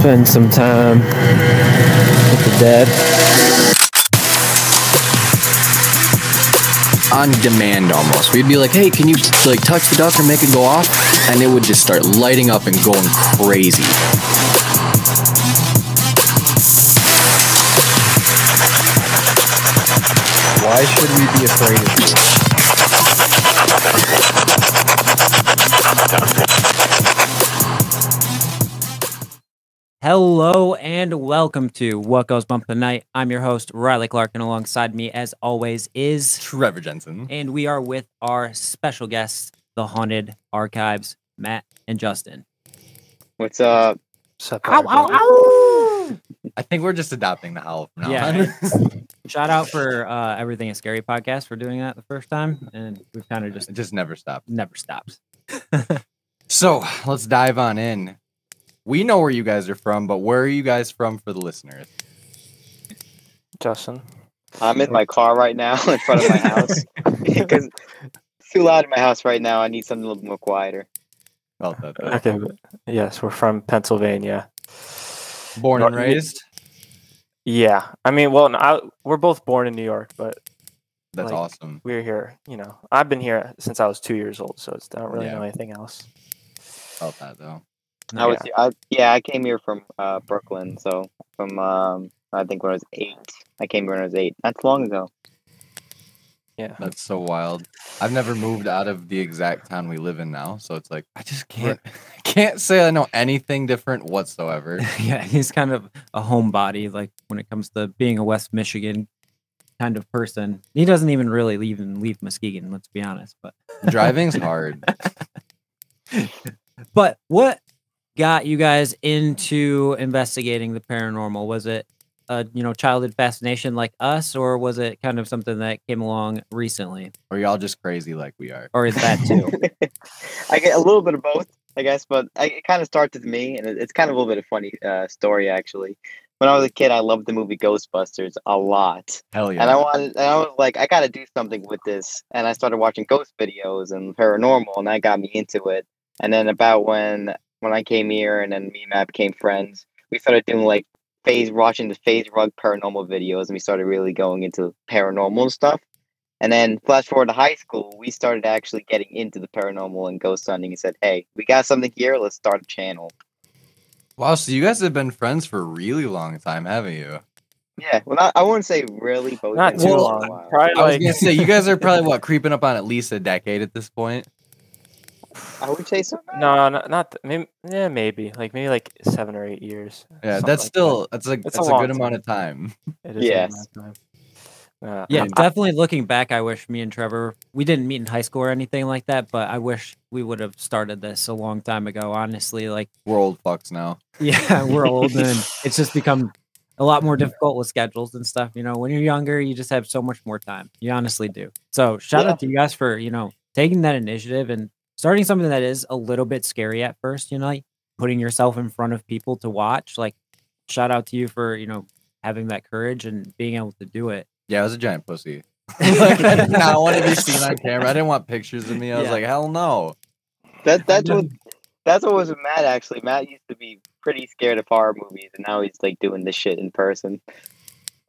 spend some time with the dead. on demand almost. We'd be like, "Hey, can you like touch the duck or make it go off?" And it would just start lighting up and going crazy. Why should we be afraid of you? Hello and welcome to What Goes Bump the Night. I'm your host, Riley Clark, and alongside me, as always, is Trevor Jensen. and we are with our special guests, the Haunted Archives, Matt and Justin. What's up? Sup, Ow, ow, ow! I think we're just adopting the howl from now Yeah. on. Shout out for uh, Everything is Scary podcast for doing that the first time, and we've kind of just it just never stopped. never stopped. So let's dive on in. We know where you guys are from, but where are you guys from for the listeners? Justin. I'm in my car right now in front of my house because it's too loud in my house right now. I need something a little more quieter. Felt that. though. Okay. but- Yes, we're from Pennsylvania. Born and raised. Yeah. I mean, well, I, we're both born in New York, but That's Like- awesome. we're here. You know, I've been here since I was two years old, so it's, I don't really Yeah. know anything else. Felt that though. I was, I, yeah, I came here from uh, Brooklyn. So from, um, I think when I was eight, I came here when I was eight. That's long ago. Yeah. That's so wild. I've never moved out of the exact town we live in now, so it's like I just can't can't say I know anything different whatsoever. yeah, he's kind of a homebody, like when it comes to being a West Michigan kind of person. He doesn't even really even leave Muskegon, let's be honest. But Driving's hard. but what got you guys into investigating the paranormal? Was it a you know childhood fascination like us, or was it kind of something that came along recently, Or y'all just crazy like we are. or is that too? I get a little bit of both, I guess, but I, it kind of starts with me, and it, it's kind of a little bit of funny uh, story actually. When I was a kid, I loved the movie Ghostbusters a lot. Hell yeah. And I wanted, and I was like, I got to do something with this. And I started watching ghost videos and paranormal, and that got me into it. And then about when when I came here, and then me and Matt became friends, we started doing like phase watching the FaZe Rug paranormal videos, and we started really going into paranormal stuff. And then flash forward to high school, we started actually getting into the paranormal and ghost hunting, and said, "Hey, we got something here. Let's start a channel." Wow, so you guys have been friends for a really long time, haven't you? Yeah, well, not, I wouldn't say really, but Not too doing it for a long. while. Probably I was like gonna say you guys are probably what creeping up on at least a decade at this point. I would say so. no, not, not th- maybe. Yeah, maybe like maybe like seven or eight years. Yeah, that's like still that's like It's that's a a, long good amount of time. that. It is Yes. time. Uh, Yeah, um, definitely looking back, I wish me and Trevor we didn't meet in high school or anything like that, but I wish we would have started this a long time ago. Honestly, like We're old fucks now. yeah, we're old and it's just become a lot more difficult with schedules and stuff. You know, when you're younger, you just have so much more time. You honestly do. So shout Yeah. out to you guys for you know taking that initiative and starting something that is a little bit scary at first. You know, like putting yourself in front of people to watch. Like shout out to you for you know having that courage and being able to do it. Yeah, I was a giant pussy. like, I did not want to be seen on camera. I didn't want pictures of me. I was Yeah. like, hell no. That that's what that's what was with Matt actually. Matt used to be pretty scared of horror movies, and now he's like doing this shit in person.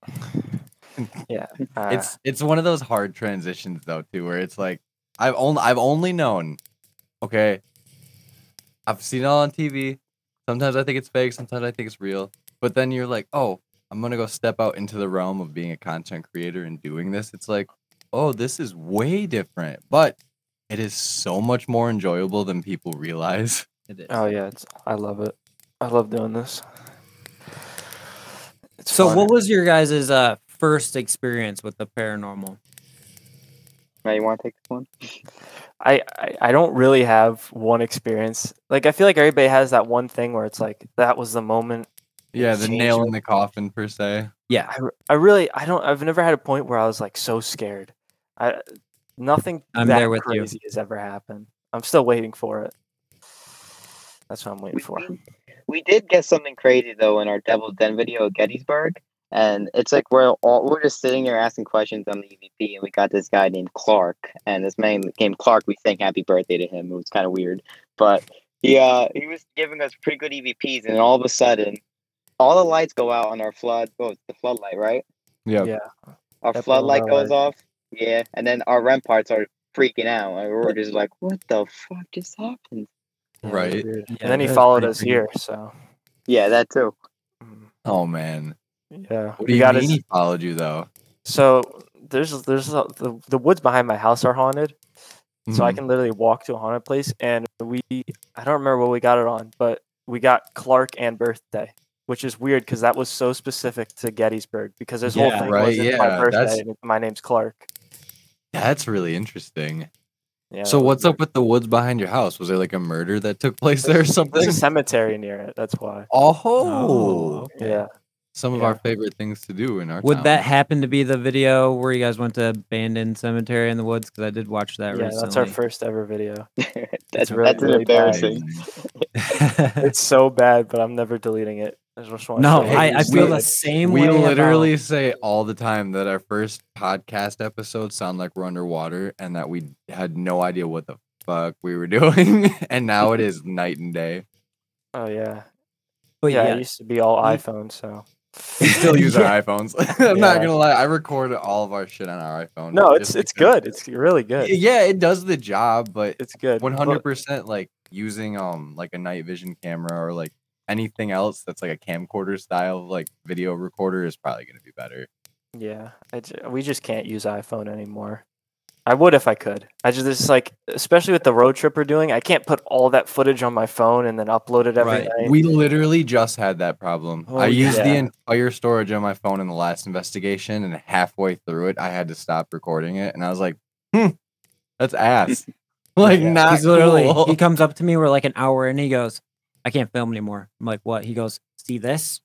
yeah. Uh, It's it's one of those hard transitions though too, where it's like I've only I've only known, okay, I've seen it all on TV. Sometimes I think it's fake, sometimes I think it's real. But then you're like, oh, I'm gonna go step out into the realm of being a content creator and doing this. It's like, oh, this is way different, but it is so much more enjoyable than people realize. It is. oh yeah, it's I love it. I love doing this. It's so fun. what was your guys' uh first experience with the paranormal? Matt, you want to take this one? I, I I don't really have one experience. Like I feel like everybody has that one thing where it's like that was the moment. Yeah, the nail it. in the coffin per se. Yeah. I, I really I don't I've never had a point where I was like so scared. I nothing I'm that there with you. crazy has ever happened. I'm still waiting for it. That's what I'm waiting We, for. we, we did get something crazy though in our Devil's Den video at Gettysburg, and it's like we're all we're just sitting there asking questions on the EVP, and we got this guy named Clark, and this man named Clark. We sang happy birthday to him. It was kind of weird, but he uh he was giving us pretty good EVPs, and all of a sudden, all the lights go out on our flood. Oh, it's the floodlight, right? Yeah. Yeah. Our Definitely floodlight goes light. off. Yeah, and then our REM pods are freaking out. And we're just like, "What the fuck just happened?" Yeah, it was Right. Yeah, and then he followed us creepy. here. So Yeah, that too. mm, Oh man. Yeah, What do we you got mean his- he followed you though? So there's there's a, the the woods behind my house are haunted, so I Mhm. can literally walk to a haunted place. And we I don't remember what we got it on, but we got Clark and birthday, which is weird because that was so specific to Gettysburg because this whole Yeah. thing Right, was it's my yeah, birthday. that's- My name's Clark. That's really interesting. Yeah. so what's weird. up with the woods behind your house? Was there like a murder that took place there or something? There's a cemetery near it. That's why. Oh, okay. Yeah. Some of Yeah. our favorite things to do in our Would town. that happen to be the video where you guys went to abandoned cemetery in the woods? Because I did watch that Yeah, recently. that's our first ever video. that's really- that's really embarrassing. It's so bad, but I'm never deleting it. I just want no, to I, I feel good. the same we way. about- literally say all the time that our first podcast episodes sound like we're underwater and that we had no idea what the fuck we were doing and now it is night and day Oh yeah. but yeah, yeah, it used to be all You- iPhone, so we still use our iphones i'm not gonna lie i record all of our shit on our iphone no, it's it's good. It's really good. yeah it does the job but It's good. 100% like using um like a night vision camera or like anything else that's like a camcorder style like video recorder is probably going to be better Yeah, we just can't use iPhone anymore. I would if I could. I just it's like, especially with the road trip we're doing, I can't put all that footage on my phone and then upload it every Right. night. We literally just had that problem. Oh, I used the entire storage on my phone in the last investigation, and halfway through it, I had to stop recording it, and I was like, "Hmm, that's ass." like Yeah. not he's literally cool. he comes up to me we're like an hour and he goes i can't film anymore i'm like what he goes see this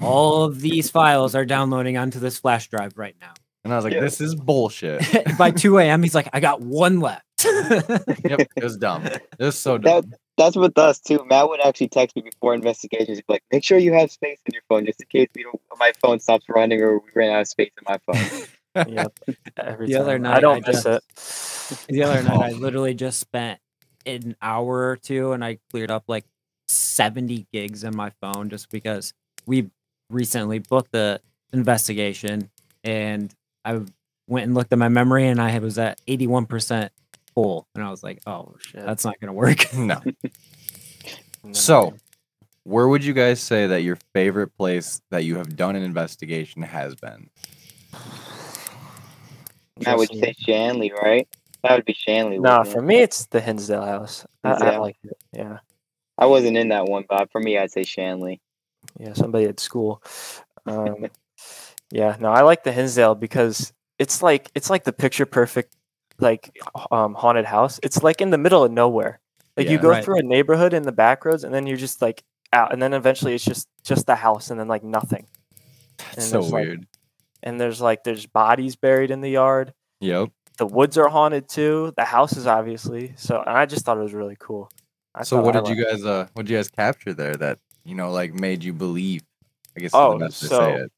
all of these files are downloading onto this flash drive right now and I was like, Yeah. "This is bullshit." by 2 a.m he's like i got one left yep, it was dumb. It was so That- dumb. That's with us too. Matt would actually text me before investigations. He'd be like, "Make sure you have space in your phone, just in case we don't, my phone stops running or we ran out of space in my phone." Yep, every The time. other I don't I miss it. the other night i literally just spent an hour or two and i cleared up like 70 gigs in my phone just because we recently booked the investigation and i went and looked at my memory and i was at 81% full and i was like oh Shit. that's not gonna work no. No. So, where would you guys say that your favorite place that you have done an investigation has been? I would say Shanley, right? That would be Shanley. Nah, wouldn't for it? me it's the Hinsdale house. I, I like it. Yeah, I wasn't in that one, but for me, I'd say Shanley. yeah. Somebody at school. Um, yeah, no, I like the Hinsdale because it's like it's like the picture perfect like um haunted house. It's like in the middle of nowhere. Like you go Right. through a neighborhood in the back roads, and then you're just like out, and then eventually it's just just the house, and then like nothing. And so there's, like- weird. And there's like there's bodies buried in the yard. Yep. The woods are haunted too. The house is obviously so. And I just thought it was really cool. I so what I did you guys uh what did you guys capture there that you know like made you believe i guess Oh, the best to so- say it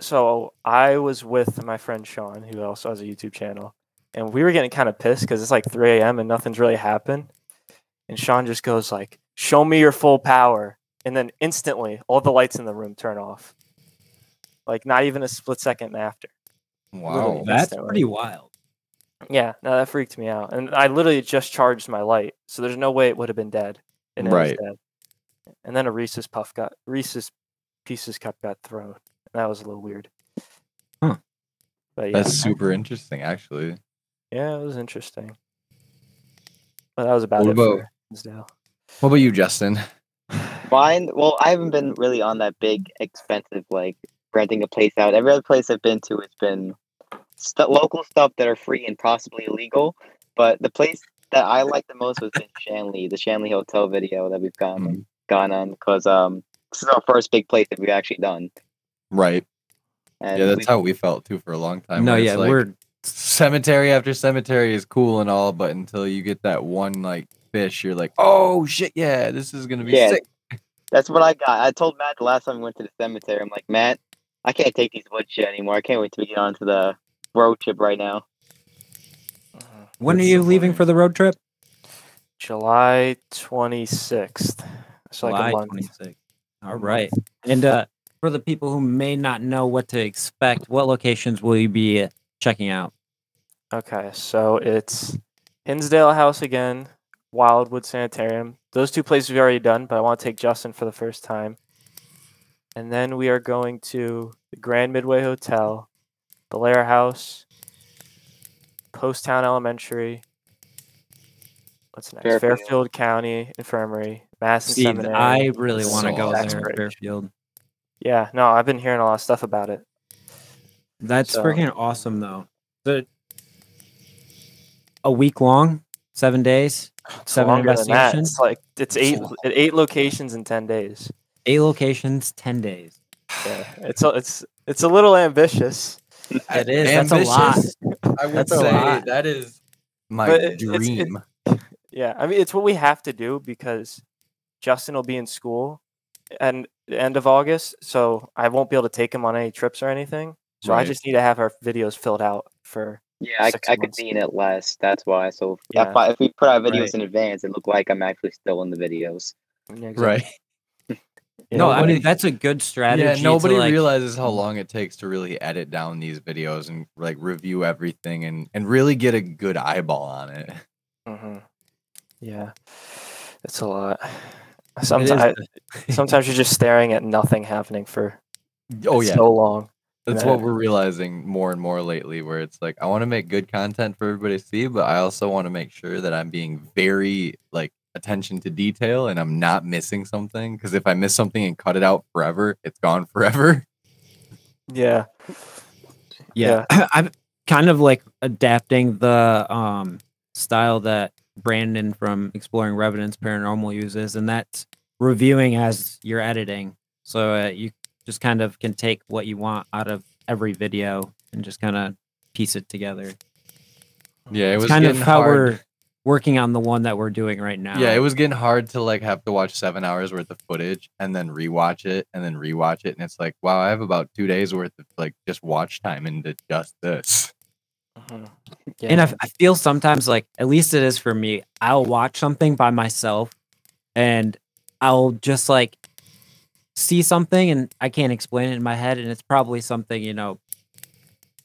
so I was with my friend Sean, who also has a YouTube channel, and we were getting kind of pissed because it's like 3 a.m. and nothing's really happened. And Sean just goes like, "Show me your full power," and then instantly all the lights in the room turn off. Like not even a split second after. wow That's that's instantly. pretty wild Yeah, no, that freaked me out. And I literally just charged my light, so there's no way it would have been dead. And Right. dead. And then a Reese's puff got Reese's Pieces cup got thrown. And that was a little weird. Huh. But yeah, that's super interesting actually yeah, it was interesting. But that was about What it about- for Hinsdale. what about you justin Mine, well, I haven't been really on that big, expensive, like renting a place out. Every other place I've been to, it's been st- local stuff that are free and possibly illegal. But the place that I like the most was in Shanley, the Shanley Hotel video that we've gone Mhm. gone on because um this is our first big place that we've actually done. Right And yeah that's we've- how we felt too for a long time no yeah like, we're cemetery after cemetery is cool and all but until you get that one like fish you're like oh shit yeah this is gonna be Yeah. sick That's what I got. I told Matt the last time we went to the cemetery. I'm like, Matt, I can't take these wood shit anymore. I can't wait to get on to the road trip right now. when are you so leaving funny. for the road trip July 26th. So like July a month. 26th. All A right. And uh, for the people who may not know what to expect, what locations will you be uh, checking out? Okay, so it's Hinsdale House again, Wildwood Sanitarium. Those two places we've already done, but I want to take Justin for the first time. And then we are going to the Grand Midway Hotel, Bellaire House, Poasttown Elementary. What's next? Fairfield. Fairfield, County Infirmary, Madison See, Seminary. I really want to go there, Fairfield. Yeah, no, I've been hearing a lot of stuff about it. That's So- freaking awesome, though. The a week long, seven days, It's seven longer investigations, It's like it's eight eight locations in ten days. eight locations, ten days. Yeah, it's a, it's it's a little ambitious. It is. That's a lot. I would That's say that is my But it- it's- it's- dream. Yeah, I mean it's what we have to do because Justin will be in school and the end of August, so I won't be able to take him on any trips or anything. So I just need to have our videos filled out for Yeah, I, Six I could be in it less. That's why. So if, Yeah. if, I, if we put our videos Right. in advance, it look like I'm actually still in the videos. Yeah, exactly. Yeah, No, I mean that's a good strategy. Yeah, to, nobody like- realizes how long it takes to really edit down these videos and like review everything and and really get a good eyeball on it. hmm Yeah, it's a lot. It is Sometimes, sometimes you're just staring at nothing happening for Oh yeah, so long. that's what we're realizing more and more lately. Where it's like I want to make good content for everybody to see, but I also want to make sure that I'm being very like attention to detail and I'm not missing something. Because if I miss something and cut it out forever, it's gone forever. Yeah, yeah, I'm kind of like adapting the um style that Brandon from Exploring Revenants Paranormal uses, and that's reviewing as you're editing. So uh, you just kind of can take what you want out of every video and just kind of piece it together. Yeah, it It's was kind of how hard. we're working on the one that we're doing right now. Yeah, it was getting hard to like have to watch seven hours worth of footage and then rewatch it and then rewatch it, and it's like, wow, I have about two days worth of like just watch time into just this. Mhm. And I, I, feel sometimes like at least it is for me. I'll watch something by myself, and I'll just like see something, and I can't explain it in my head, and it's probably something you know,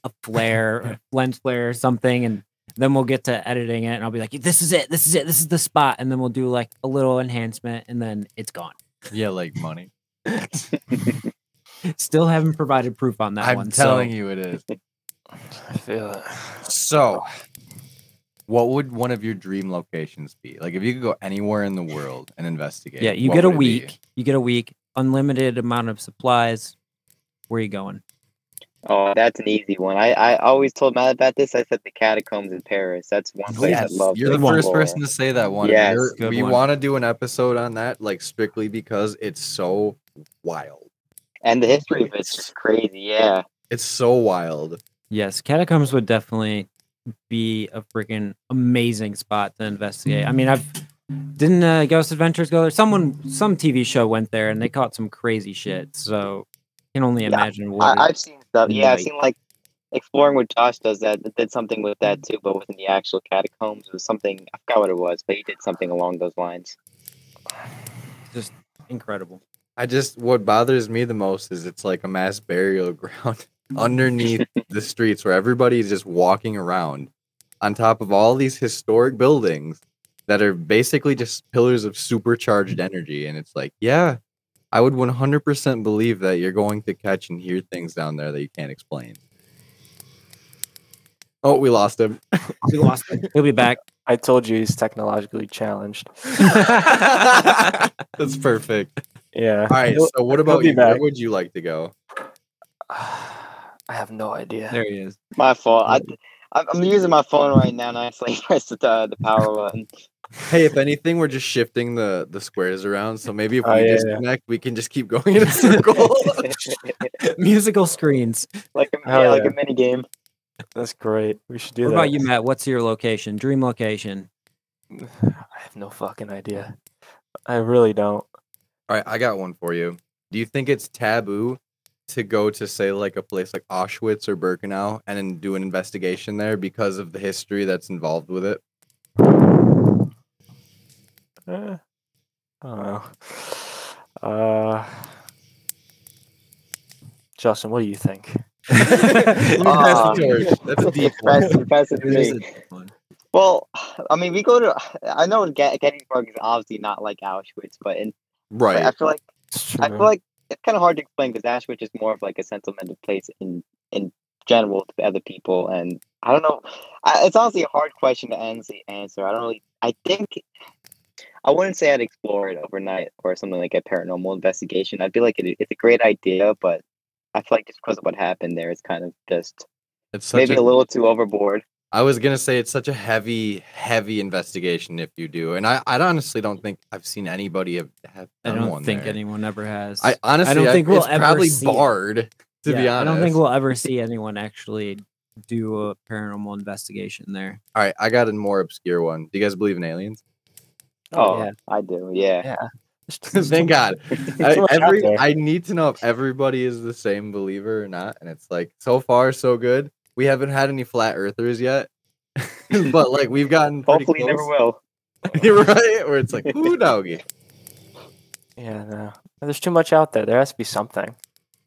a flare, a lens flare, or something, and then we'll get to editing it, and I'll be like, "This is it. This is it. This is the spot," and then we'll do like a little enhancement, and then it's gone. Yeah, like money. Still haven't provided proof on that one. I'm telling so you, it is. I feel it. So, what would one of your dream locations be? Like, if you could go anywhere in the world and investigate. yeah, you what get a would it be? week. You get a week, unlimited amount of supplies. Where are you going? Oh, that's an easy one. I, I always told Matt about this. I said the catacombs in Paris. That's one place Yes, I love. You're to the first explore. person to say that one. Yes. You're- Good we one. want to do an episode on that, like strictly because it's so wild. And the history of it's just crazy. Yeah. It's so wild. Yes, catacombs would definitely be a freaking amazing spot to investigate. I mean, I've didn't uh, Ghost Adventures go there? Someone, some TV show went there and they caught some crazy shit. So can only Yeah, imagine what. I, I've seen stuff. Yeah, I've seen like exploring with Josh does that. It did something with that too, but within the actual catacombs it was something. I forgot what it was, but he did something along those lines. just incredible. I just what bothers me the most is it's like a mass burial ground underneath the streets where everybody is just walking around on top of all these historic buildings that are basically just pillars of supercharged energy and it's like yeah I would 100% believe that you're going to catch and hear things down there that you can't explain. Oh, we lost him. We lost him. He'll be back. I told you he's technologically challenged. That's perfect. Yeah. All right, so what about be you? Where would you like to go? I have no idea. There he is. My fault. I, I'm I'm using my phone right now, and I accidentally pressed the uh, the power button. Hey, if anything, we're just shifting the the squares around. So maybe if Oh, we yeah, yeah. disconnect, we can just keep going in a circle. Musical screens. like a, Hell yeah, like a mini game. That's great. We should do What that. about you, Matt? What's your location? Dream location? I have no fucking idea. I really don't. All right, I got one for you. Do you think it's taboo to go to say like a place like Auschwitz or Birkenau and then do an investigation there because of the history that's involved with it? Eh, I don't know. Uh, Justin, what do you think? Let me pass the torch. That's a deep one. pass it to It is me. a deep one. Well, I mean, we go to. I know Get- Gettysburg is obviously not like Auschwitz, but in but I feel like I feel like it's kind of hard to explain because Auschwitz is more of like a sentimental place in in general to other people, and I don't know. I, it's honestly a hard question to honestly answer. I don't really. I think I wouldn't say I'd explore it overnight or something like a paranormal investigation. I'd be like it, it's a great idea, but I feel like just because of what happened there, it's kind of just maybe a, a little too overboard. I was gonna say it's such a heavy, heavy investigation if you do, and I, I honestly don't think I've seen anybody have, have I done don't one think there. anyone ever has. I honestly, I don't I think we'll it's ever probably see it. barred. To be honest, I don't think we'll ever see anyone actually do a paranormal investigation there. All right, I got a more obscure one. Do you guys believe in aliens? Oh, yeah. I do. Yeah. Yeah. There's- there's Thank God. I, every. I need to know if everybody is the same believer or not, and it's like so far so good. We haven't had any flat earthers yet, but like we've gotten pretty Hopefully, never will. You're right, where it's like ooh doggy. Yeah, no. There's too much out there. There has to be something.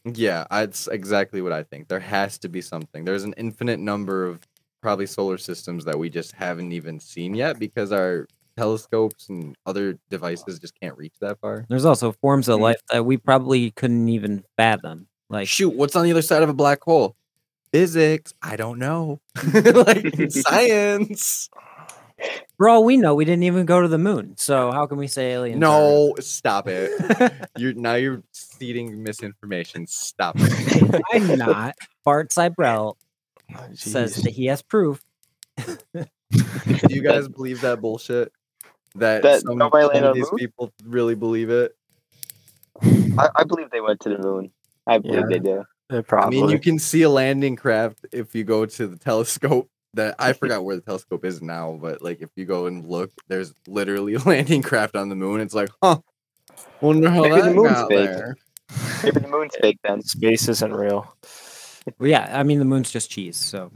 Yeah, that's exactly what I think. There has to be something. There's an infinite number of probably solar systems that we just haven't even seen yet because our telescopes and other devices just can't reach that far. There's also forms of Mhm. life that we probably couldn't even fathom. Like Shoot, what's on the other side of a black hole? Physics. I don't know. like science. for all we know, we didn't even go to the moon. So how can we say aliens? are- No, stop it. You're now you're seeding misinformation. Stop it. I'm not. Bart Sibrel Oh, says that he has proof. Do you guys believe that bullshit? That, That some, nobody some landed of on the these moon? people really believe it. I, I believe they went to the moon. I believe Yeah. they do. Uh, I mean, you can see a landing craft if you go to the telescope. That I forgot where the telescope is now, but like if you go and look, there's literally a landing craft on the moon. It's like, huh? Wonder how Maybe the that moon's got fake. there. Maybe the moon's fake then. Space isn't real. Well, yeah, I mean the moon's just cheese. So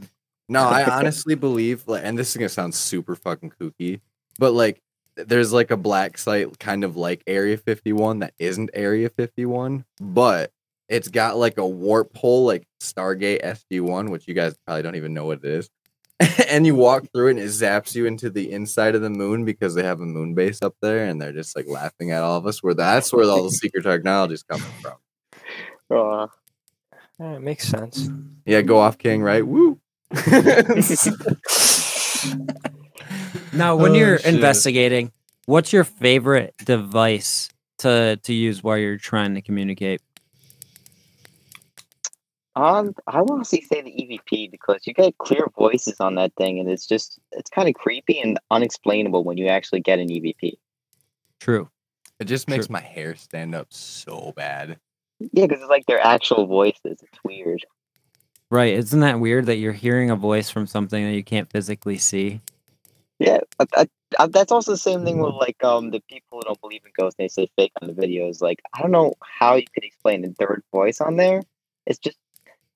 No, I honestly believe, like, and this is gonna sound super fucking kooky, but like, there's like a black site kind of like Area 51 that isn't Area 51, but it's got like a warp hole like Stargate SG1, which you guys probably don't even know what it is. and you walk through it and it zaps you into the inside of the moon because they have a moon base up there and they're just like laughing at all of us. Where that's where all the secret technology is coming from. Uh, Yeah, it makes sense. Yeah, go off king, right? Woo. now, when Oh, you're shit. investigating, what's your favorite device to to use while you're trying to communicate? Um, I honestly say the EVP because you get clear voices on that thing, and it's just it's kind of creepy and unexplainable when you actually get an EVP. True. It just makes Sure. my hair stand up so bad. Yeah, because it's like their actual voices. It's weird. Right. Isn't that weird that you're hearing a voice from something that you can't physically see? Yeah, I, I, I, that's also the same thing with like um the people who don't believe in ghosts. They say fake on the videos. Like I don't know how you could explain the third voice on there. It's just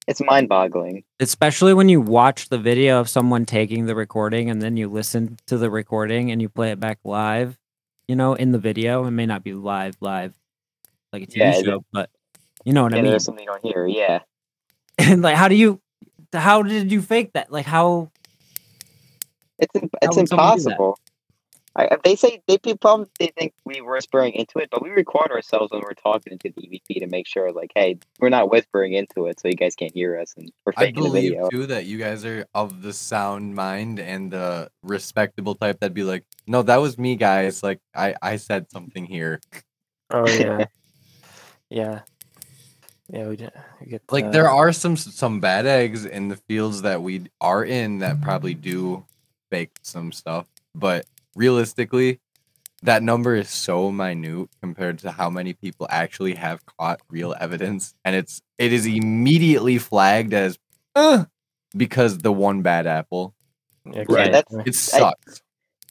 it's mind boggling. Especially when you watch the video of someone taking the recording and then you listen to the recording and you play it back live, you know, in the video. It may not be live, live like a TV Yeah, show, but you know what Yeah, I mean. there's something you don't hear. Yeah. And like, how do you, how did you fake that? Like, how? It's it's would do that? impossible. I, I- they say they people they think we were whispering into it, but we record ourselves when we're talking into the EVP to make sure, like, hey, we're not whispering into it, so you guys can't hear us, and we're I faking the believe video. too that you guys are of the sound mind and the respectable type that'd be like, no, that was me, guys. Like I, I said something here. Oh yeah. yeah. Yeah, we, get- we get Like there are some some bad eggs in the fields that we are in that probably do fake some stuff, but realistically, that number is so minute compared to how many people actually have caught real evidence, and it's it is immediately flagged as uh, because the one bad apple. Yeah, Right. exactly. It sucks.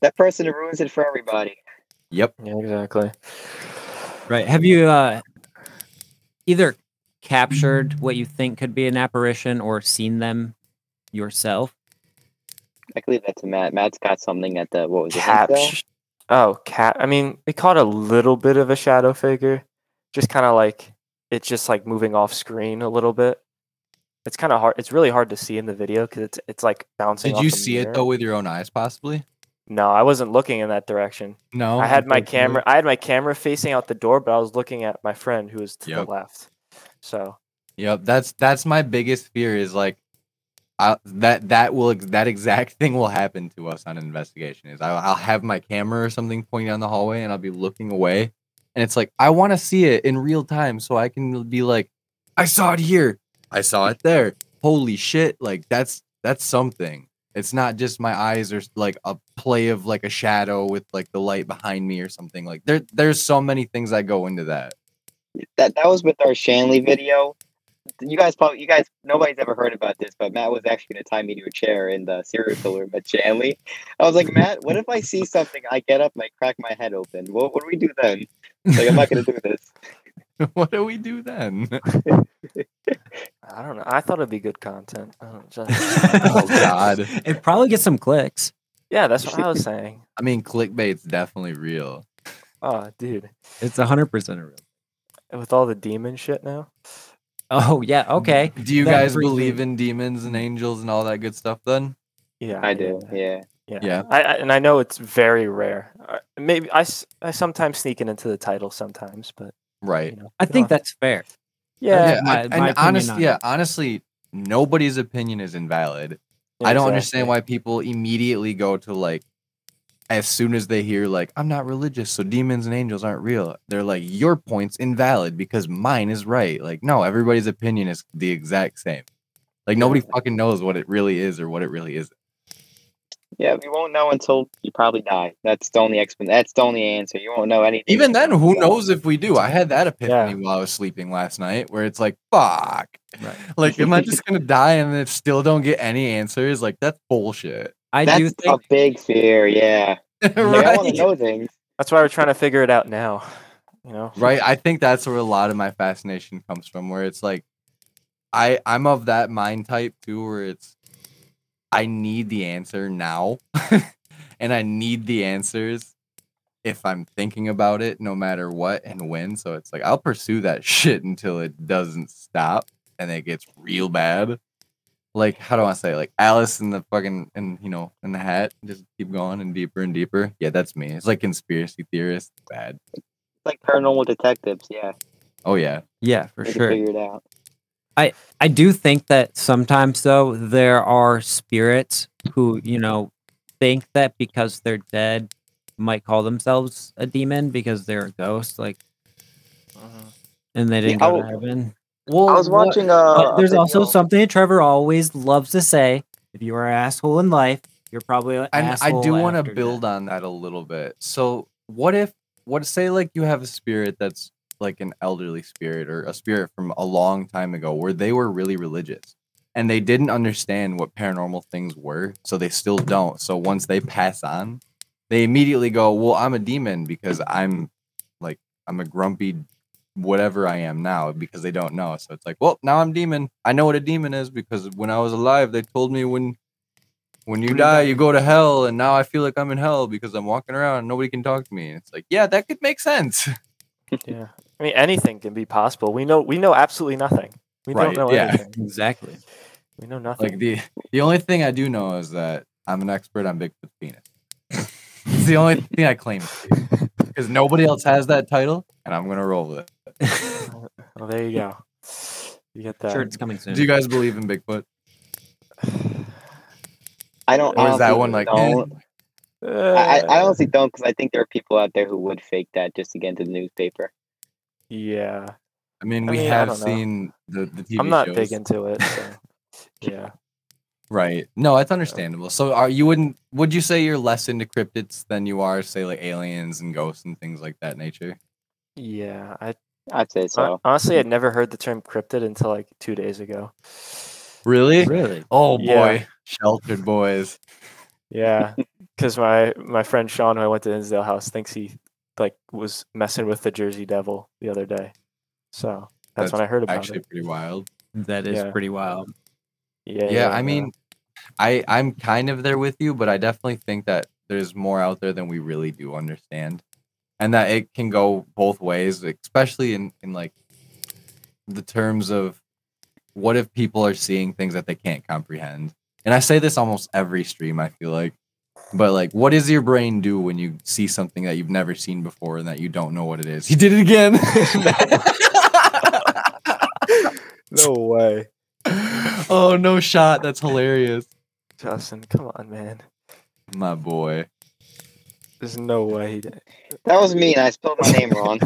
That person ruins it for everybody. Yep. Yeah, exactly. Right. Have you uh, either captured what you think could be an apparition or seen them yourself? I could leave that to Matt. Matt's got something at the what was it? Insta? Oh, cat. I mean, it caught a little bit of a shadow figure, just kind of like it's just like moving off screen a little bit. It's kind of hard. It's really hard to see in the video because it's it's like bouncing. Did off you the see it though with your own eyes, possibly? No, I wasn't looking in that direction. No. I had my Okay, cool. camera. I had my camera facing out the door, but I was looking at my friend who was to Yep. the left. So Yep, that's that's my biggest fear is like, I, that that will that exact thing will happen to us on an investigation. Is I'll, I'll have my camera or something pointing down the hallway and I'll be looking away, and it's like I want to see it in real time so I can be like, I saw it here, I saw it there. Holy shit! Like that's that's something. It's not just my eyes or like a play of like a shadow with like the light behind me or something. Like there there's so many things that go into that. that that was with our Shanley video. You guys probably you guys nobody's ever heard about this, but Matt was actually gonna tie me to a chair in the serial killer at Shanley. I was like, Matt, what if I see something, I get up and I crack my head open? What what do we do then? Like I'm not gonna do this. what do we do then? I don't know. I thought it'd be good content. I don't just, Oh, God. It probably gets some clicks. yeah, that's what I was saying. I mean, clickbait's definitely real. Oh, dude, It's hundred percent real. with all the demon shit now. Oh yeah, okay. Do you That guys brings me- believe in demons and angels and all that good stuff then? Yeah, I do, yeah. Yeah, Yeah. I, I, and I know it's very rare. Uh, Maybe I sometimes sneak it into the title sometimes, but Right. you know, I think know, that's fair. yeah, my- I- my and opinion honest, yeah, honestly, nobody's opinion is invalid. yeah, I don't understand why people immediately go to like as soon as they hear like I'm not religious, so demons and angels aren't real. They're like your point's invalid because mine is right. Like no, everybody's opinion is the exact same. Like nobody fucking knows what it really is or what it really isn't. Yeah, we won't know until you probably die. That's the only explan That's the only answer. You won't know anything. Even then, who you knows if we do? I had that epiphany Yeah. while I was sleeping last night, where it's like, fuck. Right. Like, am I just gonna die and then still don't get any answers? Like, that's bullshit. I do That's a big fear. Yeah, like, I want to know things. That's why we're trying to figure it out now. You know, right. I think that's where a lot of my fascination comes from, where it's like, I I'm of that mind type too, where it's, I need the answer now, and I need the answers if I'm thinking about it, no matter what and when. So it's like I'll pursue that shit until it doesn't stop and it gets real bad. Like how do I say? Like Alice in the fucking and you know in the hat, just keep going and deeper and deeper. Yeah, that's me. It's like conspiracy theorist. Bad. It's like paranormal detectives. Yeah, Oh yeah. yeah, for they sure. figure it out. I do think that sometimes though there are spirits who, you know, think that because they're dead might call themselves a demon because they're a ghost, like Mhm. and they didn't Yeah, go I to heaven. Well, I was watching. Uh, But there's also video- something that Trevor always loves to say. If you are an asshole in life, you're probably an And I do want to build death. on that a little bit. So, what if, what say, like you have a spirit that's like an elderly spirit or a spirit from a long time ago where they were really religious and they didn't understand what paranormal things were, so they still don't. So, once they pass on, they immediately go, Well, I'm a demon because I'm like, I'm a grumpy whatever I am now because they don't know. So, it's like, Well, now I'm demon. I know what a demon is because when I was alive, they told me when when you When you die, die. you go to hell, and now I feel like I'm in hell because I'm walking around and nobody can talk to me. And it's like, yeah, that could make sense. yeah. I mean, anything can be possible. We know we know absolutely nothing. We Right, don't know yeah. anything. Exactly. We know nothing. Like the the only thing I do know is that I'm an expert on Bigfoot's penis. it's the only thing I claim because nobody else has that title, and I'm gonna roll with it. Well, there you go. You get that. sure, it's coming soon. Do you guys believe in Bigfoot? I don't. Or is that one like? eh? Don't. I, I I honestly don't because I think there are people out there who would fake that just to get into the newspaper. yeah. I mean, I we mean, have don't know. seen the the TV I'm not shows. big into it. So. yeah. Right. No, that's understandable. So are you wouldn't would you say you're less into cryptids than you are say like aliens and ghosts and things like that nature? Yeah. I I'd say so. honestly I'd never heard the term cryptid until like two days ago. Really? really? Oh Yeah. boy. Sheltered boys. Yeah, because my my friend Sean, who I went to Hinsdale House, thinks he like was messing with the Jersey Devil the other day. So that's, when I heard about Actually it. pretty wild. That is Yeah. pretty wild. Yeah, Yeah, I mean I I'm kind of there with you, but I definitely think that there's more out there than we really do understand, and that it can go both ways, especially in in like the terms of what if people are seeing things that they can't comprehend. And I say this almost every stream. I feel like, but like, what does your brain do when you see something that you've never seen before and that you don't know what it is? He did it again. No way. oh no shot! That's hilarious, Justin, come on, man. my boy. There's no way he did. That was me, and I spelled my name wrong.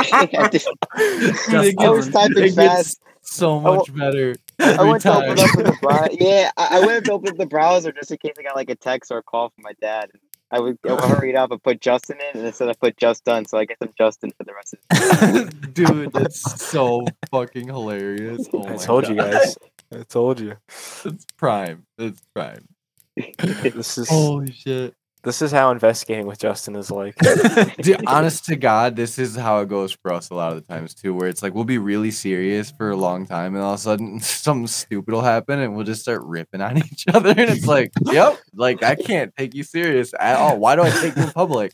I just- It I was typing it gets fast. so I wa- much better I every went to open up the browser. Yeah, I, I went to open up the browser just in case I got like a text or a call from my dad. I would, I would hurry it up and put Justin in, and instead I put just done, so I guess I'm Justin for the rest of the Dude, that's so fucking hilarious. Oh I my told you guys. I told you. It's prime. It's prime. This is Holy shit. this is how investigating with Justin is like. Dude, honest to God, this is how it goes for us a lot of the times too, where it's like we'll be really serious for a long time and all of a sudden something stupid will happen and we'll just start ripping on each other. And it's like, yep, like I can't take you serious at all. Why do I take you in public?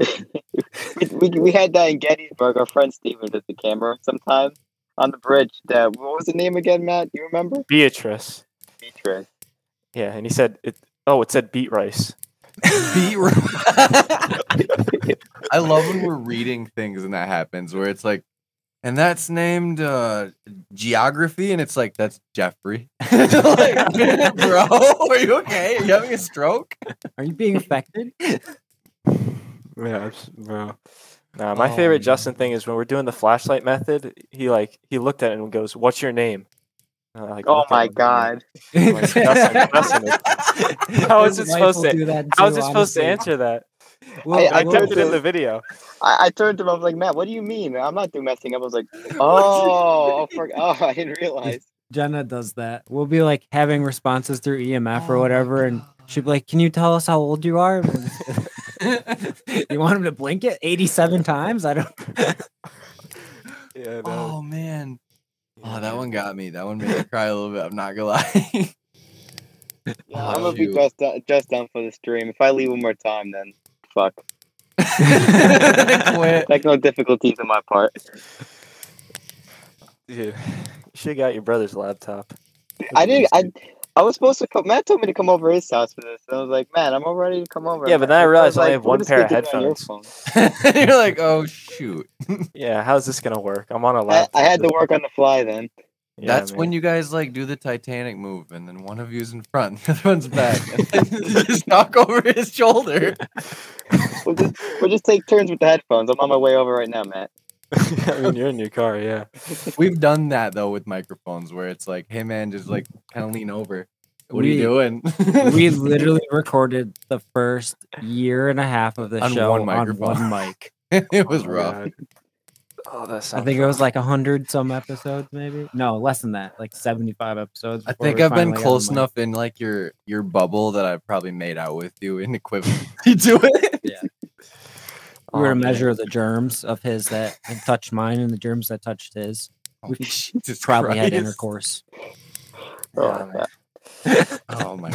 we, we, we had that in Gettysburg. Our friend Steven did the camera sometime on the bridge. That what was the name again, Matt? Do you remember? Beatrice. Beatrice. Yeah, and he said it. Oh, it said beet rice. Beat I love when we're reading things and that happens where it's like, and that's named uh, geography, and it's like that's Jeffrey. like, bro, are you okay? Are you having a stroke? Are you being affected? Yeah, bro. Nah, my Oh, favorite man. Justin thing is when we're doing the flashlight method. He like he looked at it and goes, "What's your name?" And like, Oh look at my god. I'm like, Justin, Justin, How is it supposed to- do that How is too, it supposed to answer that? We'll- I- I I we'll- it in the video. I, I turned to him. I was like, Matt, what do you mean? I'm not doing messing up. I was like, oh, oh, for, oh I oh, didn't realize. Jenna does that. We'll be like having responses through EMF Oh or whatever, and she'd be like, "Can you tell us how old you are?" you want him to blink it 87 times? I don't. Yeah, oh man. Yeah, Oh, that man. one got me. That one made me cry a little bit. I'm not gonna lie. Yeah, Oh, I'm gonna be shoot. just done, just done for the stream. If I leave one more time, then fuck. Quit. Technical difficulties on my part. Dude, you should got your brother's laptop. I didn't. I I was supposed to come. Matt told me to come over his house for this. And I was like, man, I'm all ready to come over. Yeah, but then I realized I only like, have one pair of get it on your headphones." You're like, oh shoot. Yeah, how's this gonna work? I'm on a laptop. I had to work on the fly then. Yeah, That's man. when you guys like do the Titanic move, and then one of you's in front, the other one's back, and then just knock over his shoulder. We'll just we'll just take turns with the headphones. I'm on my way over right now, Matt. I mean, you're in your car, yeah. We've done that though with microphones, where it's like, hey man, just like kind of lean over. What are you doing? we literally recorded the first year and a half of the On show one on microphone. one mic. it was Oh, rough. God. Oh, that I sounds think it was rough. like hundred some episodes, maybe. No, less than that, like seventy-five episodes. I think I've been close enough in like your your bubble that I've probably made out with you in equivalency to it. Yeah. We were Oh, to man. measure the germs of his that had touched mine and the germs that touched his. Oh, Jesus Probably had intercourse. Oh, man. Oh my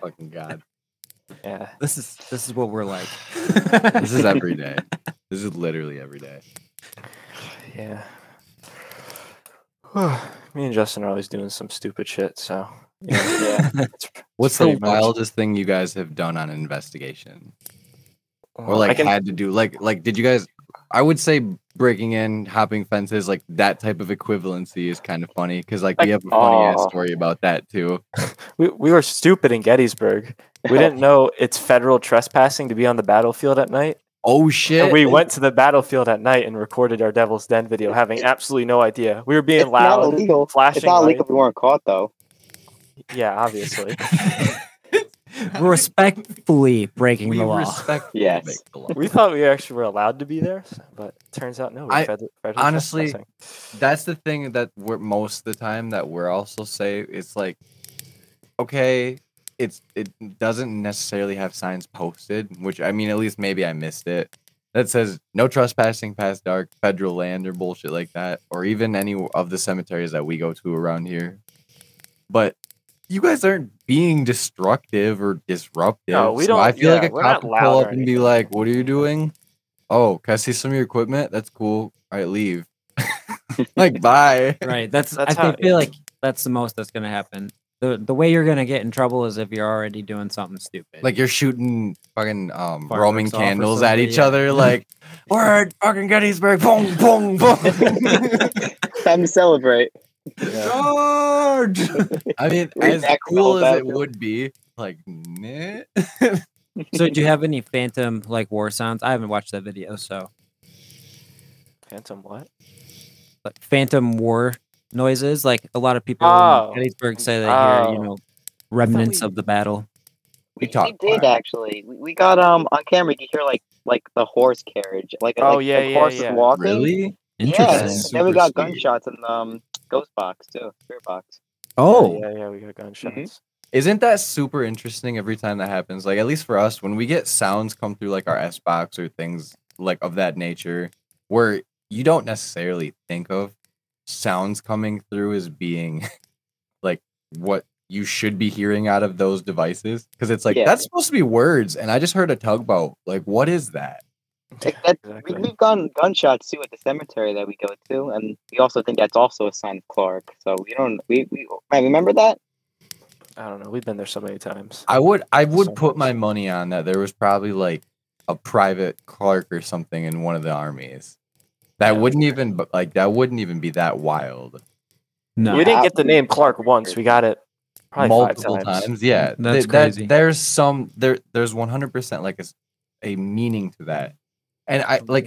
fucking god. Yeah. This is this is what we're like. This is every day. This is literally every day. Yeah. Me and Justin are always doing some stupid shit, so yeah. Yeah. it's- What's it's the pretty much- wildest thing you guys have done on an investigation? Or like can- had to do like like did you guys I would say breaking in, hopping fences, like that type of equivalency is kind of funny because like we have a funny ass story about that too. we, we were stupid in Gettysburg. We didn't know it's federal trespassing to be on the battlefield at night. Oh shit! And we went to the battlefield at night and recorded our Devil's Den video, having absolutely no idea. We were being It's not loud, illegal. flashing. It's not illegal lights. if we weren't caught though. Yeah, obviously. Respectfully breaking we the law. respect Yes. the law. we thought we actually were allowed to be there, s- but turns out no. I- fed- federal honestly, trespassing. That's the thing that we're most of the time that we're also say it's like, okay, it's it doesn't necessarily have signs posted, which I mean at least maybe I missed it. That says no trespassing past dark, federal land or bullshit like that, or even any of the cemeteries that we go to around here. But you guys aren't being destructive or disruptive. No, we so I don't- feel like a cop not would pull up and be like, "What are you doing?" Oh, can I see some of your equipment? That's cool. All right, leave. like, bye. Right. That's, That's I how- feel like that's the most that's gonna happen. The the way you're gonna get in trouble is if you're already doing something stupid. Like you're shooting fucking um, Fireworks Roman candles at each yeah. other. Like, we're at fucking Gettysburg. Boom, boom, boom. Time to celebrate. George. I mean, Read as cool as it would be, like, meh. so do you have any phantom like war sounds? I haven't watched that video, so Phantom what? Like phantom war noises, like a lot of people Oh. in Gettysburg say they hear, you Oh. know, remnants we- of the battle. We We, we did about actually. We, we got um on camera. You hear like like the horse carriage, like Oh, like, yeah, the yeah, horse yeah. walking. Really? Yeah. Interesting. That's Then we got sweet. gunshots in the um, ghost box too, spirit box. Oh, yeah, yeah, we got gunshots. Isn't that super interesting every time that happens? Like, at least for us, when we get sounds come through like our S box or things like of that nature, where you don't necessarily think of sounds coming through as being like what you should be hearing out of those devices. Because it's like, Yeah. that's supposed to be words. And I just heard a tugboat. Like, what is that? Like that, Exactly. we, we've gone gunshots too at the cemetery that we go to, and we also think that's also a sign of Clark. So we don't. We we man, remember that? I don't know. We've been there so many times. I would I would So put much. my money on that there was probably like a private Clark or something in one of the armies. That Yeah. wouldn't even like that wouldn't even be that wild. no. we didn't get the name Clark once. We got it probably multiple five times. times. Yeah, That's th- that- crazy. there's some there. There's 100 percent like a meaning to that, and I like.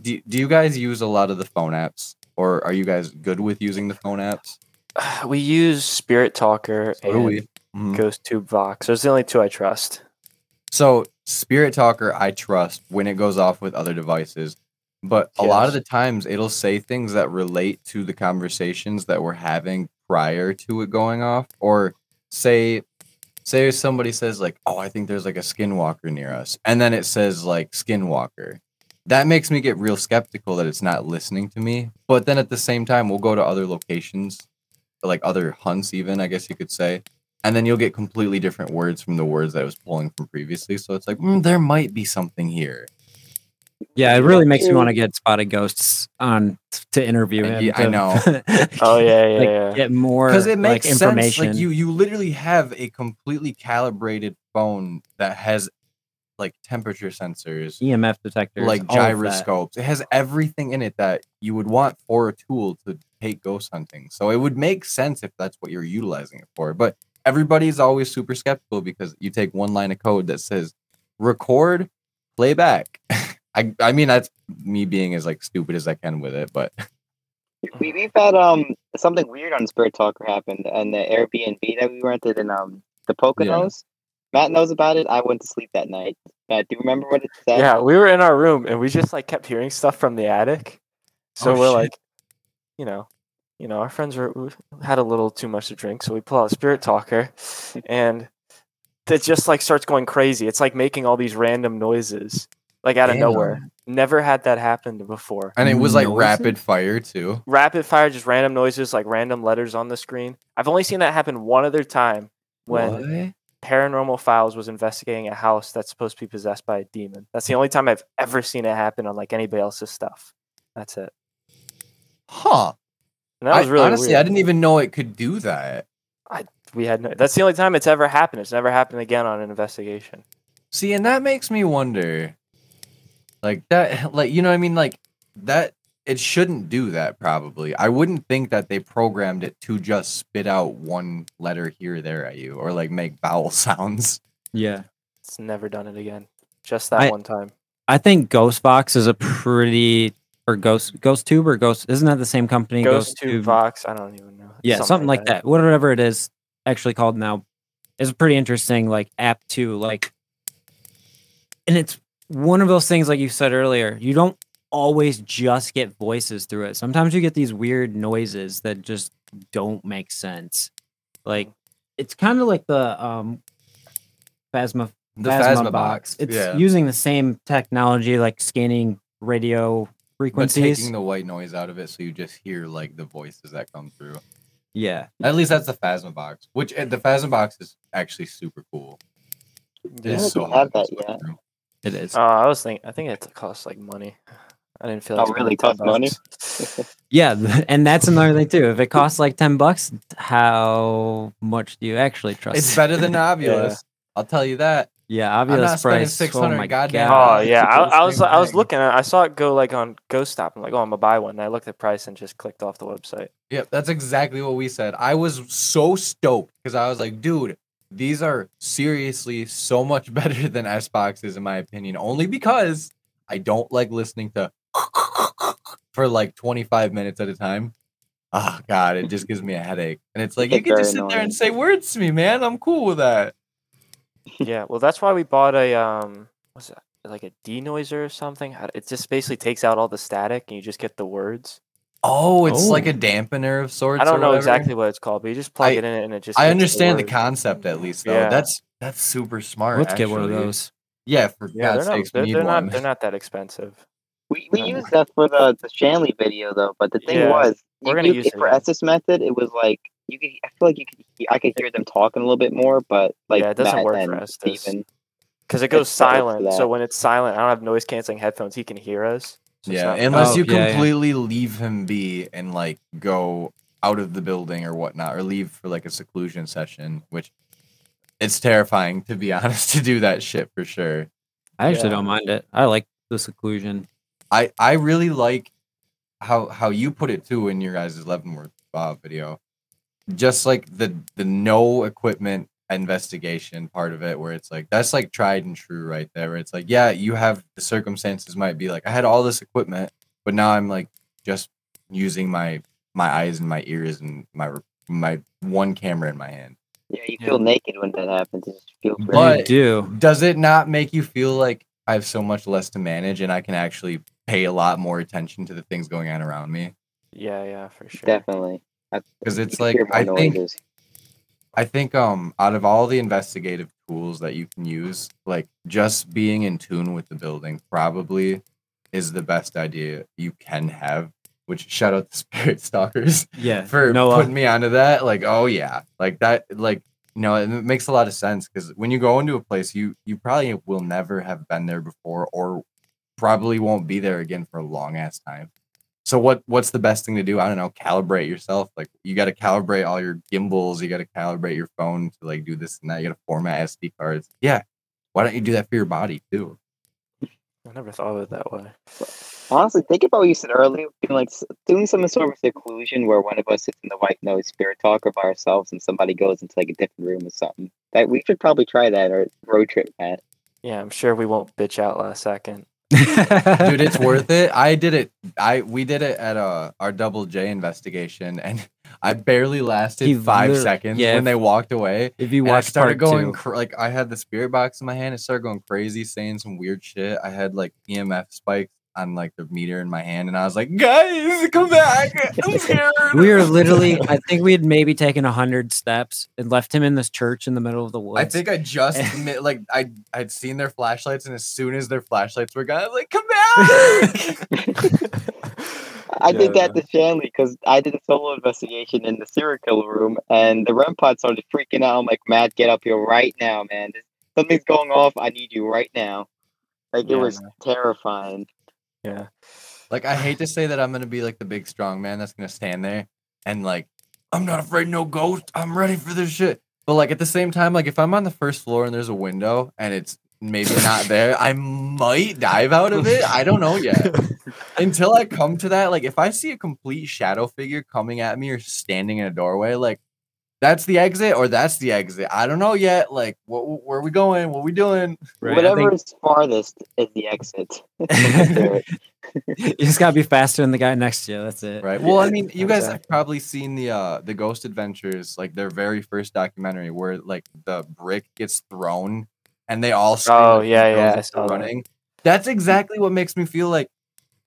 Do do you guys use a lot of the phone apps, or are you guys good with using the phone apps? We use Spirit Talker So and we. Mhm. Ghost Tube Vox. Those are the only two I trust. So Spirit Talker, I trust when it goes off with other devices, but a lot of Yes. the times it'll say things that relate to the conversations that we're having prior to it going off, or say, say somebody says like, "Oh, I think there's like a Skinwalker near us," and then it says like Skinwalker. That makes me get real skeptical that it's not listening to me. But then at the same time, we'll go to other locations, like other hunts, even I guess you could say, and then you'll get completely different words from the words that I was pulling from previously. So it's like "Mm, there might be something here. Yeah, it really makes me want to get Spotted Ghosts on to interview him. yeah, I know. Oh yeah, yeah, like, yeah. get more Because it like, makes sense. information. Like you, you literally have a completely calibrated phone that has like temperature sensors, EMF detectors, like all of that. gyroscopes. It has everything in it that you would want for a tool to take ghost hunting. So it would make sense if that's what you're utilizing it for. But everybody's always super skeptical because you take one line of code that says record, playback. I, I mean that's me being as like stupid as I can with it, but We we've had um something weird on Spirit Talker happened and the Airbnb that we rented in um the Poconos. Matt knows about it. I went to sleep that night. Matt, do you remember what it said? Yeah, we were in our room and we just like kept hearing stuff from the attic. So Oh, we're shit. like, you know, you know, our friends were had a little too much to drink, so we pull out Spirit Talker, and it just like starts going crazy. It's like making all these random noises, like out of nowhere. Never had that happen before. and it was like Noises? rapid fire too. Rapid fire, just random noises, like random letters on the screen. I've only seen that happen one other time when What? Paranormal Files was investigating a house that's supposed to be possessed by a demon. That's the only time I've ever seen it happen on like anybody else's stuff. That's it. Huh. And that was I- really honestly, weird. I didn't even know it could do that. I We had no, that's the only time it's ever happened. It's never happened again on an investigation. See, and that makes me wonder, like that, like you know, what I mean, like that. It shouldn't do that. Probably, I wouldn't think that they programmed it to just spit out one letter here or there at you, or like make vowel sounds. Yeah. It's never done it again. Just that I- one time. I think Ghostbox is a pretty or Ghost Ghost Tube or Ghost isn't that the same company? Ghost Tube Vox. I don't even know. Yeah, something, like that. Whatever it is actually called now is a pretty interesting like app too. Like and it's one of those things like you said earlier, you don't always just get voices through it. Sometimes you get these weird noises that just don't make sense. Like it's kind of like the um Phasma The Phasma, Phasma box. box. It's yeah. using the same technology, like scanning radio frequencies, but frequencies. taking the white noise out of it, so you just hear like the voices that come through. Yeah. At least that's the Phasma box, which uh, the Phasma box is actually super cool. Yeah. It's so don't hard that to sort yet. through. It is. Uh, I was thinking. I think it costs like money. I didn't feel. Oh, like really? spending 10 Costs money? Yeah, and that's another thing too. If it costs like ten bucks, how much do you actually trust? It's better than Ovilus. I'll tell you that. Yeah, not Ovilus spending price. 600 oh goddamn god. Oh yeah, I, I was same I was looking. I saw it go like on Ghost Stop. I'm like, oh, I'm gonna buy one. And I looked at price and just clicked off the website. Yep, that's exactly what we said. I was so stoked because I was like, dude, these are seriously so much better than S boxes in my opinion. Only because I don't like listening to for like 25 minutes at a time. Oh god, it just gives me a headache. And it's like you can just sit there and say words to me, man. I'm cool with that. yeah, well, that's why we bought a um, what's that? Like a denoiser or something. It just basically takes out all the static and you just get the words. Oh, it's oh. like Oh. a dampener of sorts. I don't or know whatever. exactly what it's called, but you just plug I- it in and it just. I understand the words. concept at least though. Yeah. That's that's super smart. Let's get one of those. Yeah, for Yeah, God's they're not. sakes, They're, they're not. They're not that expensive. We we No. used that for the the Shanley video though, but the thing Yeah, was, we're gonna you- use it for again. Estes method. It was like you could. I feel like you could. I could hear them talking a little bit more, but like Yeah, it doesn't work for Estes. Because it goes It's set up for silent. So when it's silent, I don't have noise canceling headphones. He can hear us. So it's Yeah, not- unless Oh, you yeah, yeah. completely leave him be and like go out of the building or whatnot, or leave for like a seclusion session, which it's terrifying to be honest to do that shit for sure. I actually Yeah. don't mind it. I like the seclusion. I I really like how how you put it too in your guys' Leavenworth uh, video. Just like the the no equipment investigation part of it, where it's like that's like tried and true right there. Where it's like, yeah, you have the circumstances might be like I had all this equipment, but now I'm like just using my my eyes and my ears and my my one camera in my hand. yeah, you Yeah. feel naked when that happens. You feel free. But- do. Does it not make you feel like I have so much less to manage and I can actually pay a lot more attention to the things going on around me? Yeah, yeah, for sure. Definitely. 'Cause it's like, I think- noises. I think um out of all the investigative tools that you can use, like just being in tune with the building probably is the best idea you can have. Which shout out to Spirit Stalkers Yeah. for Noah. putting me onto that. Like, oh yeah, like that. Like, you know, it makes a lot of sense because when you go into a place, you you probably will never have been there before, or probably won't be there again for a long ass time. So what what's the best thing to do? I don't know. Calibrate yourself. Like you got to calibrate all your gimbals. You got to calibrate your phone to like do this and that. You got to format SD cards. Yeah. Why don't you do that for your body too? I never thought of it that way. Honestly, think about what you said earlier. Being like doing some sort of seclusion where one of us sits in the white noise spirit talker by ourselves and somebody goes into like a different room or something. That we should probably try that or road trip Matt. Yeah, I'm sure we won't bitch out last second. Dude it's worth it. I did it. I we did it at uh our double j investigation and i barely lasted He five seconds yeah, when they walked away If you watched i started part going two, cr- like i had the spirit box in my hand it started going crazy saying some weird shit. I had like emf spikes on like the meter in my hand and i was like guys come back i'm scared we were literally, I think we had maybe taken a hundred steps and left him in this church in the middle of the woods. I think I just mi- like I I'd seen their flashlights, and as soon as their flashlights were gone, I was like, "Come back!" I did that to Shanley because I did a solo investigation in the serial killer room, and the REM pod started freaking out. I'm like, Matt, get up here right now, man. Something's going off. I need you right now. Like Yeah, it was terrifying. Yeah. Like I hate to say that I'm gonna be like the big strong man that's gonna stand there and like I'm not afraid no ghost. I'm ready for this shit. But like at the same time, like if I'm on the first floor and there's a window and it's maybe not there, I might dive out of it. I don't know yet. Until I come to that, like if I see a complete shadow figure coming at me or standing in a doorway, like that's the exit or that's the exit. I don't know yet. Like what where are we going? What we doing? Right, Whatever think- is farthest is the exit. Let's you just gotta be faster than the guy next to you. That's it. Right. Well, I mean, you guys have probably seen the uh the Ghost Adventures, like their very first documentary where like the brick gets thrown and they all scream Oh, yeah, yeah, I are saw that. running. That's exactly what makes me feel like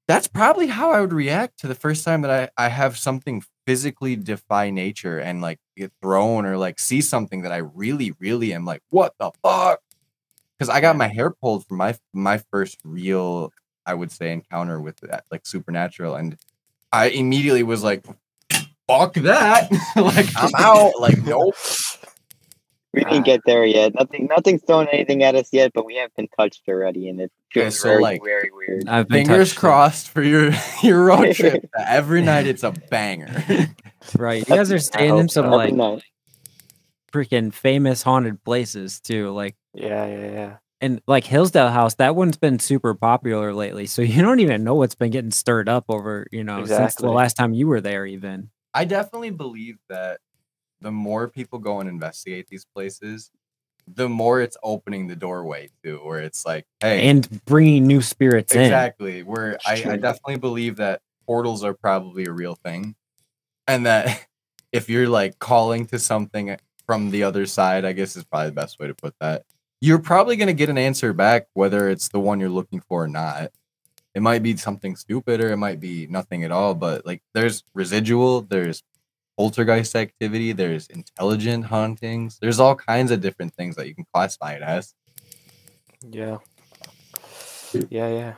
that's probably how I would react to the first time that I, I have something physically defy nature and like get thrown or like see something that I really, really am like, what the fuck? Because I got my hair pulled from my my first real, I would say, encounter with that like supernatural, and I immediately was like, fuck that. like I'm out. Like nope. We didn't get there yet. Nothing, nothing's thrown anything at us yet, but we have been touched already, and it Okay, feels so, very, like- very weird. I've been Fingers touched too. crossed for your your road trip. Every night it's a banger. Right. You guys are staying in some so. like night. freaking famous haunted places too. Like Yeah, yeah, yeah. and like Hillsdale House, that one's been super popular lately. So you don't even know what's been getting stirred up over, you know, since the last time you were there even. I definitely believe that the more people go and investigate these places, the more it's opening the doorway to where it's like, hey, And bringing new spirits in. exactly. Where I, I definitely believe that portals are probably a real thing, and that if you're like calling to something from the other side, I guess is probably the best way to put that. You're probably gonna get an answer back, whether it's the one you're looking for or not. It might be something stupid or it might be nothing at all, but like there's residual, there's poltergeist activity, there's intelligent hauntings, there's all kinds of different things that you can classify it as. Yeah. Yeah, yeah.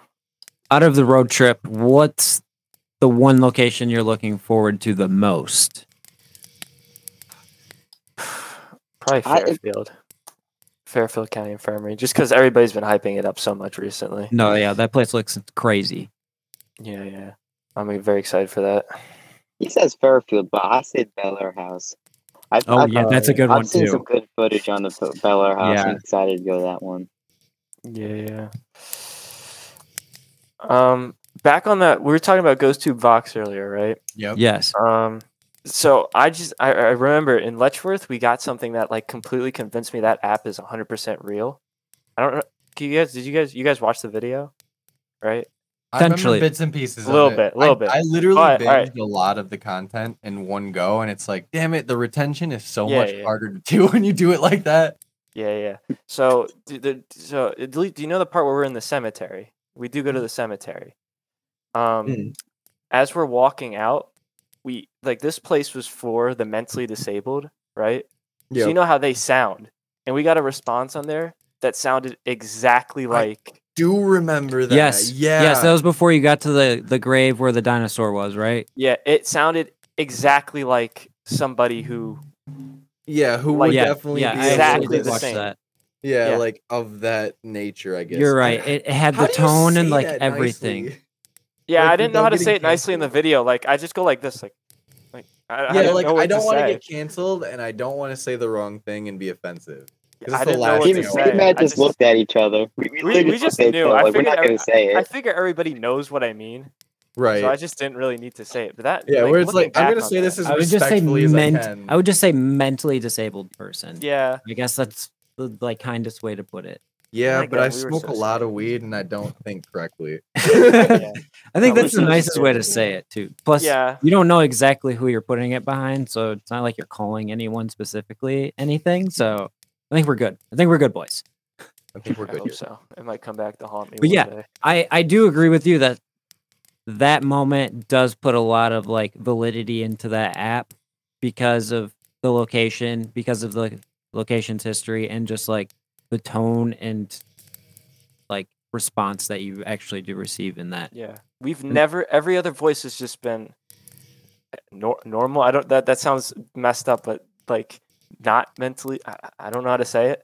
Out of the road trip, what's the one location you're looking forward to the most? Probably I- Fairfield. Fairfield County Infirmary. Just because everybody's been hyping it up so much recently. No, yeah, that place looks crazy. Yeah, yeah. I'm very excited for that. He says Fairfield, but I said Bellaire House. I've, Oh I've, yeah, that's a good I've one seen too. some good footage on the Bellaire House. Yeah. I'm excited to go to that one. Yeah, yeah. Um, back on that, we were talking about Ghost Tube Vox earlier, right? Yep. Yes. Um, so I just I, I remember in Letchworth we got something that like completely convinced me that app is 100% real. I don't know. Can you guys did you guys you guys watch the video? Right? I remember bits and pieces. A little of it. bit, a little I, bit. I literally But, binged alright. a lot of the content in one go, and it's like, damn it, the retention is so Yeah, much yeah. harder to do when you do it like that. Yeah, yeah. So do, the, so do you know the part where we're in the cemetery? We do go to the cemetery. Um, Mm. as we're walking out, we like this place was for the mentally disabled, right? So you know how they sound, and we got a response on there that sounded exactly like do remember that. Yes. Yeah. Yes, that was before you got to the the grave where the dinosaur was, right? yeah, it sounded exactly like somebody who Yeah, who Like- would yeah, definitely yeah, be I able Exactly to did the same. that. Yeah, Yeah. like of that nature, I guess. You're right. It, it had the tone and like everything. nicely? yeah, Like, I didn't know how to say it nicely in the video. Like I just go like this, like like I, I Yeah, didn't like I don't want to to get canceled, and I don't want to say the wrong thing and be offensive. 'Cause I didn't know what Me, to thing me say. and Matt just just- looked at each other. We, we, We- we just just knew. each other, I like, we're not going to say I figure everybody knows what I mean, Right. so I just didn't really need to say it. But that yeah, like, where it's like I'm gonna say this that- as I would just say respectfully as I can. I would just say mentally disabled person. yeah. I guess that's the like kindest way to put it. yeah, but God, I we smoke so a lot of weed and I don't think correctly. yeah. I think No, that's the nicest way to say it too. Plus, Yeah. you don't know exactly who you're putting it behind, so it's not like you're calling anyone specifically anything. So I think we're good. I think we're good, boys. I think we're I good. hope so. It might come back to haunt me. But one yeah, day. I I do agree with you that that moment does put a lot of like validity into that app because of the location, because of the location's history, and just like the tone and like response that you actually do receive in that. Yeah, we've never. Every other voice has just been eh, nor- normal. I don't. That that sounds messed up, but like not mentally. I, I don't know how to say it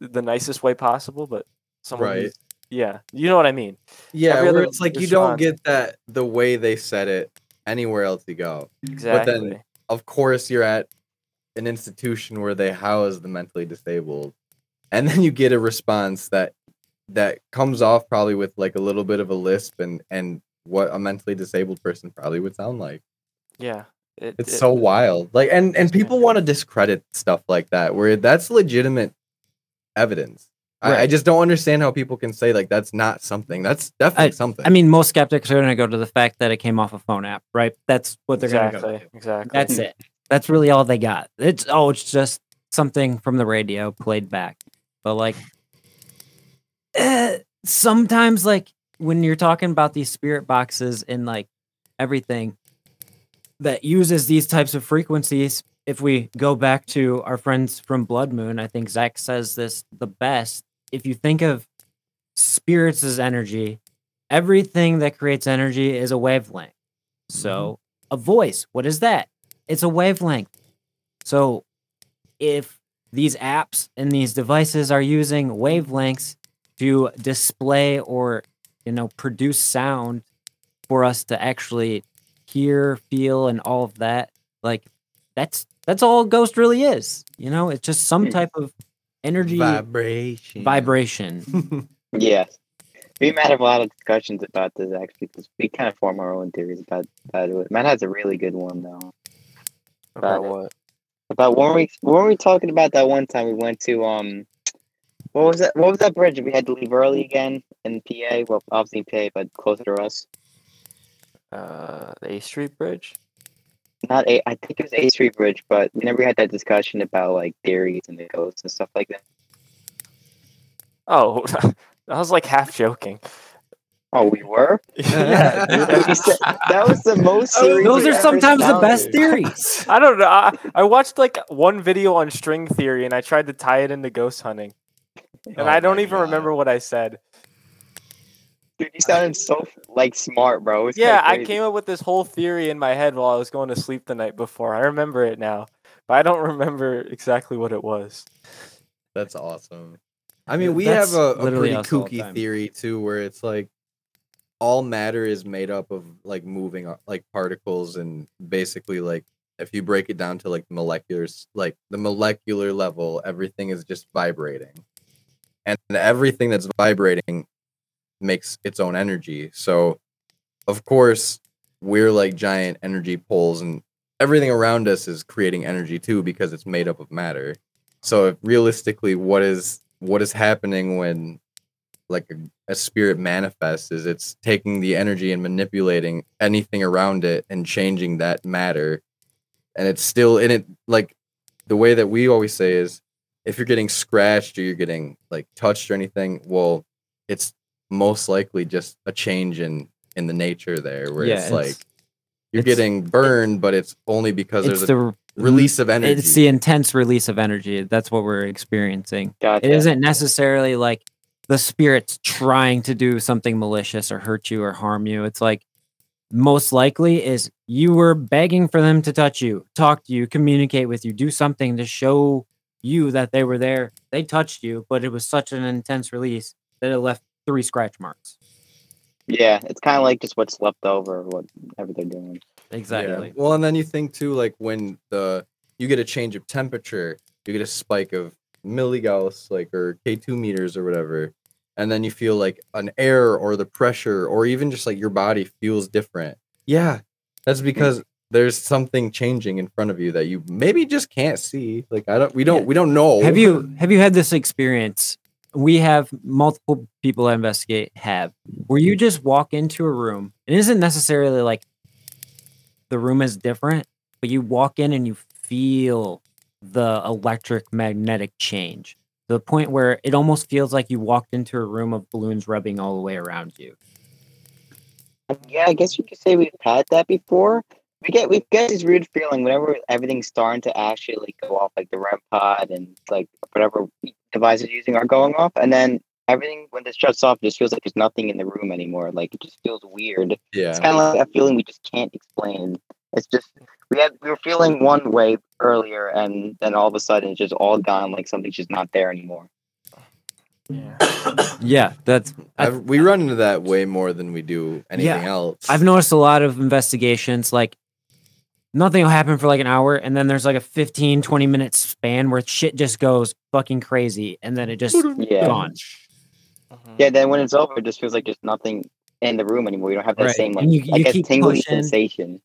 the nicest way possible, but someone. Right. who's- Yeah, you know what I mean. Yeah, Every other it's like you don't get that the way they said it anywhere else you go. Exactly. But then, Of course, you're at an institution where they house the mentally disabled, and then you get a response that that comes off probably with like a little bit of a lisp and and what a mentally disabled person probably would sound like. yeah. It, It's it- so wild. Like and and people want to discredit stuff like that where that's legitimate evidence. I, I just don't understand how people can say like that's not something. That's definitely something. I mean, most skeptics are going to go to the fact that it came off a phone app, right? That's what they're going to go. exactly. to. Exactly. That's it. That's really all they got. It's oh, it's just something from the radio played back. But like, eh, sometimes like when you're talking about these spirit boxes and like everything that uses these types of frequencies. If we go back to our friends from Blood Moon, I think Zach says this the best. If you think of spirits as energy, everything that creates energy is a wavelength. So mm-hmm. a voice, what is that? it's a wavelength. So if these apps and these devices are using wavelengths to display or you know produce sound for us to actually hear, feel, and all of that, like that's that's all Ghost really is. You know, it's just some Hmm. type of energy Vibration. vibration. Yes. We might have a lot of discussions about this actually because we kind of form our own theories about, about it. Matt has a really good one though. About Got it. what? About when we when were we talking about that one time we went to um what was that what was that bridge we had to leave early again in PA? Well obviously in PA but closer to us. Uh, the A Street Bridge. Not a I think it was A Street Bridge, but we never had that discussion about like theories and the ghosts and stuff like that. Oh, I was like half joking. Oh, we were? yeah, dude. We said- that was the most serious Those are sometimes the best theories. I don't know. I, I watched like one video on string theory and I tried to tie it into ghost hunting. And Oh I don't even God. remember what I said. Dude, you sounded so like smart, bro. It's Yeah, I came up with this whole theory in my head while I was going to sleep the night before. I remember it now, but I don't remember exactly what it was. That's awesome. I mean, we That's have a, a pretty us the kooky theory too, where it's like all matter is made up of like moving uh, like particles, and basically like if you break it down to like molecular, like the molecular level, everything is just vibrating, and everything that's vibrating makes its own energy. So, of course, we're like giant energy poles, and everything around us is creating energy too because it's made up of matter. So realistically, what is what is happening when like a, a spirit manifests is it's taking the energy and manipulating anything around it and changing that matter, and it's still in it. Like the way that we always say is, if you're getting scratched or you're getting like touched or anything, well, it's most likely just a change in in the nature there, where Yeah, it's, it's- like you're it's- getting burned, but it's only because It's there's a the r- release of energy. It's the intense release of energy. That's what we're experiencing. Gotcha. It isn't necessarily like the spirits trying to do something malicious or hurt you or harm you. It's like most likely is you were begging for them to touch you, talk to you, communicate with you, do something to show you that they were there. They touched you, but it was such an intense release that it left three scratch marks. Yeah, it's kind of like just what's left over, whatever they're doing. Exactly. Yeah. Well, and then you think too, like when the you get a change of temperature, you get a spike of milligauss, like or K2 meters or whatever, and then you feel like an air or the pressure or even just like your body feels different. Yeah, that's mm. because there's something changing in front of you that you maybe just can't see. Like I don't, we don't, Yeah. we don't know. Have you have you had this experience? We have multiple people that investigate have where you just walk into a room. It isn't necessarily like the room is different, but you walk in and you feel the electric magnetic change to the point where it almost feels like you walked into a room of balloons rubbing all the way around you. Yeah, I guess you could say we've had that before. We get we get this weird feeling whenever everything's starting to actually go off, like the REM pod and like whatever devices you're using are going off, and then everything when this shuts off, it just feels like there's nothing in the room anymore. Like it just feels weird. Yeah, It's kind of like a feeling we just can't explain. It's just we had we were feeling one way earlier, and then all of a sudden it's just all gone. Like something's just not there anymore. Yeah. Yeah, that's I've, we run into that way more than we do anything Yeah. else. I've noticed a lot of investigations like nothing will happen for like an hour and then there's like a 15 20 minute span where shit just goes fucking crazy and then it just Yeah. gone. Mhm. Yeah, then when it's over, it just feels like there's nothing in the room anymore. You don't have that Right, same like and you- I you guess keep tingly pushing. sensation.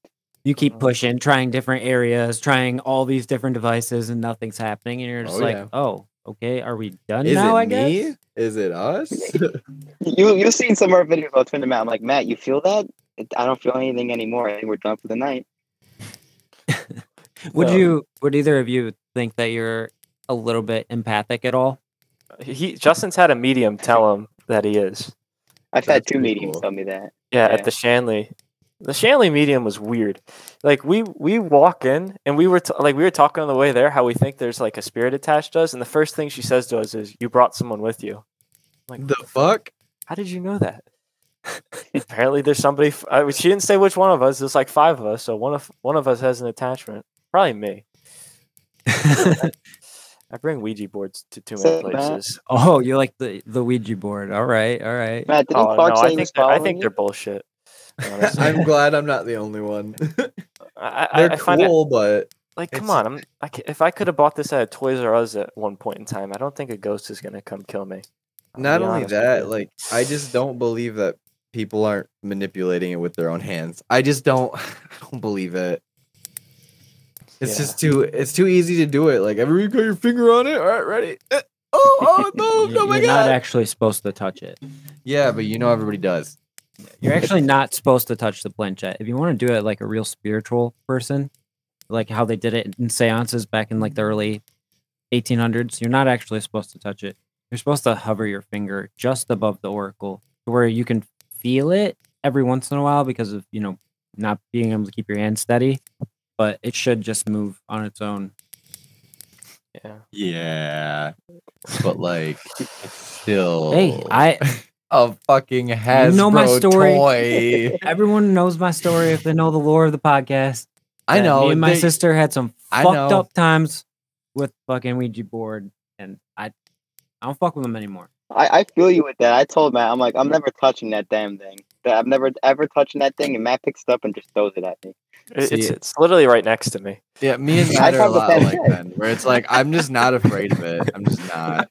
You keep Mhm. pushing, trying different areas, trying all these different devices and nothing's happening and you're just Oh, like, yeah. "Oh, okay, are we done Is now, it I guess?" Is it us? You you've seen some of our videos. I'll turn them out. I'm like Matt, you feel that? I don't feel anything anymore. I think we're done for the night. Would So- you would either of you think that you're a little bit empathic at all? He Justin's had a medium tell him that he is. I've had two mediums cool. tell me that. Yeah, Yeah. at the Shanley. The Shanley medium was weird. Like we we walk in and we were t- like we were talking on the way there how we think there's like a spirit attached to us, and the first thing she says to us is, "You brought someone with you." I'm like the fuck? how did you know that? Apparently, there's somebody. f- I she didn't say which one of us. There's like five of us, so one of one of us has an attachment. Probably me. I bring Ouija boards to too many Say, Matt. places. oh, you like the the Ouija board? All right, all right. Matt, didn't Oh, Clark no, say I think they're, I think they're bullshit. I'm glad I'm not the only one. I, I, They're I find it cool, but like, come on. I'm I, ca- if I could have bought this at Toys R Us at one point in time, I don't think a ghost is gonna come kill me. I'll not only honest that, like I just don't believe that people aren't manipulating it with their own hands. I just don't I don't believe it. It's Yeah. just too it's too easy to do it. Like everybody got your finger on it. All right, ready. Eh, Oh, oh no, oh my You're god. not actually supposed to touch it. yeah, but you know everybody does. You're actually not supposed to touch the planchette. If you want to do it like a real spiritual person, like how they did it in seances back in like the early 1800s, you're not actually supposed to touch it. You're supposed to hover your finger just above the oracle to where you can feel it every once in a while because of, you know, not being able to keep your hand steady, but it should just move on its own. yeah. Yeah, but like, still. Hey, I a fucking Hasbro know my story. toy. everyone knows my story if they know the lore of the podcast. I know. Me and my they- sister had some fucked up times with fucking Ouija board, and I, I don't fuck with them anymore. I, I feel you with that. I told Matt, I'm like, I'm never touching that damn thing. That I'm never ever touching that thing, and Matt picks it up and just throws it at me. It- it's it's literally right next to me. Yeah, me and Matt are a lot like tag. that, where it's like I'm just not afraid of it. I'm just not.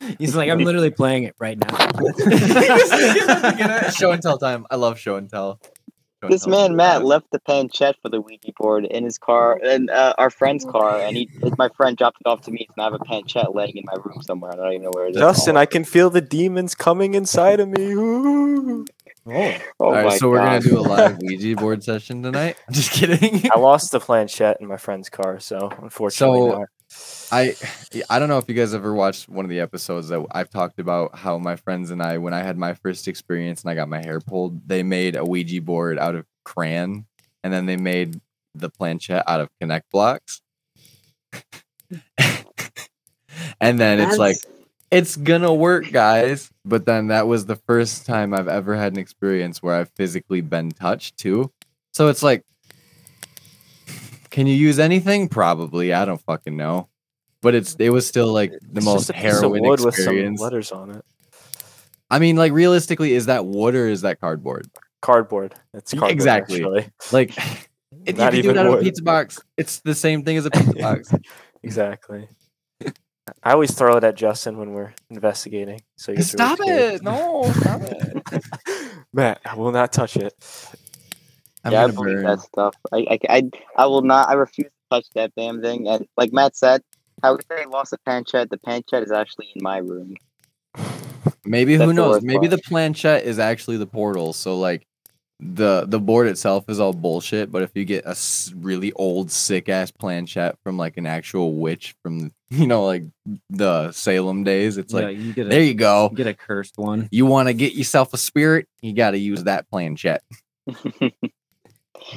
He's like, I'm literally playing it right now. show and tell time. I love show and tell. Show and This man Matt left the planchette for the Ouija board in his car, and uh, our friend's car, and he, my friend dropped it off to me, and I have a planchette laying in my room somewhere. I don't even know where it is. Justin, I can feel the demons coming inside of me. Ooh. oh All right, my so we're gonna do a live Ouija board session tonight. I'm just kidding. I lost the planchette in my friend's car, so unfortunately, So- not. I I don't know if you guys ever watched one of the episodes that I've talked about how my friends and I, when I had my first experience and I got my hair pulled, they made a Ouija board out of crayon, and then they made the planchette out of K'NEX blocks. and then it's like it's gonna work, guys. But then that was the first time I've ever had an experience where I've physically been touched too. So it's like, can you use anything? Probably. I don't fucking know. But it's it was still like the It's most just a piece of harrowing wood with experience. some letters on it. I mean, like realistically, is that wood or is that cardboard? Cardboard. It's cardboard, exactly. Actually. Like, if Not you do even out a pizza box, it's the same thing as a pizza box. Exactly. I always throw it at Justin when we're investigating. So really Stop it! No, stop it! Matt, I will not touch it. I'm yeah, I believe burn. that stuff. I, I, I, I will not. I refuse to touch that damn thing. And like Matt said, how we say he lost the planchette. The planchette is actually in my room. Maybe That's who knows? worst Maybe part. the planchette is actually the portal. So like the the board itself is all bullshit. But if you get a really old sick ass planchette from like an actual witch from you know like the Salem days, it's Yeah, like you get a there you go. you get a cursed one. You want to get yourself a spirit, you got to use that planchette.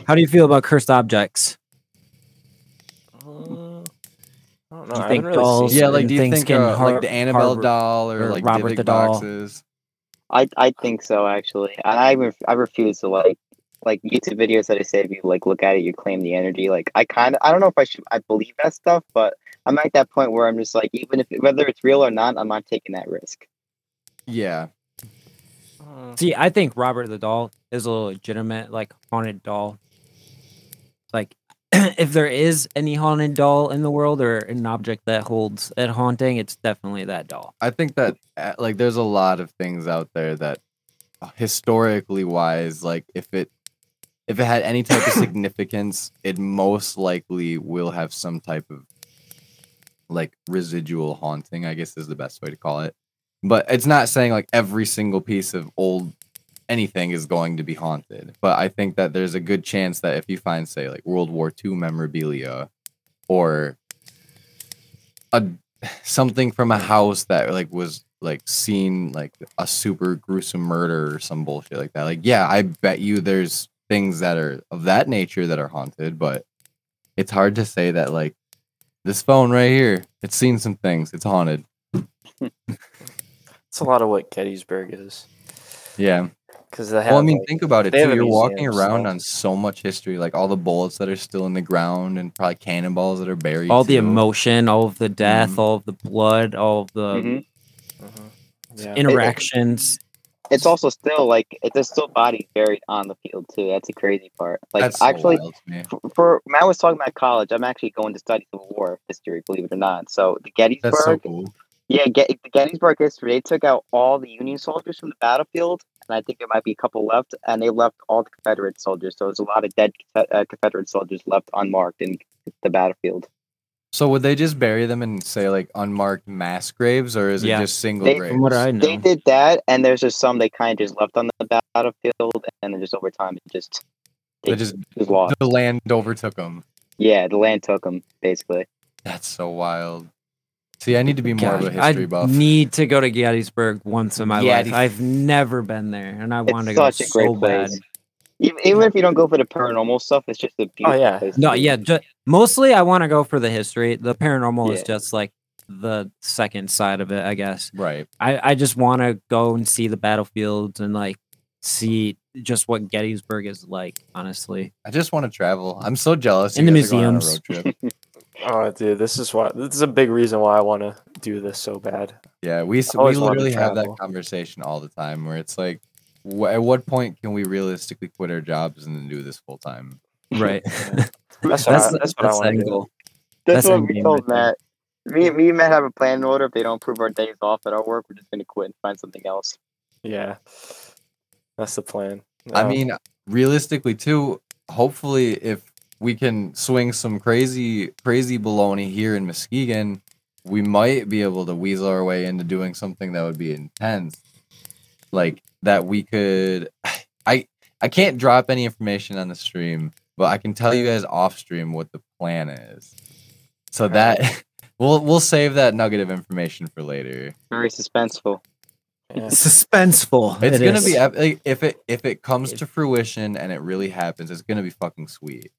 How do you feel about cursed objects? Uh, I don't know. Do you I think really dolls- Yeah, like do you think can uh, har- like the Annabelle harbor- doll or, or like Robert Dybbuk the doll? boxes? I, I think so actually. And I, ref, I refuse to like, like YouTube videos that I say if you like look at it, you claim the energy. Like I kind of, I don't know if I should, I believe that stuff, but I'm at that point where I'm just like, even if whether it's real or not, I'm not taking that risk. Yeah, Uh, See, I think Robert the doll is a legitimate like haunted doll. Like, if there is any haunted doll in the world or an object that holds a haunting, it's definitely that doll. I think that uh, like there's a lot of things out there that uh, historically wise, like if it if it had any type of significance, it most likely will have some type of like residual haunting, I guess is the best way to call it. But it's not saying like every single piece of old anything is going to be haunted. But I think that there's a good chance that if you find, say, like World War II memorabilia or a something from a house that like was like seen like a super gruesome murder or some bullshit like that. Like, yeah, I bet you there's things that are of that nature that are haunted, but it's hard to say that like this phone right here, it's seen some things. It's haunted. it's a lot of what Gettysburg is. Yeah. because they have. Well, I mean, like- think about it too. You're walking around so- on so much history, like all the bullets that are still in the ground, and probably cannonballs that are buried. all the emotion, all of the death, Mhm. all of the blood, all of the Mhm. Mhm. Yeah. interactions. It's also still like it- there's still bodies buried on the field too. That's the crazy part. Like That's so actually, wild to me. for, for when I was talking about college, I'm actually going to study Civil War history, believe it or not. So the Gettysburg, That's so cool. Yeah, Get, the Gettysburg history. They took out all the Union soldiers from the battlefield, and I think there might be a couple left, and they left all the Confederate soldiers. So there's a lot of dead uh, Confederate soldiers left unmarked in the battlefield. So would they just bury them in say like unmarked mass graves, or is Yeah. it just single They- graves? From what I know, They did that, and there's just some they kind of just left on the battlefield, and then just over time it just They it just was lost. the land overtook them. Yeah, the land took them basically. That's so wild. See, I need to be more of a Gosh, history I buff. need to go to Gettysburg once in my life. I've never been there, and I It's want to go such a great so bad. place. Even, even if you don't go for the paranormal stuff, it's just a oh, beautiful yeah. place. No, yeah, ju- mostly I want to go for the history. The paranormal is just like the second side of it, I guess. right. I, I just want to go and see the battlefields and like see just what Gettysburg is like, honestly. I just want to travel. I'm so jealous. In the guys are going on a museums. road trip. Oh, dude, this is why. This is a big reason why I want to do this so bad. Yeah, we we always literally have that conversation all the time where it's like, wh- at what point can we realistically quit our jobs and then do this full time? Right. That's what, That's I, that's what that's the want to do. That's, That's what we game told right there. Matt. Me, me and Matt have a plan in order. If they don't approve our days off at our work, we're just gonna quit and find something else. Yeah, that's the plan. I Um, mean, realistically too. Hopefully, if we can swing some crazy, crazy baloney here in Muskegon, we might be able to weasel our way into doing something that would be intense, like that we could. I I can't drop any information on the stream, but I can tell you guys off stream what the plan is. So that we'll we'll save that nugget of information for later. Very suspenseful. yeah. Suspenseful. It's it gonna is. be if it if it comes to fruition and it really happens, it's gonna be fucking sweet.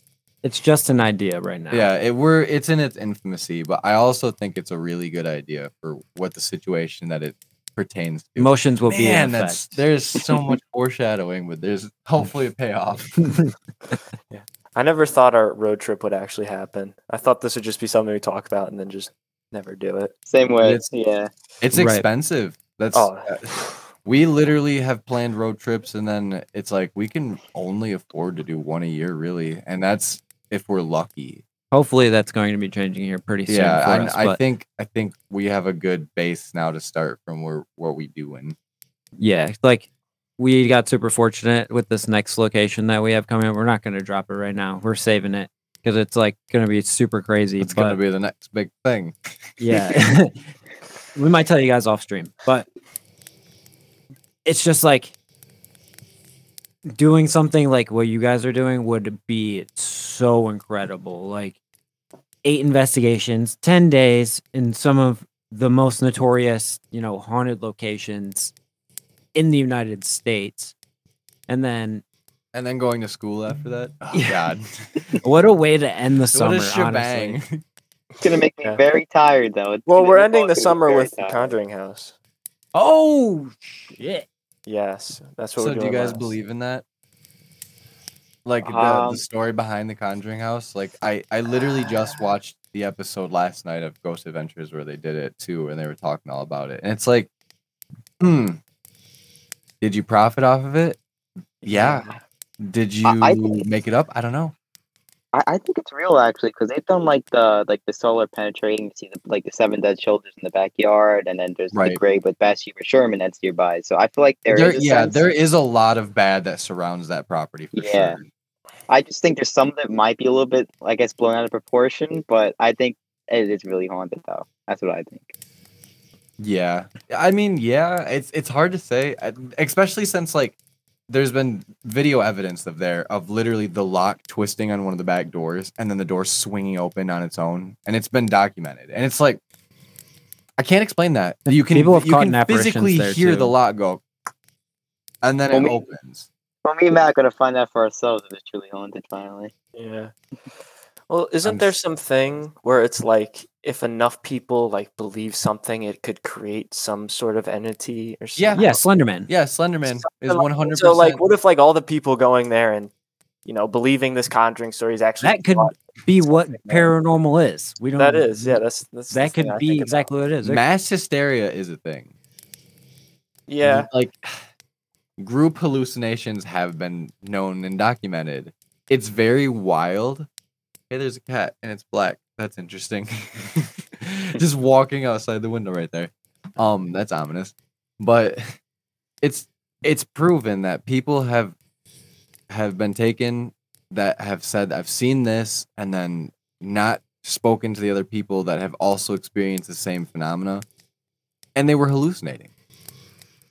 It's just an idea right now. Yeah, it we're it's in its infancy, but I also think it's a really good idea for what the situation that it pertains to. Emotions will be Man, in that's effect. there's so much foreshadowing, but there's hopefully a payoff. yeah. I never thought our road trip would actually happen. I thought this would just be something we talk about and then just never do it. Same way. It's- yeah. It's Right. expensive. That's Oh. uh, we literally have planned road trips, and then it's like we can only afford to do one a year, really, and that's if we're lucky. Hopefully, that's going to be changing here pretty soon. yeah, for I, us, I think I think we have a good base now to start from where what we doing. yeah, like we got super fortunate with this next location that we have coming up. We're not going to drop it right now. We're saving it because it's like going to be super crazy. It's gonna be the next big thing. Yeah. we might tell you guys off stream, but it's just like doing something like what you guys are doing would be so incredible. Like eight investigations, 10 days in some of the most notorious, you know, haunted locations in the United States. And then And then going to school after that. Oh Yeah. God, what a way to end the what summer, a shebang! honestly. It's gonna make me Yeah. very tired though. It's Well, we're ending the summer very with the tired. Conjuring House. Oh shit. Yes, that's what so do you guys last. believe in that? Like the, Um, the story behind the Conjuring House. Like I, I literally just watched the episode last night of Ghost Adventures where they did it too, and they were talking all about it. And it's like, hmm, did you profit off of it? Yeah. Did you I- I make it up? I don't know. I, I think it's real actually because they've done like the like the solar penetrating. You see the like the seven dead shoulders in the backyard, and then there's Right. the grave with Bathsheba Sherman that's nearby. So I feel like there There, is yeah, sense- there is a lot of bad that surrounds that property for Yeah. sure. I just think there's some that might be a little bit, I guess, blown out of proportion, but I think it is really haunted though. That's what I think. Yeah, I mean, yeah, it's it's hard to say, especially since like there's been video evidence of there of literally the lock twisting on one of the back doors and then the door swinging open on its own, and it's been documented. And it's like I can't explain that. You can People have you caught can apparitions physically there, hear the lock go, and then Well, it me- opens. Well, me and Matt are gonna find out for ourselves if it's truly haunted finally. Yeah. Well, isn't I'm there s- something where it's like if enough people like believe something, it could create some sort of entity or something? Yeah. Yeah, Slenderman. Yeah, Slenderman is Something like- one hundred So, like, what if like all the people going there and you know believing this Conjuring story is actually That could plot- be what paranormal is. We don't. that is yeah that's that's That could be think about. exactly what it is. Mass hysteria is a thing. yeah Like group hallucinations have been known and documented. It's very wild. Hey, there's a cat and it's black. That's interesting. Just walking outside the window right there. Um, that's ominous. But it's it's proven that people have have been taken that have said I've seen this and then not spoken to the other people that have also experienced the same phenomena and they were hallucinating.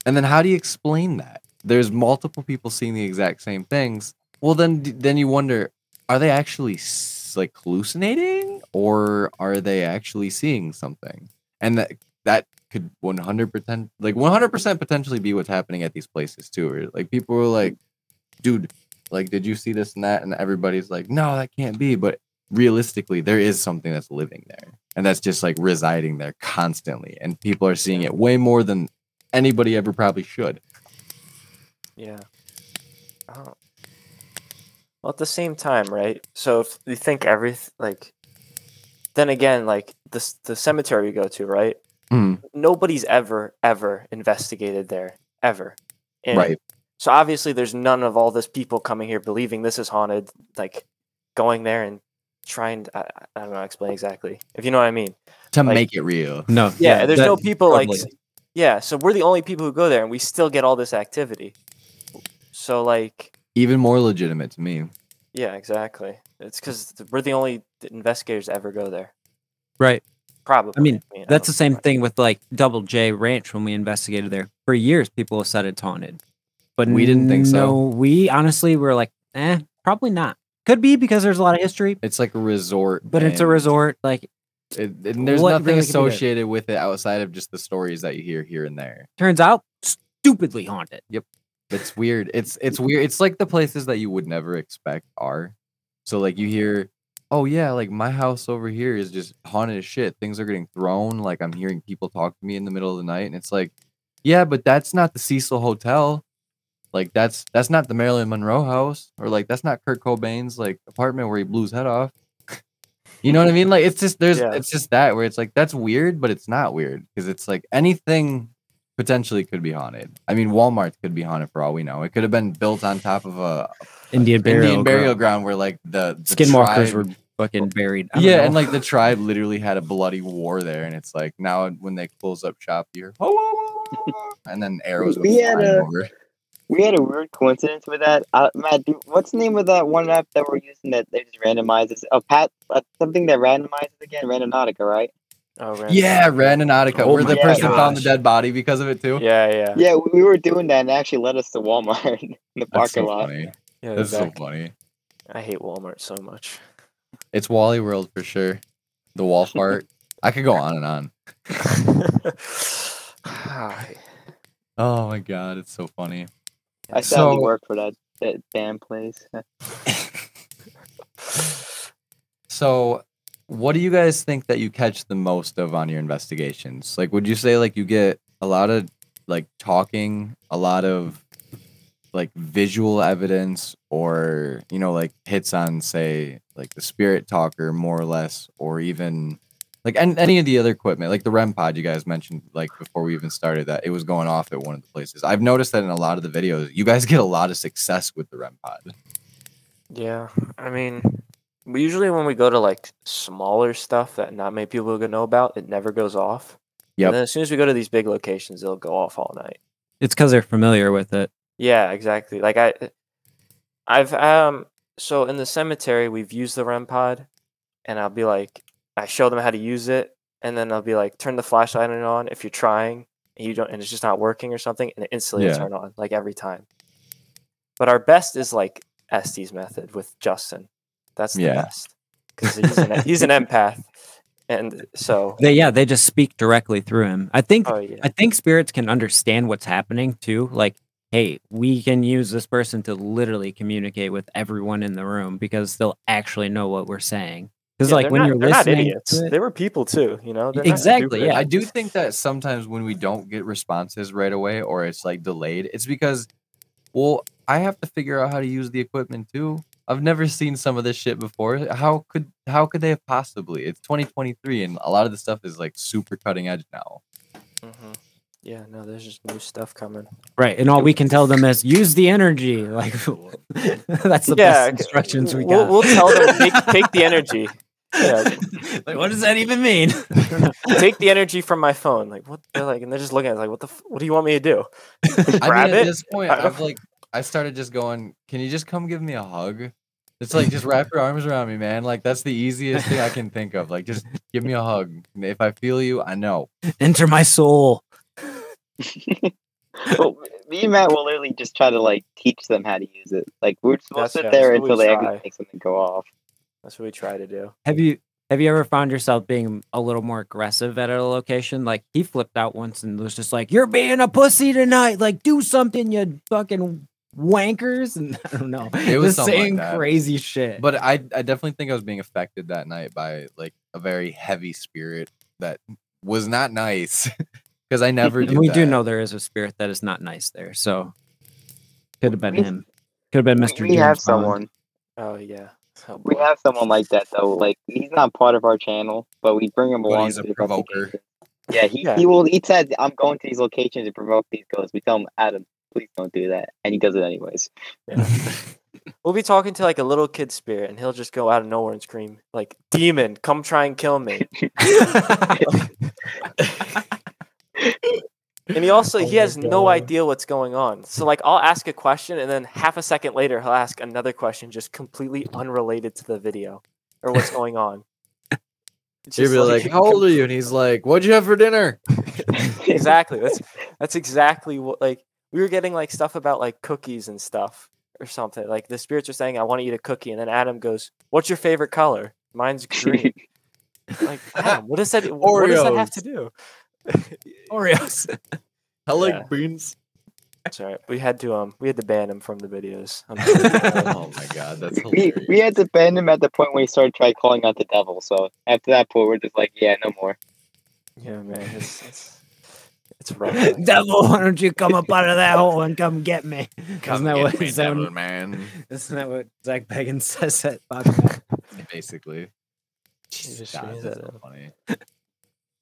And then how do you explain that? There's multiple people seeing the exact same things. Well, then then you wonder, are they actually like hallucinating or are they actually seeing something? And that that could 100% like 100% potentially be what's happening at these places too. Or like people were like, dude, like did you see this and that? And everybody's like, no, that can't be. But realistically, there is something that's living there and that's just like residing there constantly. And people are seeing it way more than anybody ever probably should. yeah oh. Well at the same time right so if you think everything like then again like this the cemetery you go to right Mm, nobody's ever ever investigated there ever And right. So obviously, there's none of all this people coming here believing this is haunted, like going there and trying. To, I, I don't know how to explain exactly. If you know what I mean. To like- make it real. no. Yeah. there's that- no people like. totally. s- Yeah. So we're the only people who go there, and we still get all this activity. So like, Even more legitimate to me. yeah, exactly. It's because we're the only investigators to ever go there. Right. Probably. I mean, I mean That's the same know. thing with like Double J Ranch when we investigated there. For years, people have said it's haunted, but We didn't think so. No, we honestly were like, eh, probably not. Could be because there's a lot of history, It's like a resort. but it's a resort. Like, It, and there's nothing really could be associated with it outside of just the stories that you hear here and there. turns out, stupidly haunted. It's weird. It's it's weird. It's like the places that you would never expect are. So like you hear, oh yeah, like my house over here is just haunted as shit. Things are getting thrown. Like I'm hearing people talk to me in the middle of the night, and it's like, yeah, but that's not the Cecil Hotel. Like that's that's not the Marilyn Monroe house, or like that's not Kurt Cobain's like apartment where he blew his head off. You know what I mean? Like it's just there's Yeah. it's just that where it's like that's weird, but it's not weird because it's like anything potentially could be haunted. I mean, Walmart could be haunted for all we know. It could have been built on top of a Indian burial, Indian burial ground. ground where like the, the Skinwalkers tribe- were fucking buried. I yeah, know. and like the tribe literally had a bloody war there, and it's like now when they close up shop, you're oh, oh, oh, oh, oh," and then arrows go We had a- over. We had a weird coincidence with that. Uh, Matt, do, what's the name of that one app that we're using that they just randomizes? Oh, Pat, uh, something that randomizes again, Randonautica, right? Oh, right. Yeah, Randonautica, Oh where the my person found the dead body because of it too. Yeah. Yeah. Yeah, we, we were doing that and it actually led us to Walmart in the That's parking so lot. funny. Yeah, That's exactly. so funny. I hate Walmart so much. It's Wally World for sure. The Walmart. I could go on and on. Oh my god, it's so funny. I sadly So- work for that, that damn place. So, what do you guys think that you catch the most of on your investigations? Like, would you say like you get a lot of like talking, a lot of like visual evidence, or you know, like hits on say like the spirit talker more or less, or even like an- any of the other equipment, like the REM pod you guys mentioned like before we even started that it was going off at one of the places. I've noticed that in a lot of the videos, you guys get a lot of success with the REM pod. Yeah, I mean, we usually when we go to like smaller stuff that not many people are gonna know about, it never goes off. Yeah. And then as soon as we go to these big locations, it'll go off all night. it's because they're familiar with it. Yeah, exactly. Like I, I've um, so in the cemetery we've used the REM pod, and I'll be like, I show them how to use it, and then I'll be like, turn the flashlight on if you're trying, and you don't, and it's just not working or something, and it instantly Yeah. turn on like every time. But our best is like Estes method with Justin. That's the Yeah. best because he's an he's an empath, and so They yeah, they just speak directly through him. I think oh yeah, I think spirits can understand what's happening too. Like hey, we can use this person to literally communicate with everyone in the room because they'll actually know what we're saying. Because Yeah, like when not, you're they're not listening, idiots. to it- They were people too, you know. They're Exactly, yeah. I do think that sometimes when we don't get responses right away or it's like delayed, it's because, well, I have to figure out how to use the equipment too. I've never seen some of this shit before. How could how could they have possibly? It's 2023 and a lot of the stuff is like super cutting edge now. Mhm. Yeah, no, there's just new stuff coming. right, and all we can tell them is use the energy. Like that's the Yeah, best instructions we We'll, got. we'll tell them take, take the energy. Yeah, like, what does that even mean? take the energy from my phone. Like what? They're like, and they're just looking at it like, what the? F- what do you want me to do? I Grab mean, at this point, I've like I started just going. Can you just come give me a hug? It's like just wrap your arms around me, man. Like that's the easiest thing I can think of. Like just give me a hug. If I feel you, I know. Enter my soul. well, me and Matt will literally just try to like teach them how to use it. Like we're just we'll sit yeah, there that's until they try. actually make something go off. That's what we try to do. Have you have you ever found yourself being a little more aggressive at a location? Like he flipped out once and was just like, "You're being a pussy tonight. Like do something, you fucking wankers." And I don't know, It was just something like saying crazy shit. But I, I definitely think I was being affected that night by like a very heavy spirit that was not nice. Because I never. do we do know there is a spirit that is not nice there. So could have been We- him. Could have been Mr. We, James have Bond. someone. Oh yeah. Oh, We have someone like that though. Like he's not part of our channel, but we bring him But along. he's a to provoker. Yeah, he, Yeah. he will. He said, "I'm going to these locations to provoke these ghosts." We tell him, "Adam, please don't do that," and he does it anyways. Yeah. we'll be talking to like a little kid spirit, and he'll just go out of nowhere and scream like, "Demon, come try and kill me!" And he also Oh he my has no idea what's going on. So like I'll ask a question and then half a second later he'll ask another question just completely unrelated to the video or what's going on. It's He'd just be like, "How old are you?" And he's like, "What'd you have for dinner?" exactly. That's that's exactly what like we were getting like stuff about like cookies and stuff or something. Like the spirits are saying, "I want to eat a cookie," and then Adam goes, "What's your favorite color?" Mine's green. like, Adam, what does that? What does that have to do? Oreos. I like Yeah. beans. It's all right. We had to um we had to ban him from the videos. Oh my god, that's we, hilarious. we had to ban him at the point when he started trying calling out the devil. So after that point, we're just like, "Yeah, no more." Yeah, man, it's it's, it's rough. Devil, why don't you come up out of that hole and come get me? Isn't that what me, Zach- devil man. Isn't that what Zak Bagans says at podcast? Basically. just God, that's so funny.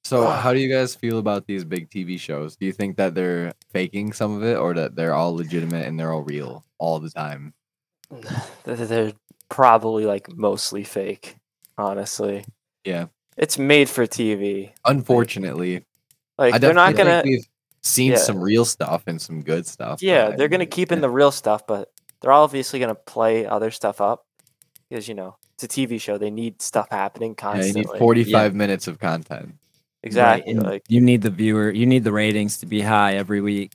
So, how do you guys feel about these big TV shows? Do you think that they're faking some of it, or that they're all legitimate and they're all real all the time? They're, they're probably like mostly fake, honestly. Yeah. It's made for TV. Unfortunately, Like I they're not gonna. think we've seen yeah. some real stuff and some good stuff. Yeah, they're gonna mean, keep in the real stuff, but they're obviously gonna play other stuff up because you know it's a TV show. They need stuff happening constantly. Yeah, you need 45 minutes of content. exactly. and Like you need the viewer, you need the ratings to be high every week.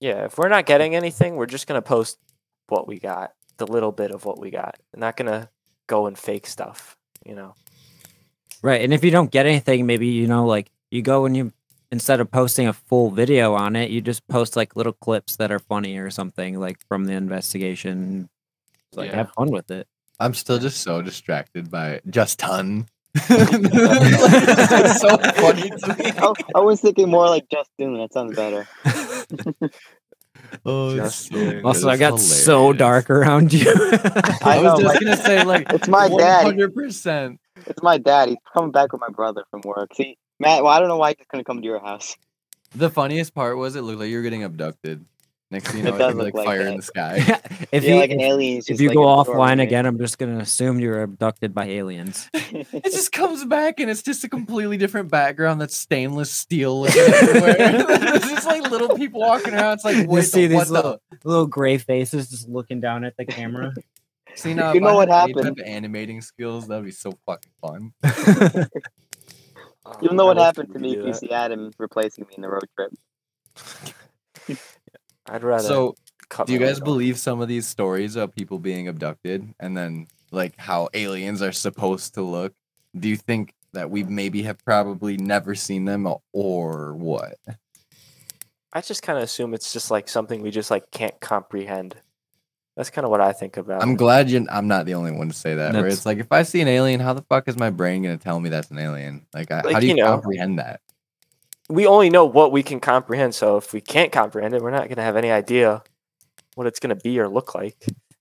yeah, if we're not getting anything, we're just gonna post what we got, the little bit of what we got. We're not gonna go and fake stuff. You know. Right. And if you don't get anything, maybe, you know, like you go and you, instead of posting a full video on it, you just post like little clips that are funny or something like from the investigation. Like Yeah. have fun with it. I'm still just so distracted by just ton. it's so funny to me. I, I was thinking more like Justin. That sounds better. Oh, Just so. Also, I It's got so dark around you. I, I was just like- gonna say like It's my dad. 100%. It's my dad. He's coming back with my brother from work. See, Matt. Well, I don't know why he's gonna come to your house. The funniest part was it looked like you were getting abducted. Next thing you It know, it's does gonna be look like like fire in the sky. if yeah, you like an if, alien. if you go offline again, I'm just gonna assume you were abducted by aliens. It just comes back and it's just a completely different background that's stainless steel looking everywhere. There's just like little people walking around. It's like, You see the, what these little, the? little gray faces just looking down at the camera. See now, You if know I what had any type happened? animating skills, that'd be so fucking fun. You'll um, know I what happened to me if you see Adam replacing me in the road trip. I'd rather. So, cut do you guys off. believe some of these stories of people being abducted and then like how aliens are supposed to look? Do you think that we maybe have probably never seen them or what? I just kind of assume it's just like something we just like can't comprehend. That's kind of what I think about. I'm glad you. I'm not the only one to say that. Where it's like, if I see an alien, how the fuck is my brain gonna tell me that's an alien? Like, I, Like, how do you, you know, comprehend that? we only know what we can comprehend. So if we can't comprehend it, we're not gonna have any idea what it's gonna be or look like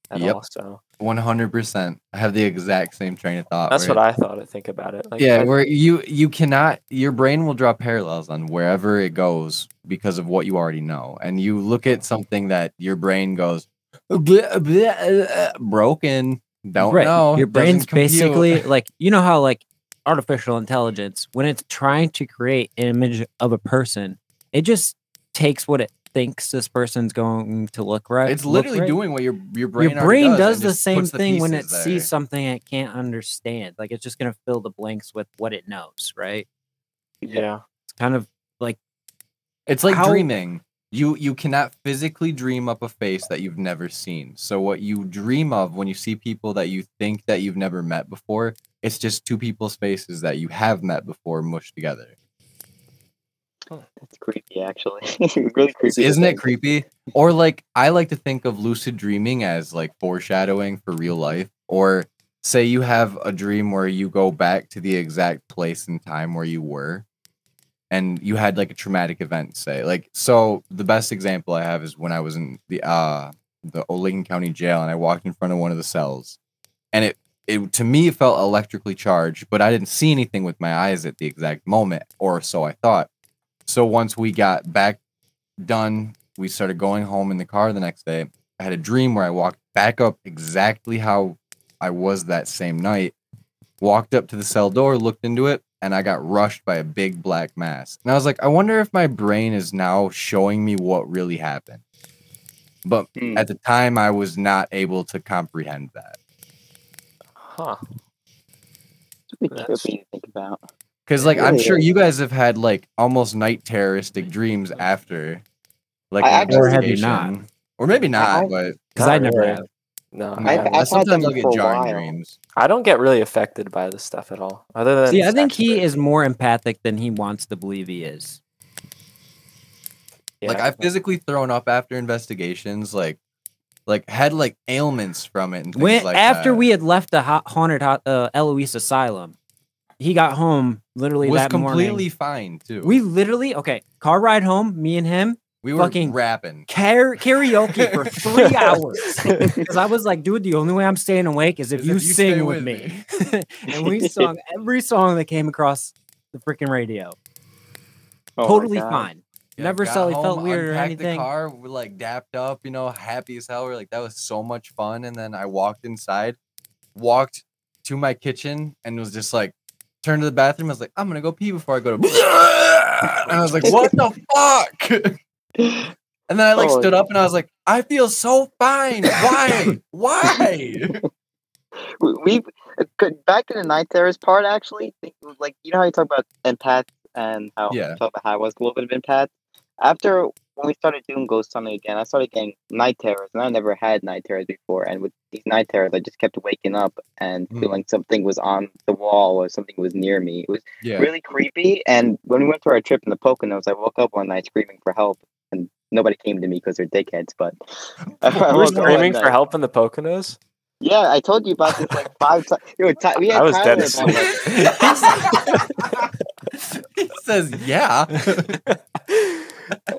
at Yep. all. So One hundred percent. I have the exact same train of thought. that's where what I thought. I think about it. Like, yeah, I- where you you cannot your brain will draw parallels on wherever it goes because of what you already know, and you look at something that your brain goes "Bleh, bleh, broken. Don't Right. know. Your brain's basically like you know how like artificial intelligence when it's trying to create an image of a person, it just takes what it thinks this person's going to look right. it's literally right. doing what your your brain your brain does, does the same puts the thing when it there. sees something it can't understand. Like it's just gonna fill the blanks with what it knows, right? yeah. It's kind of like It's like How- dreaming. You you cannot physically dream up a face that you've never seen. So what you dream of when you see people that you think that you've never met before, it's just two people's faces that you have met before mushed together. That's creepy, actually. really creepy. Isn't it creepy? Or like I like to think of lucid dreaming as like foreshadowing for real life. Or say you have a dream where you go back to the exact place and time where you were and you had like a traumatic event say like so the best example i have is when i was in the uh the Lincoln County jail and I walked in front of one of the cells. And it it to me it felt electrically charged but I didn't see anything with my eyes at the exact moment or so I thought. So once we got back done we started going home in the car the next day. I had a dream where I walked back up exactly how I was that same night walked up to the cell door looked into it and I got rushed by a big black mass and I was like I wonder if my brain is now showing me what really happened but Hmm. at the time I was not able to comprehend that. Huh. It's really That's- creepy to think about. Cause like I'm sure is. you guys have had like almost night terroristic dreams after like I an Or have you not? Or maybe not, I- but because I never have. No, no, I, I've- I I've sometimes I'll get for jarring while. dreams. I don't get really affected by this stuff at all. Other than See, I think he is more empathic than he wants to believe he is. yeah, Like I've physically thrown up after investigations, like like had like ailments from it and things When like after that. we had left the ha- haunted ha- uh, Eloise Asylum, he got home literally was that completely morning. fine too. We literally okay, car ride home, me and him we were fucking rapping. car- karaoke for three hours. Because I was like, dude, the only way I'm staying awake is if Is you if you sing stay with with me. and we sung every song that came across the freaking radio. Oh totally fine. Yeah, Never got felt- felt weird or anything. The car, we're like dapped up, you know, happy as hell. We're like, that was so much fun. And then I walked inside, walked to my kitchen, and was just like, turned to the bathroom. I was like, I'm gonna go pee before I go to. and I was like, what the fuck? And then I like Oh, stood up and I was like, I feel so fine. Why? Why? we, uh, back in the night terrors part actually think it was like you know how you talk about empaths and how Yeah. I talk about how I was a little bit of empath. After when we started doing ghost hunting again, I started getting night terrors, and I never had night terrors before. And with these night terrors, I just kept waking up and Mm. feeling something was on the wall or something was near me. It was Yeah. really creepy. And when we went for our trip in the Poconos, I woke up one night screaming for help, nobody came to me because they're dickheads. But I You were woke up one screaming for help in the Poconos. Yeah, I told you about this like five times. Yo, Ty- we had I was Tyler dead asleep. he says, yeah.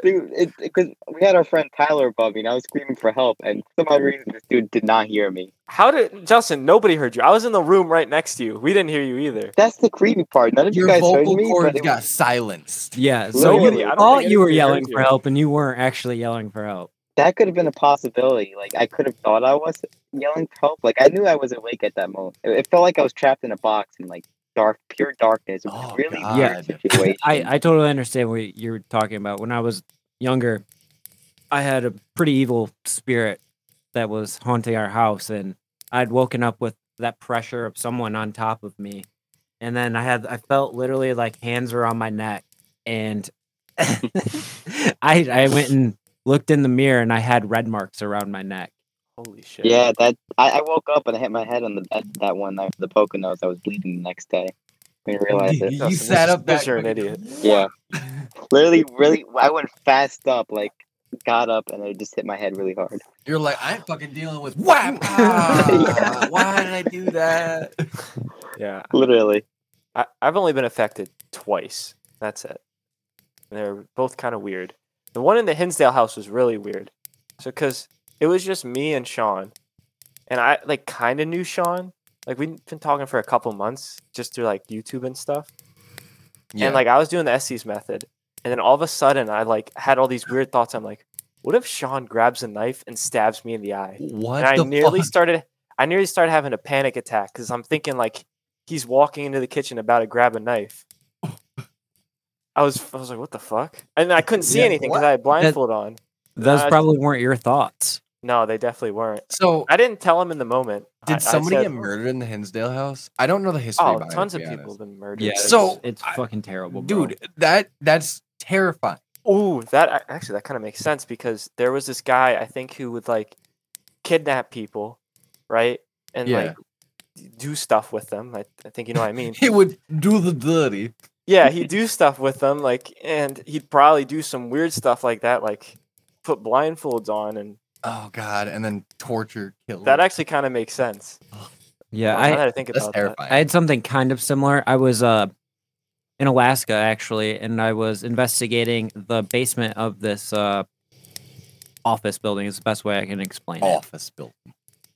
Dude, because we had our friend Tyler above me, and I was screaming for help, and for some odd reason, this dude did not hear me. How did Justin? Nobody heard you. I was in the room right next to you. We didn't hear you either. That's the creepy part. None of you Your guys heard vocal me, cords but it got was, silenced. Yeah, so Literally, you I thought you were yelling for you. help, and you weren't actually yelling for help. that could have been a possibility. Like I could have thought I was yelling for help. Like I knew I was awake at that moment. It, it felt like I was trapped in a box and like dark, pure darkness. It was Oh, really God. weird situation. I, I totally understand what you're talking about. When I was younger, I had a pretty evil spirit that was haunting our house, and I'd woken up with that pressure of someone on top of me, and then I had I felt literally like hands were on my neck, and I I went and looked in the mirror, and I had red marks around my neck. Holy shit. yeah, that I, I woke up and I hit my head on the bed that one night for the Poconos. I was bleeding the next day. I didn't realize it. You Justin, sat this- up this that you're an idiot. Yeah. Literally, really, I went fast up, like got up, and I just hit my head really hard. You're like, I'm fucking dealing with whap. Ah, Why did I do that? Yeah. Literally. I, I've only been affected twice. That's it. And they're both kind of weird. The one in the Hinsdale house was really weird. So, because it was just me and Sean, and I like kind of knew Sean. Like we'd been talking for a couple months just through like YouTube and stuff. Yeah. And like I was doing the Estes method, and then all of a sudden I like had all these weird thoughts. I'm like, what if Sean grabs a knife and stabs me in the eye? what and I nearly fuck? started I nearly started having a panic attack because I'm thinking like he's walking into the kitchen about to grab a knife. I was I was like, what the fuck? And I couldn't see Yeah, anything because I had blindfold on. Those Uh, probably weren't your thoughts. No, they definitely weren't. So, I didn't tell him in the moment. I- I did somebody said, get murdered in the Hinsdale house? I don't know the history. Oh, behind it, tons to of be people honest. have been murdered. Yeah. So, it's I- fucking terrible, bro. dude, that that's terrifying. Ooh, that actually that kind of makes sense because there was this guy I think who would like kidnap people, right? And Yeah. like do stuff with them. I, I think you know what I mean. He would do the dirty. yeah, he'd do stuff with them, like, and he'd probably do some weird stuff like that, like put blindfolds on, and Oh god, and then torture, kill. that actually kind of makes sense. yeah, Now I, that I think about that. I had something kind of similar. I was uh in Alaska actually, and I was investigating the basement of this uh office building. Is the best way I can explain it. office building.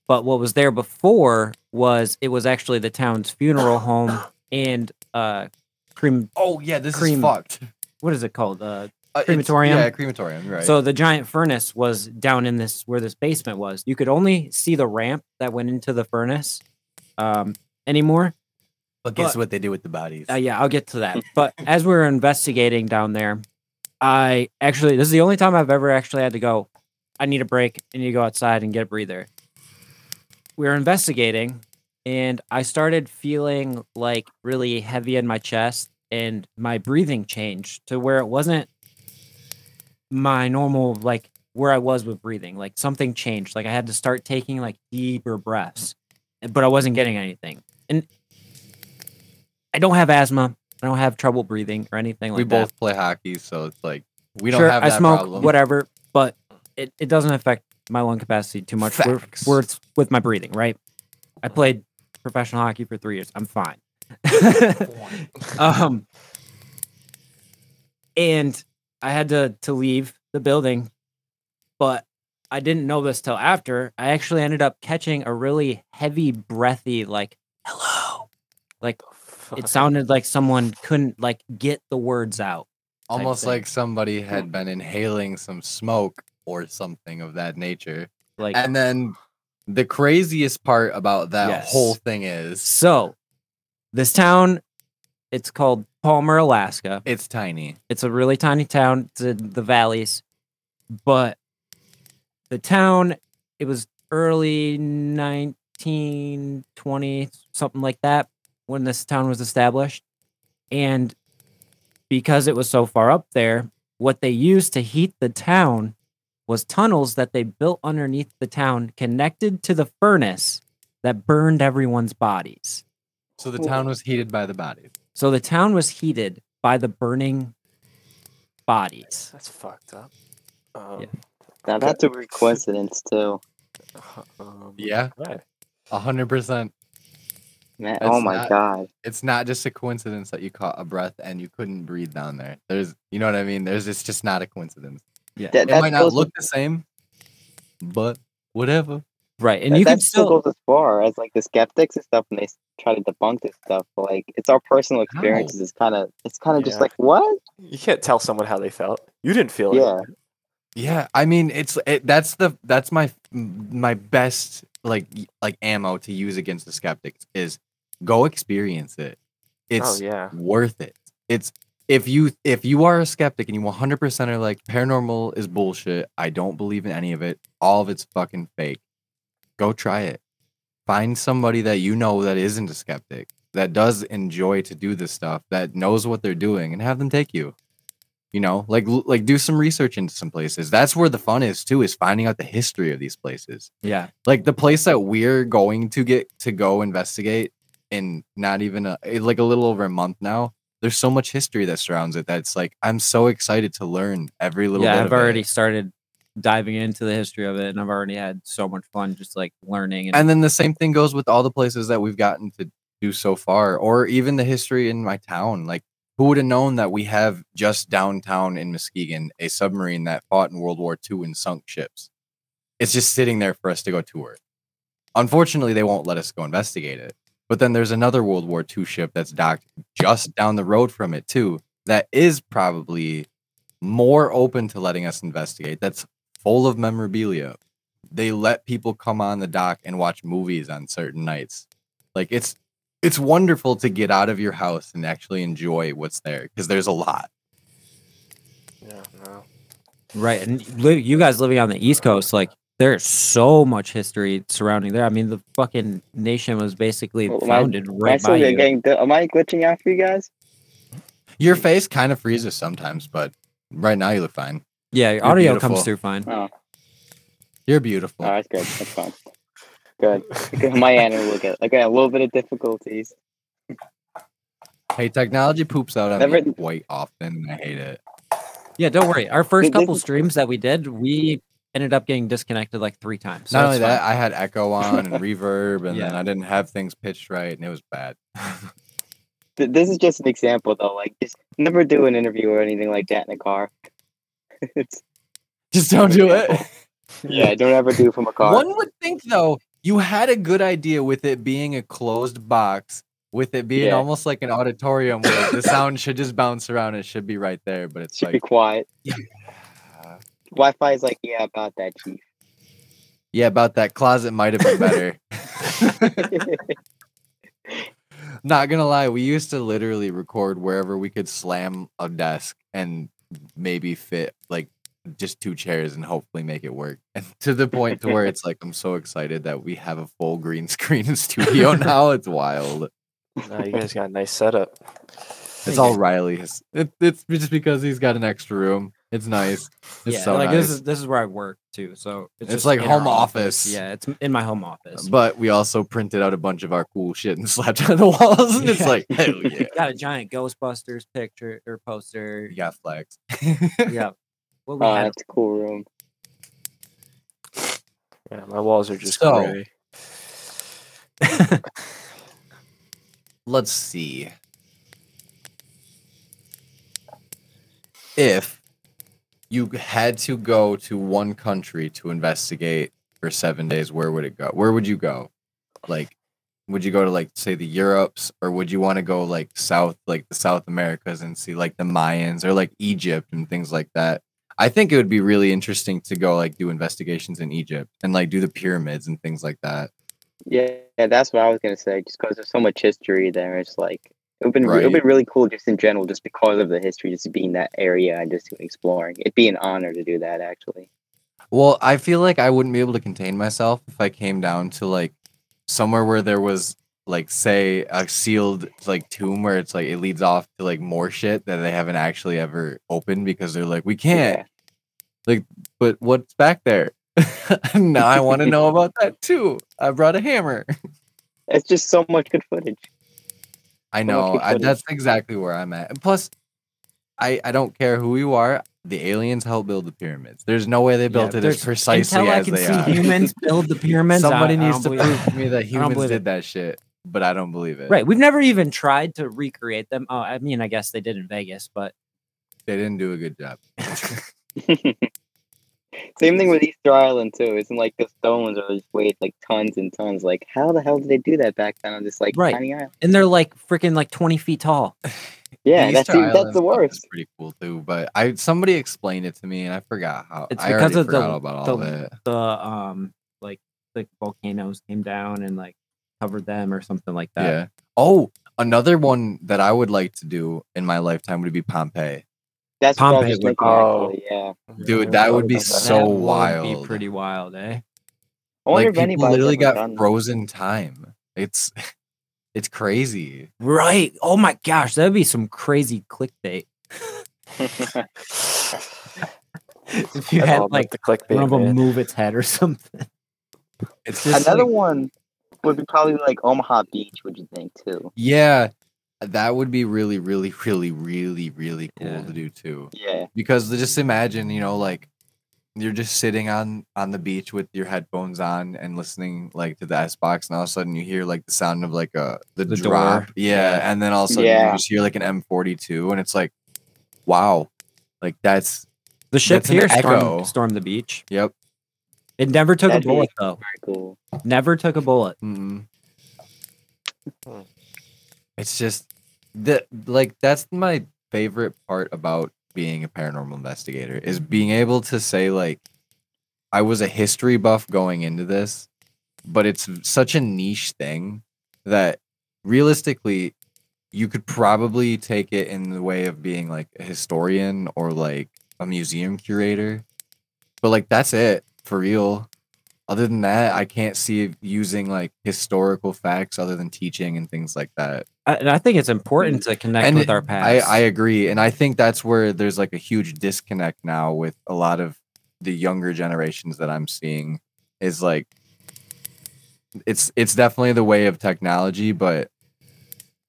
But what was there before was it was actually the town's funeral home and uh cream. Oh yeah, this Cream. is fucked. what is it called? Uh Uh, Crematorium? Yeah, crematorium. Right. So the giant furnace was down in this where this basement was. You could only see the ramp that went into the furnace um, anymore. but guess but- what they do with the bodies? Uh, yeah, I'll get to that. But as we were investigating down there, I actually this is the only time I've ever actually had to go. I need a break. I need to go outside and get a breather. We were investigating, and I started feeling like really heavy in my chest, and my breathing changed to where it wasn't my normal like where I was with breathing. Like something changed. Like I had to start taking like deeper breaths, but I wasn't getting anything. And I don't have asthma. I don't have trouble breathing or anything like we that. both play hockey, so it's like we don't sure, have I that smoke problem. whatever, but it, it doesn't affect my lung capacity too much. We're, Facts. we're with my breathing, right? I played professional hockey for three years. I'm fine. um, and I had to to leave the building, but I didn't know this till after. I actually ended up catching a really heavy, breathy, like "hello," like it sounded like someone couldn't like get the words out. Almost like somebody had been inhaling some smoke or something of that nature. Like And then the craziest part about that Yes. whole thing is So, this town, it's called Palmer, Alaska. it's tiny. It's a really tiny town. It's in the valleys, but the town, it was early 1920, something like that, when this town was established. And because it was so far up there, what they used to heat the town was tunnels that they built underneath the town connected to the furnace that burned everyone's bodies. So the town was heated by the bodies. So the town was heated by the burning bodies. That's fucked up. Um, Now that's a weird coincidence too. um, Yeah, right. a hundred percent. Man, That's oh my not- god. It's not just a coincidence that you caught a breath and you couldn't breathe down there. There's, you know what I mean. There's, it's just not a coincidence. Yeah. That, It might not goes- look the same, but whatever. Right. And that, you that can still still goes as far as like the skeptics and stuff when they try to debunk this stuff. But like it's our personal experiences. It's kind of it's kind of just like what? You can't tell someone how they felt. You didn't feel Yeah. it. Yeah, Yeah. I mean, it's it, that's the that's my my best like like ammo to use against the skeptics is go experience it. It's oh yeah. worth it. It's if you if you are a skeptic and you 100% are like paranormal is bullshit. I don't believe in any of it. All of it's fucking fake. Go try it. Find somebody that you know that isn't a skeptic that does enjoy to do this stuff that knows what they're doing and have them take you. You know, like like do some research into some places. That's where the fun is too is finding out the history of these places Yeah. like the place that we're going to get to go investigate in not even a eh, like a little over a month now there's so much history that surrounds it that's like I'm so excited to learn every little yeah, bit I've of it. already started diving into the history of it, and I've already had so much fun just like learning. And, And then the same thing goes with all the places that we've gotten to do so far, or even the history in my town. Like, who would have known that we have just downtown in Muskegon a submarine that fought in World War II and sunk ships? It's just sitting there for us to go tour. Unfortunately, they won't let us go investigate it. But then there's another World War II ship that's docked just down the road from it, too, that is probably more open to letting us investigate. That's full of memorabilia they let people come on the dock and watch movies on certain nights. Like it's it's wonderful to get out of your house and actually enjoy what's there because there's a lot. Yeah, no. right, and li- you guys living on the East Coast, like there's so much history surrounding there. I mean, the fucking nation was basically Well, founded I right still by you. getting? Am I glitching out for you guys? Your face kind of freezes sometimes, but right now you look fine. Yeah, your audio beautiful. comes through fine. Oh, You're beautiful. oh, that's good. That's fine. Good. Because My end will get. at. I got a little bit of difficulties. Hey, technology poops out on Never- me quite often. and I hate it. Yeah, don't worry. Our first couple streams that we did, we ended up getting disconnected like three times. So Not it's only that, fine. I had echo on and reverb, and then I didn't have things pitched right, and it was bad. This is just an example, though. Like, just never do an interview or anything like that in a car. It's Just don't do it. yeah, don't ever do from a car. One would think though, you had a good idea with it being a closed box, with it being Yeah. almost like an auditorium where the sound should just bounce around. It should be right there, but it's Should be like, quiet. Yeah. Wi-Fi is like, yeah, about that, chief. yeah, about that closet might have been better. Not gonna lie, we used to literally record wherever we could slam a desk and maybe fit like just two chairs and hopefully make it work. And to the point to where it's like I'm so excited that we have a full green screen studio now. It's wild. no, you guys got a nice setup. It's all Riley's. It, it's just because he's got an extra room. It's nice. It's yeah, so like nice. this is this is where I work too. So It's just like home office. Yeah, it's in my home office. but we also printed out a bunch of our cool shit and slapped it on the walls, and it's like, hell yeah, Got a giant Ghostbusters picture or poster. we got flex. yeah. What we Oh, had that's a cool room. Yeah, my walls are just So- gray. Let's see. If you had to go to one country to investigate for seven days, where would it go? Where would you go? Like, would you go to like say the Europes, or would you want to go like south, like the South Americas, and see like the Mayans or like Egypt and things like that? I think it would be really interesting to go like do investigations in Egypt and like do the pyramids and things like that. Yeah, that's what I was gonna say. Just because there's so much history there, it's like it would been re- it would Right. been really cool just in general, just because of the history, just being that area and just exploring. It'd be an honor to do that, actually. Well, I feel like I wouldn't be able to contain myself if I came down to like somewhere where there was like say a sealed like tomb where it's like it leads off to like more shit that they haven't actually ever opened because they're like we can't. Like but what's back there? now I want to know about that too. I brought a hammer. It's just so much good footage. I know. I, that's exactly where I'm at. And plus, I I don't care who you are. The aliens helped build the pyramids. There's no way they built Yeah, it as there's- precisely until I can they see are. humans build the pyramids. Somebody I needs don't to prove to me that humans did it. that shit, but I don't believe it. Right. We've never even tried to recreate them. Oh, I mean, I guess they did in Vegas, but They didn't do a good job. Same thing with Easter Island too. Isn't like the stones are just weighed like tons and tons. Like how the hell did they do that back then on this like Right. tiny island? and they're like freaking like 20 feet tall. Yeah, that's Easter even, that's the stuff is worst. Pretty cool too, but I somebody explained it to me and I forgot how. It's I because of the- forgot about all the- of it. The um like the volcanoes came down and like covered them or something like that. Yeah. Oh, another one that I would like to do in my lifetime would be Pompeii. That's what I was Pompeii just would- thinking. Oh. Yeah. Dude, Yeah, that would be so That would wild. Be pretty wild, eh? I wonder Like if people literally got done frozen time. It's it's crazy. Right. Oh my gosh, that'd be some crazy clickbait. If you had like the clickbait. one of them man. move its head or something. It's just Another like- one would be probably like Omaha Beach. Would you think too? Yeah, that would be really, really, really, really, really cool Yeah. to do too. Yeah. Because just imagine, you know, like you're just sitting on on the beach with your headphones on and listening like to the S box, and all of a sudden you hear like the sound of like a the, The drop, yeah, Yeah. and then all of a sudden Yeah. you just hear like an M42, and it's like, wow, like that's The ship That's here echo. stormed, stormed the beach. yep. It never took That'd a bullet though. Very cool. Never took a bullet. Mm-mm. Hmm. It's just that like that's my favorite part about being a paranormal investigator is mm-hmm. being able to say like I was a history buff going into this, but it's such a niche thing that realistically you could probably take it in the way of being like a historian or like a museum curator. But like that's it for real other than that, I can't see using like historical facts other than teaching and things like that. I, and I think it's important to connect with it- our I, past. I agree. And I think that's where there's like a huge disconnect now with a lot of the younger generations that I'm seeing is like it's it's definitely the way of technology, but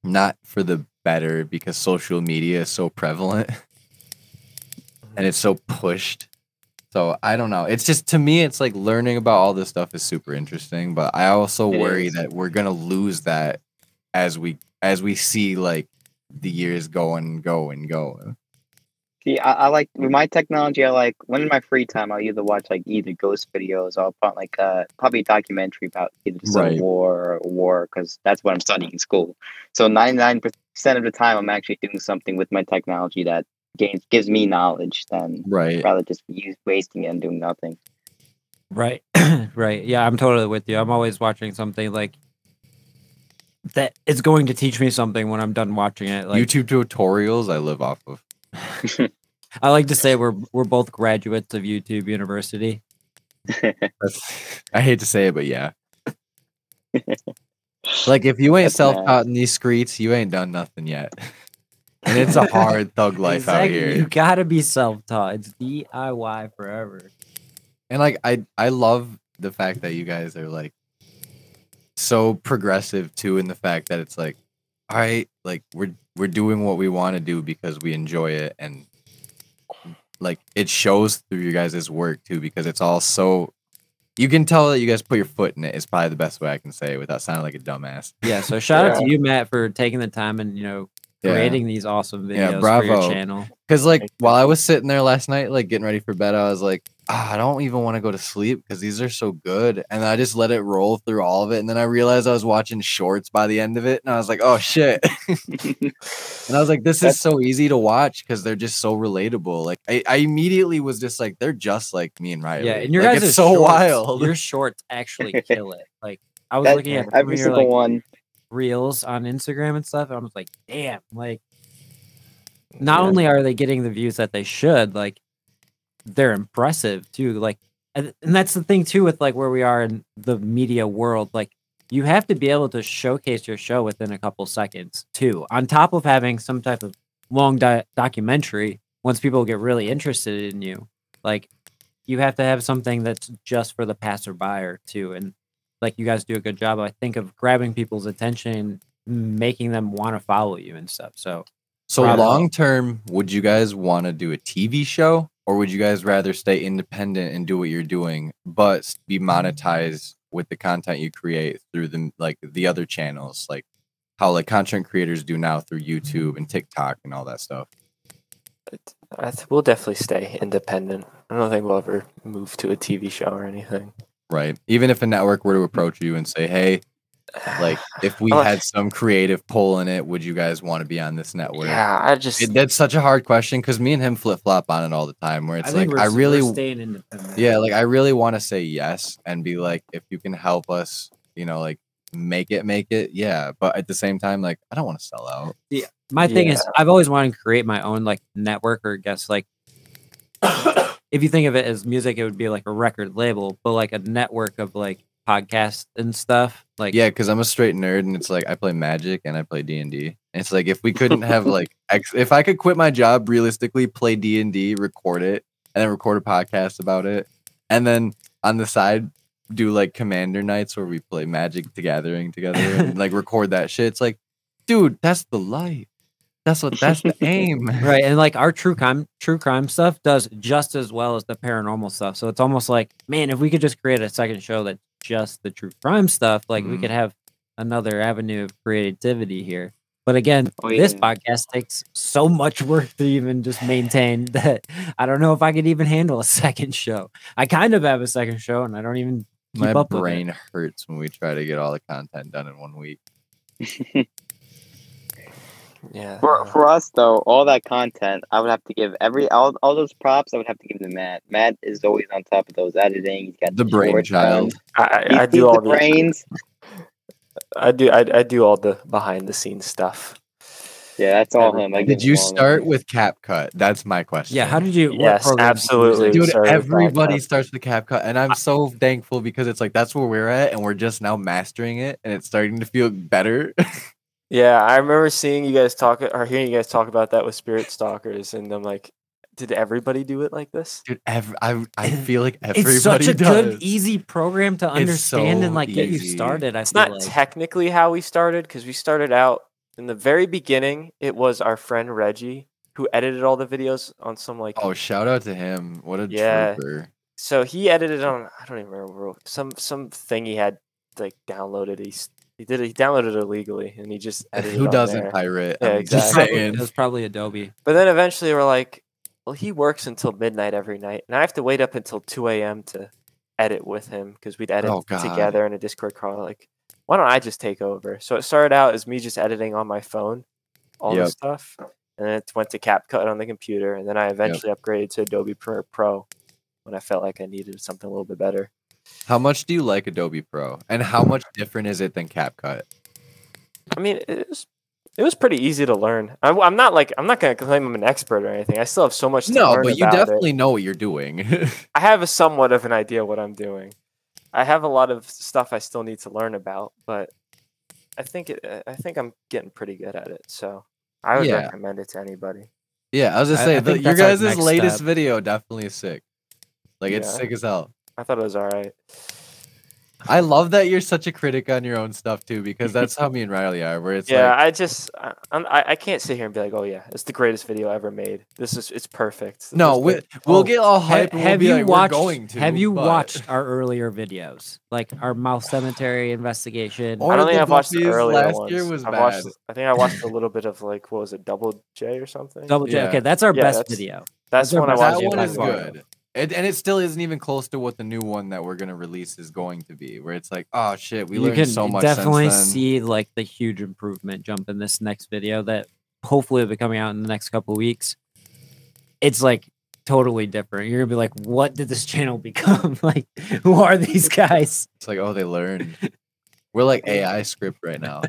not for the better because social media is so prevalent and it's so pushed. So I don't know. It's just to me, it's like learning about all this stuff is super interesting, but I also It worry is. that we're gonna lose that as we as we see like the years go and go and go. See, I, I like with my technology. I like when in my free time, I'll either watch like either ghost videos or I'll put like uh probably a documentary about either the Civil Right. War or war because that's what I'm studying in school. So ninety nine percent of the time, I'm actually doing something with my technology that gains gives me knowledge than Right. rather just use wasting it and doing nothing. Right. right. Yeah, I'm totally with you. I'm always watching something like that is going to teach me something when I'm done watching it. Like YouTube tutorials I live off of. I like to say we're we're both graduates of YouTube University. I hate to say it, but yeah. like if you ain't That's self mad. taught in these streets, you ain't done nothing yet. and it's a hard thug life out here. You gotta be self-taught. It's DIY forever. And like I I love the fact that you guys are like so progressive too in the fact that it's like all right, like we're we're doing what we want to do because we enjoy it and like it shows through you guys' work too because it's all so you can tell that you guys put your foot in it is probably the best way I can say it without sounding like a dumbass. Yeah. So shout out to you, Matt, for taking the time and you know Yeah. creating these awesome videos Yeah, for bravo. your channel. Cause like while I was sitting there last night, like getting ready for bed, I was like, ah, I don't even want to go to sleep because these are so good. And I just let it roll through all of it. And then I realized I was watching shorts by the end of it. And I was like, oh shit. and I was like, this is so easy to watch because they're just so relatable. Like I, I immediately was just like, they're just like me and Riley. Yeah, and your like, guys' it's so shorts, wild. Your shorts actually kill it. Like I was That- looking at Every single like one. Reels on Instagram and stuff, and I was like, damn, like not Yeah. only are they getting the views that they should, like they're impressive too. Like, and, that's the thing too with like where we are in the media world. Like, you have to be able to showcase your show within a couple seconds too. On top of having some type of long di- documentary, once people get really interested in you, like you have to have something that's just for the passerby too. And like you guys do a good job, I think, of grabbing people's attention making them want to follow you and stuff. So So Bravo. long term, would you guys want to do a TV show, or would you guys rather stay independent and do what you're doing, but be monetized with the content you create through the like the other channels, like how like content creators do now through YouTube and TikTok and all that stuff? I th- we'll definitely stay independent. I don't think we'll ever move to a TV show or anything. Right. Even if a network were to approach you and say, "Hey, like if we Oh, had some creative pull in it, would you guys want to be on this network?" yeah, I just It, that's such a hard question because me and him flip flop on it all the time. Where it's like we're I s- we're really staying independent. Yeah, like I really want to say yes and be like, if you can help us, you know, like make it, make it, yeah. But at the same time, like I don't want to sell out. my thing is I've always wanted to create my own like network or guess like if you think of it as music, it would be like a record label, but like a network of like podcasts and stuff. Like Yeah, because I'm a straight nerd, and it's like I play Magic and I play D and D. It's like if we couldn't have like, ex- if I could quit my job, realistically, play D and D, record it, and then record a podcast about it, and then on the side do like commander nights where we play Magic the Gathering together and like record that shit. It's like dude, that's the life. That's what that's the aim. right and like our true crime true crime stuff does just as well as the paranormal stuff so it's almost like man if we could just create a second show that's just the true crime stuff like we Mhm. could have another avenue of creativity here but again Oh, this podcast takes so much work to even just maintain that i don't know if i could even handle a second show i kind of have a second show and i don't even keep My up with it. brain hurts when we try to get all the content done in one week. Yeah. For for us though, all that content, I would have to give every all, all those props. I would have to give to Matt. Matt is always on top of those editing. He's got The short brainchild. done. I, I, I do all the the brains. I do I, I do all the behind the scenes stuff. Yeah, that's all Everything. him. I Did give you him start with CapCut? That's my question. yeah how did you what Yes, programs did you use? absolutely. Dude, started with everybody starts with CapCut, and I'm so thankful because it's like that's where we're at, and we're just now mastering it, and it's starting to feel better. Yeah, I remember seeing you guys talk or hearing you guys talk about that with Spirit Stalkers, and I'm like, did everybody do it like this? Dude, ev- I I feel like everybody it's such a does. good easy program to It's understand and so like get you started i It's feel not like. technically how we started because we started out in the very beginning. It was our friend Reggie who edited all the videos on some like. Oh, shout out to him! What a Yeah. trooper. So he edited on I don't even remember some some thing he had like downloaded. He s- he did it. He downloaded it illegally and he just edited. Who on doesn't there. pirate? Yeah, I'm just exactly. saying. it was probably adobe But then eventually we're like, well, he works until midnight every night, and I have to wait up until two a.m. to edit with him because we'd edit Oh, together in a Discord call. Like, why don't I just take over? So it started out as me just editing on my phone, all Yep. the stuff, and then it went to CapCut on the computer, and then I eventually upgraded to Adobe Premiere Pro when I felt like I needed something a little bit better. How much do you like Adobe Pro, and how much different is it than CapCut? I mean, it was it was pretty easy to learn. I'm, I'm not like I'm not gonna claim I'm an expert or anything. I still have so much to No, learn but you about it. definitely know what you're doing. I have a somewhat of an idea what I'm doing. I have a lot of stuff I still need to learn about, but I think it, I think I'm getting pretty good at it. So I would Yeah. recommend it to anybody. yeah, I was just I- I saying, the, your guys' latest step. video definitely is sick. Like it's sick as hell. I thought it was all right. I love that you're such a critic on your own stuff too, because that's how me and Riley are. Where it's yeah, like, I just I, I'm, I I can't sit here and be like, oh yeah, it's the greatest video ever made. This is it's perfect. no, we, we'll Oh, get all hype. hyped. and we'll have be you like, "We're watched? going to, have you but- watched our earlier videos, like our Mouth Cemetery investigation? I don't think I've watched the earlier last ones. year was I've bad. watched. I think I watched a little bit of like what was it, Double J or something. Double J. Yeah. Okay, that's our Yeah, best that's- video. That's that's our one I watched. that one is far. good. It, and it still isn't even close to what the new one that we're gonna release is going to be. Where it's like, oh shit, we you learned so much. definitely since then. see like the huge improvement jump in this next video that hopefully will be coming out in the next couple weeks. It's like totally different. You're gonna be like, what did this channel become? like, who are these guys? It's like, oh, they learned. We're like AI script right now.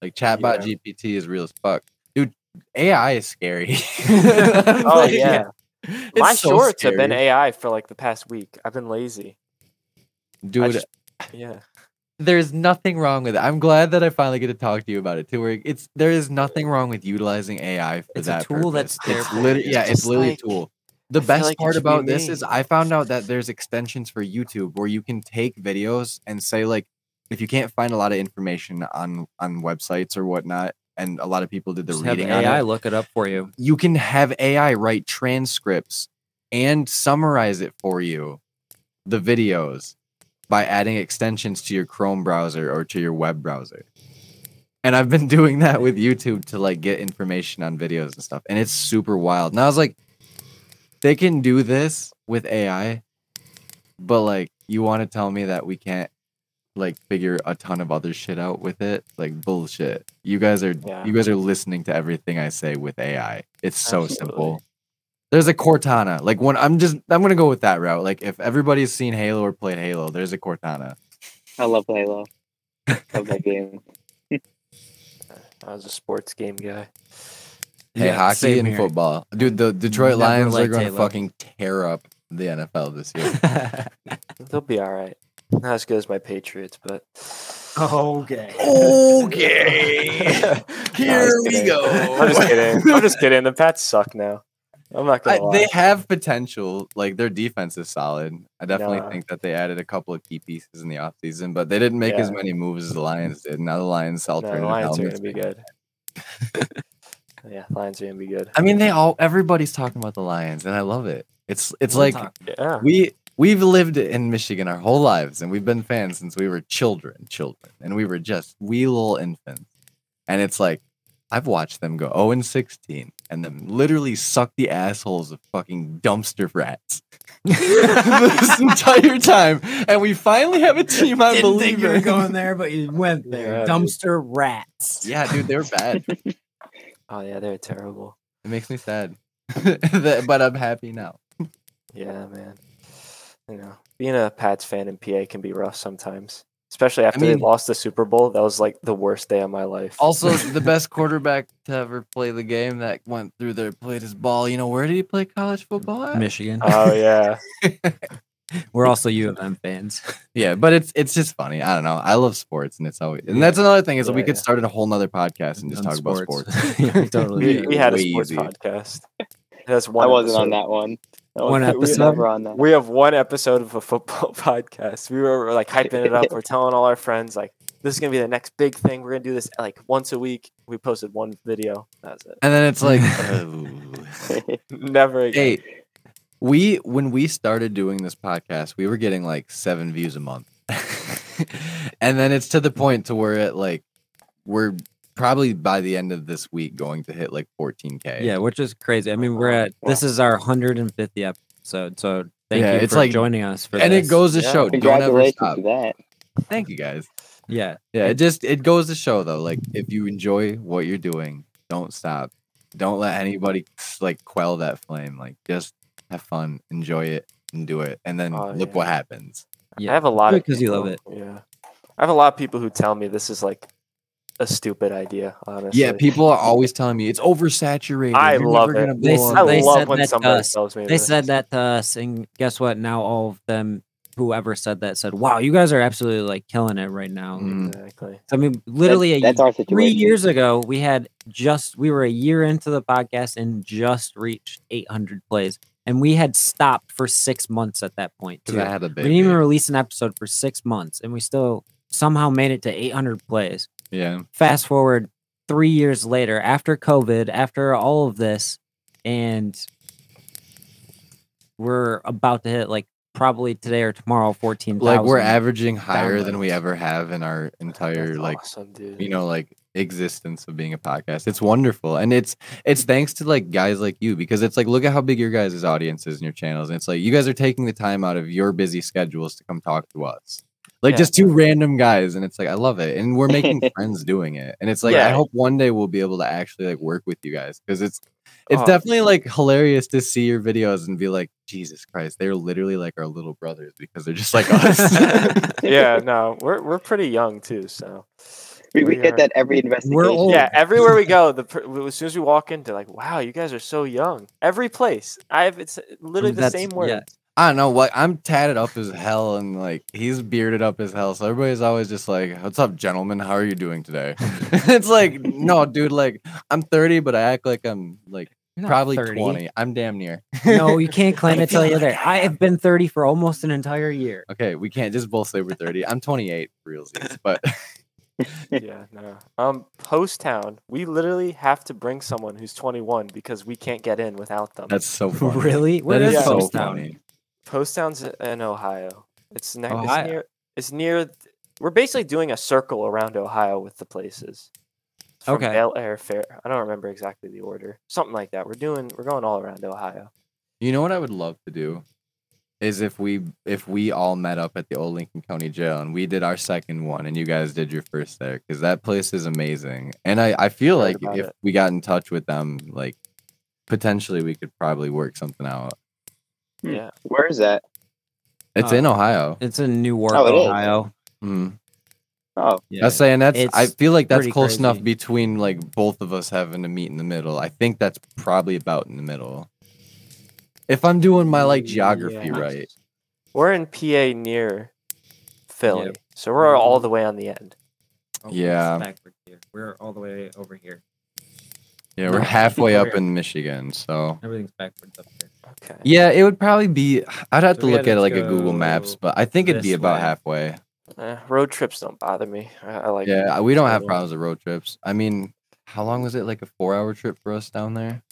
Like chatbot GPT is real as fuck, dude. AI is scary. Oh Like, yeah, it's my so shorts have been. AI for like the past week. I've been lazy. Dude. just- yeah. there's nothing wrong with it. I'm glad that I finally get to talk to you about it too. Where it's there is nothing wrong with utilizing AI for It's a that. tool that's there It's for lit- yeah, It's literally like- a tool. The I best like part be about this is I found out that there's extensions for YouTube where you can take videos and say like if you can't find a lot of information on on websites or whatnot, and a lot of people did the Just have reading on AI it, look it up for you. you can have AI write transcripts and summarize it for you, the videos, by adding extensions to your Chrome browser or to your web browser. And I've been doing that with YouTube to like get information on videos and stuff. And it's super wild. And I was like, they can do this with AI, but like, you want to tell me that we can't like figure a ton of other shit out with it? Like bullshit. You guys are Yeah. you guys are listening to everything I say with AI. It's so Absolutely. simple. There's a Cortana. Like when I'm just I'm gonna go with that route. Like if everybody's seen Halo or played Halo, there's a Cortana. I love Halo. love that game. I was a sports game guy. Hey, Yeah, hockey same and here. football. Dude, the Detroit Never Lions are gonna fucking tear up the NFL this year. They'll be all right. Not as good as my Patriots, but okay. Okay. Here just we kidding. go. I'm just kidding. I'm just kidding. The Pats suck now. I'm not gonna lie. they have potential. Like their defense is solid. I definitely Nah. think that they added a couple of key pieces in the offseason, but they didn't make as many moves as the Lions did. Now the Lions no, alternative the Lions are helmets gonna be make- good. Yeah, Lions are gonna be good. I mean, they all everybody's talking about the Lions, and I love it. It's it's We'll like talk. Yeah. we we've lived in Michigan our whole lives, and we've been fans since we were children, children, and we were just wee little infants. And it's like I've watched them go 0 and 16, and them literally suck the assholes of fucking dumpster rats this entire time, and we finally have a team I Didn't believe think you were in. going there, but you went there. Yeah, dude. Dumpster rats. Yeah, dude, they're bad. Oh yeah, they're terrible. It makes me sad, but I'm happy now. Yeah, man. You know, being a Pats fan in PA can be rough sometimes, especially after mean- they lost the Super Bowl. That was like the worst day of my life. Also, the best quarterback to ever play the game that went through there played his ball. You know, where did he play college football at? Michigan. oh yeah, We're also U of M fans. Yeah, but it's it's just funny. I don't know. I love sports, and it's always and that's another thing is that we could yeah. start a whole nother podcast and just On talk about sports. yeah, we totally. we, we had a sports easy. podcast. That's I wasn't on that one. I One was- we episode? never on that. We have one episode of a football podcast. We were like hyping it up. We're telling all our friends like this is gonna be the next big thing. We're gonna do this like once a week. We posted one video. That's it. And then it's like, oh. Never again. hey, we when we started doing this podcast, we were getting like seven views a month, and then it's to the point to where it like we're probably by the end of this week going to hit like 14k. Yeah, which is crazy. I mean, we're at this is our 150th episode, so thank Yeah, you it's for like- joining us for and this. it goes to Yeah. show, don't ever stop. that. Thank you guys. Yeah, Yeah, it just it goes to show though, like if you enjoy what you're doing, don't stop. Don't let anybody like quell that flame. Like just have fun, enjoy it, and do it, and then Oh, look yeah. what happens. yeah. I have a lot Do of it 'cause you love people- Yeah, I have a lot of people who tell me this is like a stupid idea. Honestly, Yeah, people are always telling me it's oversaturated. I you're love it. They blow s- up." I they love said when that somebody us. tells me They this. said that to us, and guess what? Now all of them, whoever said that, said, "Wow, you guys are absolutely like killing it right now." Mm. exactly. I mean, literally, a, that's our three years ago, we had just we were a year into the podcast and just reached 800 plays, and we had stopped for six months at that point. 'Cause Too. I had a We didn't even release an episode for six months, and we still somehow made it to 800 plays. Yeah, Fast forward three years later, after COVID, after all of this, and we're about to hit like probably today or tomorrow 14 like we're averaging higher than we ever have in our entire That's like awesome, dude. you know like existence of being a podcast. It's wonderful and it's it's thanks to like guys like you because it's like look at how big your guys' audience is and your channels and it's like you guys are taking the time out of your busy schedules to come talk to us like Yeah. just two random guys and it's like i love it and we're making friends doing it and it's like i hope one day we'll be able to actually like work with you guys because it's it's Oh. definitely like hilarious to see your videos and be like jesus christ they're literally like our little brothers because they're just like us yeah, no, we're we're pretty young too, so We, we We get are- that every investigation. old. yeah. Everywhere we go, the as soon as we walk in, they're like, "Wow, you guys are so young." Every place, I have it's literally the That's- same yeah. Words. I don't know what I'm tatted up as hell and like he's bearded up as hell. So everybody's always just like, "What's up, gentlemen? How are you doing today?" it's like, no, dude. Like I'm 30, but I act like I'm like You're not probably 30. 20. I'm damn near. no, you can't claim I it till feel you're there. I have been 30 for almost an entire year. okay, we can't just both say we're 30. I'm 28 for realsies, but yeah, no. Um, Poasttown, we literally have to bring someone who's 21 because we can't get in without them. that's so funny. Really? Where That is is so Poasttown? funny. Poasttown's in Ohio. It's, ne- Ohio. it's near. It's near. We're basically doing a circle around Ohio with the places. From Okay. Bellaire Fair. I don't remember exactly the order. Something like that. We're doing. We're going all around Ohio. You know what I would love to do is if we if we all met up at the old Licking County Jail and we did our second one and you guys did your first there because that place is amazing. And I I feel like if it. we got in touch with them, like potentially we could probably work something out. Hmm. Yeah. Where is that? It's Uh, in Ohio. It's in Newark, Oh, it is. Ohio. Mm. Oh, Yeah. That's saying that's I feel like that's pretty close enough between like both of us having to meet in the middle. I think that's probably about in the middle. If I'm doing my like geography Yeah. right. We're in PA near Philly, so we're all the way on the end. Oh, Yeah. it's backwards here. We're all the way over here. Yeah, we're halfway up in Michigan, so Everything's backwards up here. Okay. Yeah, it would probably be. I'd have So to we look at to like a Google Maps, go but I think it'd be this about way. halfway. Eh, road trips don't bother me. I, I like. Yeah, we don't have little- problems with road trips. I mean, how long was it? Like a four-hour trip for us down there?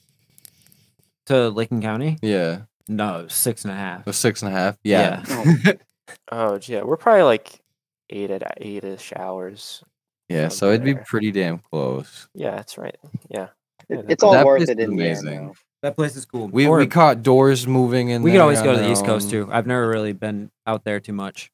To Licking County? Yeah, No, six and a half. it was six and a half. Yeah, Oh, yeah, we're probably like eight at eight-ish hours. yeah. From So it'd be there. pretty damn close. Yeah, that's right. Yeah. Yeah, It's all That worth it it is in the end, amazing. though. That place is cool. We Or we caught doors moving in. we could always go to the East Coast too. I've never really been out there too much.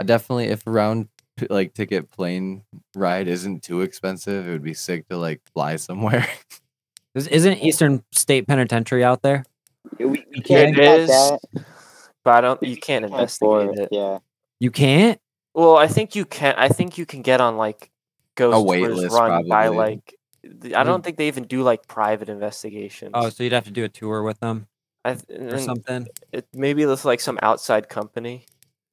I definitely, if a round like ticket plane ride isn't too expensive, it would be sick to like fly somewhere. Is- Isn't Eastern State Penitentiary out there? We, we can't cut is, that. but I don't. You can't can't investigate it. Yeah. You can't. Well, I think you can. I think you can get on like ghost wait tours list, run by like. Th- I don't think they even do like private investigations. Oh, so you'd have to do a tour with them I th- or something. It, maybe it's like some outside company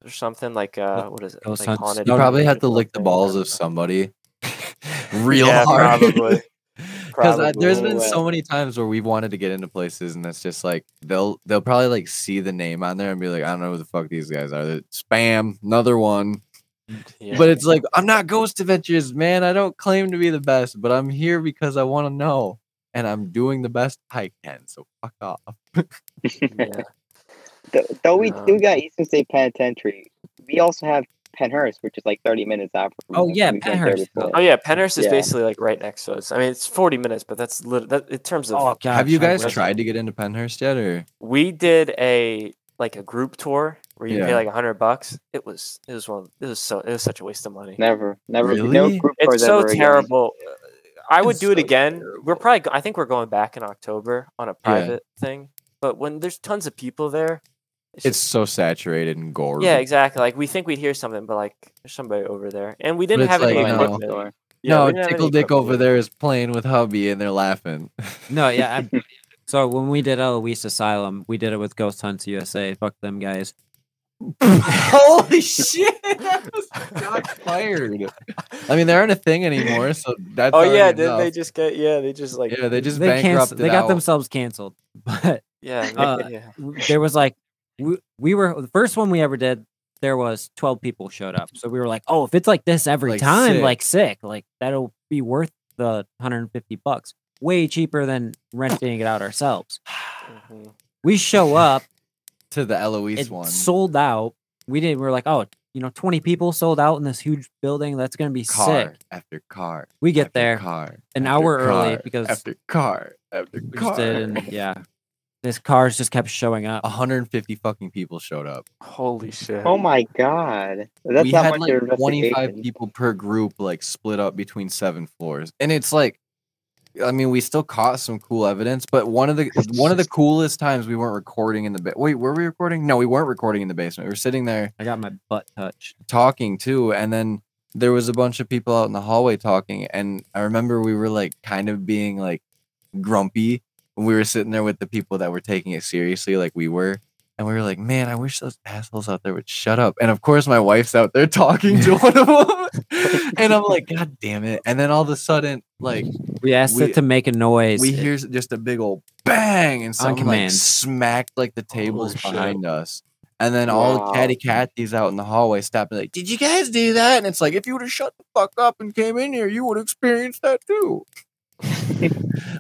or something like uh, what is it? Ghost like haunted you probably have to lick the balls of somebody real Yeah, hard. probably. Because there's Probably. been so many times where we've wanted to get into places, and it's just like they'll they'll probably like see the name on there and be like, I don't know who the fuck these guys are. They're spam, another one. Yeah. But it's like I'm not Ghost Adventures, man. I don't claim to be the best, but I'm here because I want to know, and I'm doing the best I can. So fuck off. yeah. Th- Though we Um, do got Eastern State Penitentiary, we also have Pennhurst, which is like 30 minutes out from Oh, yeah, We went there Pennhurst. Oh yeah, Pennhurst is Yeah. basically like right next to us. I mean, it's 40 minutes, but that's lit- that in terms of Oh god. Have you guys tried to get into Pennhurst yet, or we did a like a group tour where you pay like a hundred bucks. It was it was one it was so it was such a waste of money. Never, never. No Really? group It's so ever again. terrible. Uh, I would It's do it so again. We're probably I think we're going back in October on a private thing. But when there's tons of people there, it's, it's just- so saturated and gory? yeah, exactly. Like we think we'd hear something, but like there's somebody over there, and we didn't have any like, Like, no. equipment. store. Yeah, no, we didn't have any Tickle Dick over there is playing with hubby, and they're laughing. No, yeah. I, so when we did Eloise Asylum, we did it with Ghost Hunts USA. Fuck them guys. Holy shit! That was shots fired. I mean, they aren't a thing anymore, so that's. Oh yeah, did they just get? Yeah, they just like Yeah, they just They cancel, bankrupted. They got out. themselves canceled. But yeah, uh, yeah. there was like we, we were the first one we ever did. There was twelve people showed up, so we were like, oh, if it's like this every Like, time, sick. like sick, like that'll be worth the hundred and fifty bucks. Way cheaper than renting it out ourselves. Mhm. We show up, to the Eloise it's one. sold out. We didn't. We are like, oh, you know, twenty people sold out in this huge building. That's gonna be car sick. after car. We get after there Car an after hour early because after car after car. just did, and yeah, this cars just kept showing up. 150 fucking people showed up. Holy shit! Oh my god, that's we not had like 25 people per group, like split up between seven floors, and it's like, I mean, we still caught some cool evidence, but one of the one of the coolest times we weren't recording in the ba- wait, were we recording? No, we weren't recording in the basement. We were sitting there I got my butt touched. talking too, and then there was a bunch of people out in the hallway talking, and I remember we were like kind of being like grumpy when we were sitting there with the people that were taking it seriously, like we were. And we were like, man, I wish those assholes out there would shut up. And of course, my wife's out there talking to one of them. and I'm like, God damn it. And then all of a sudden, like, We asked We- it to make a noise. we hear just a big old bang and something like smacked like the tables shit. behind us. And then all the Wow. catty catties out in the hallway stopping like, Did you guys do that? And it's like, if you would have shut the fuck up and came in here, you would have experienced that too.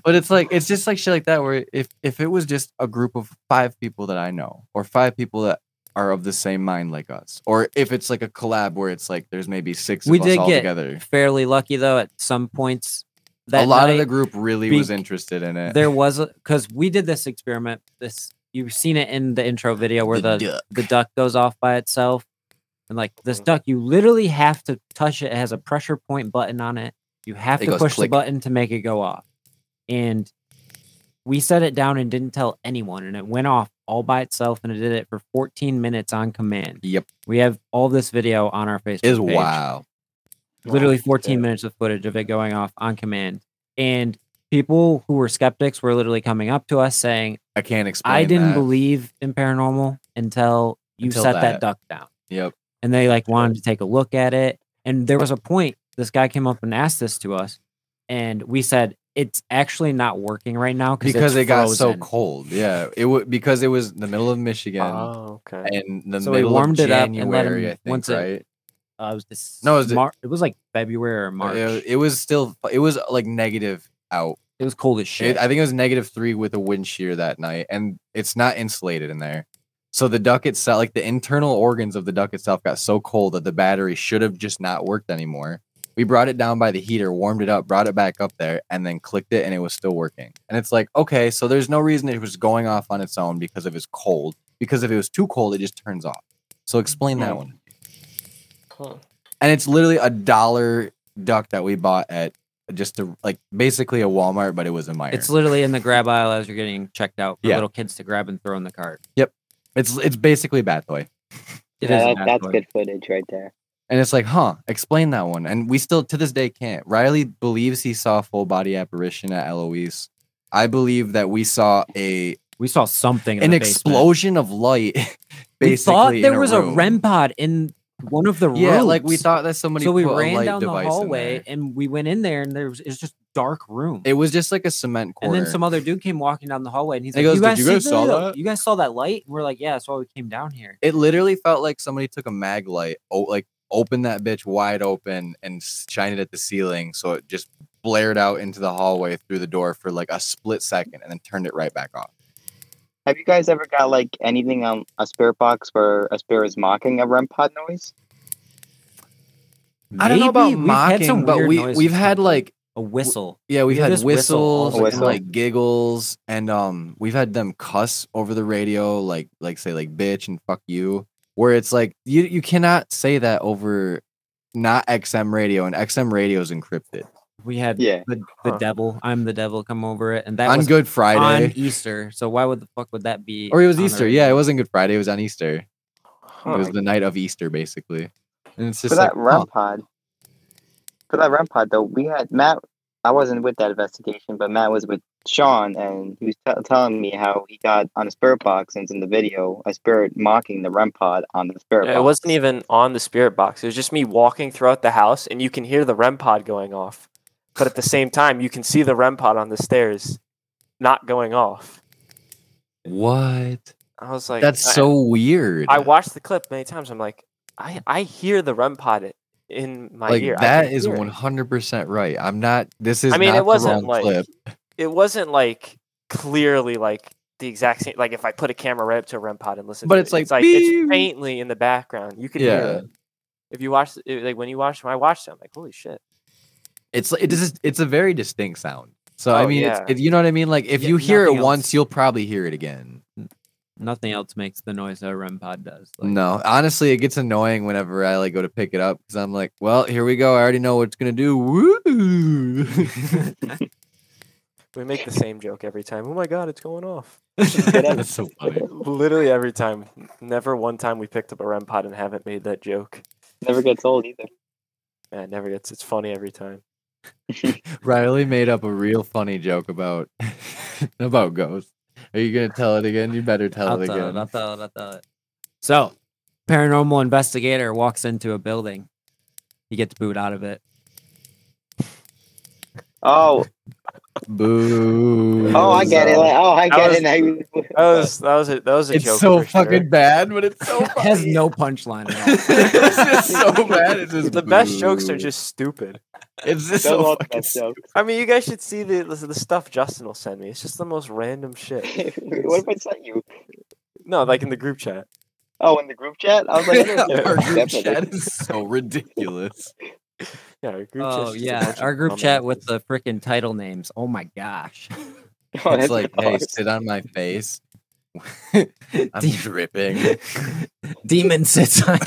But it's like it's just like shit like that where if if it was just a group of five people that I know or five people that are of the same mind like us or if it's like a collab where it's like there's maybe six of We us did all get together fairly lucky though at some points. That a lot of the group really was interested in it there was because we did this experiment. This you've seen it in the intro video where The the duck. the duck goes off by itself, and like this Mhm. duck, you literally have to touch it. It has a pressure point button on it. You have It to push click. the button to make it go off. And we set it down and didn't tell anyone, and it went off all by itself, and it did it for 14 minutes on command. yep We have all this video on our Facebook is wow literally 14 Yeah. minutes of footage of it going off on command. And people who were skeptics were literally coming up to us saying, I can't explain. I didn't that. believe in paranormal until you Until set that. that. duck down. Yep. And they like wanted to take a look at it. And there was a point this guy came up and asked this to us. And we said, it's actually not working right now Because it's it got so cold. Yeah, it would because it was the middle of Michigan Oh, okay. and the So we middle warmed of it up and let January. him- I think once it- right. uh, it was this. No, it was- Mar- it was like February or March. It, it was still it was like negative out. it was cold as It, shit. I think it was negative three with a wind shear that night, and it's not insulated in there. So the duck itself, like the internal organs of the duck itself, got so cold that the battery should have just not worked anymore. We brought it down by the heater, warmed it up, brought it back up there, and then clicked it, and it was still working. And it's like, okay, so there's no reason it was going off on its own because it was cold. Because if it was too cold, it just turns off. So explain that Hmm. one. Huh. And it's literally a dollar duck that we bought at just a like basically a Walmart, but it was a Meyer. it's literally in the grab aisle as you're getting checked out for Yeah. little kids to grab and throw in the cart. Yep. It's it's basically a bad toy. It yeah, is that, bad that's toy. good footage right there. And it's like, huh, explain that one. And we still to this day can't. Riley believes he saw a full body apparition at Eloise. I believe that we saw a We saw something. In an explosion of light. We thought there in was room. a REM pod in one of the rooms. Yeah, like we thought that somebody So we put a ran light down the hallway and we went in there and there was it was just dark room. It was just like a cement corner. and then some other dude came walking down the hallway and he's He like, goes, "You "Did guys, you guys saw the- that?" You guys saw that light?" And we're like, "Yeah, that's why we came down here." it literally felt like somebody took a mag light, oh, like opened that bitch wide open and shined it at the ceiling, so it just blared out into the hallway through the door for like a split second, and then turned it right back off. Have you guys ever got like anything on a spirit box where a spirit is mocking a REM pod noise? I don't know about We've had some mocking, but weird we noises we've had like a whistle. yeah, we've We have had this whistle whistles and like giggles, and um, we've had them cuss over the radio, like like say like bitch and fuck you, where it's like you you cannot say that over not XM radio, and XM radio is encrypted We had Yeah. the, the Huh. devil. I'm the devil. Come over it, and that on was Good Friday. on Easter. So why would the fuck would that be? Or it was on the Easter. Yeah, it wasn't Good Friday. It was on Easter. Huh. It was the night of Easter, basically. And it's For just like, that REM huh. pod, for that REM pod though, we had Matt. I wasn't with that investigation, but Matt was with Sean, and he was t- telling me how he got on a spirit box, and it's in the video, a spirit mocking the REM pod on the spirit Yeah, box. it wasn't even on the spirit box. It was just me walking throughout the house, and you can hear the REM pod going off. But at the same time, you can see the REM pod on the stairs not going off. What? I was like, That's I- so weird. I watched the clip many times. I'm like, I I hear the REM pod in my like ear. I that can is hear it. one hundred percent right. I'm not. This is. I mean, not it wasn't wrong like clip. It wasn't like clearly like the exact same. Like if I put a camera right up to a REM pod and listen, But to it's it, like, it's like beep. it's faintly in the background. You can hear Yeah. it. If you watch, it, like when you watch, when I watched it, I'm like, holy shit. It's it is. It's a very distinct sound. So I Oh, mean, yeah. it's, it, you know what I mean. Like if Yeah, you hear it nothing once, you'll probably hear it again. Nothing else makes the noise that a REM pod does. Like, No, honestly, it gets annoying whenever I like go to pick it up because I'm like, well, here we go. I already know what it's gonna do. Woo! We make the same joke every time. Oh my god, it's going off. That's so funny. Literally every time. Never one time we picked up a REM pod and haven't made that joke. Never gets old either. Man, it never gets. It's funny every time. Riley made up a real funny joke about about ghosts. Are you gonna tell it again? You better tell I'll it tell again. it. I'll tell it. I'll tell it. So, paranormal investigator walks into a building. He gets booed out of it. Oh, Boo. oh, I get it. Like, oh, I That get was- it. Now That was that was a that was a It's joke. so for sure. fucking bad, but it's so It has no punchline at all. it's just so bad. It's just The best jokes are just stupid. It's just Those so fucking. best jokes. I mean, you guys should see the the, the stuff Justin will send me. It's just the most random shit. what if I sent you? No, like in the group chat. Oh, in the group chat? I was like, I. Our group chat is so ridiculous. Yeah, our group Oh just yeah, our group chat oh, with the freaking title names. Oh my gosh. Oh, It's that's like, hey, hard. sit on my face. I'm dripping. Demon sits on.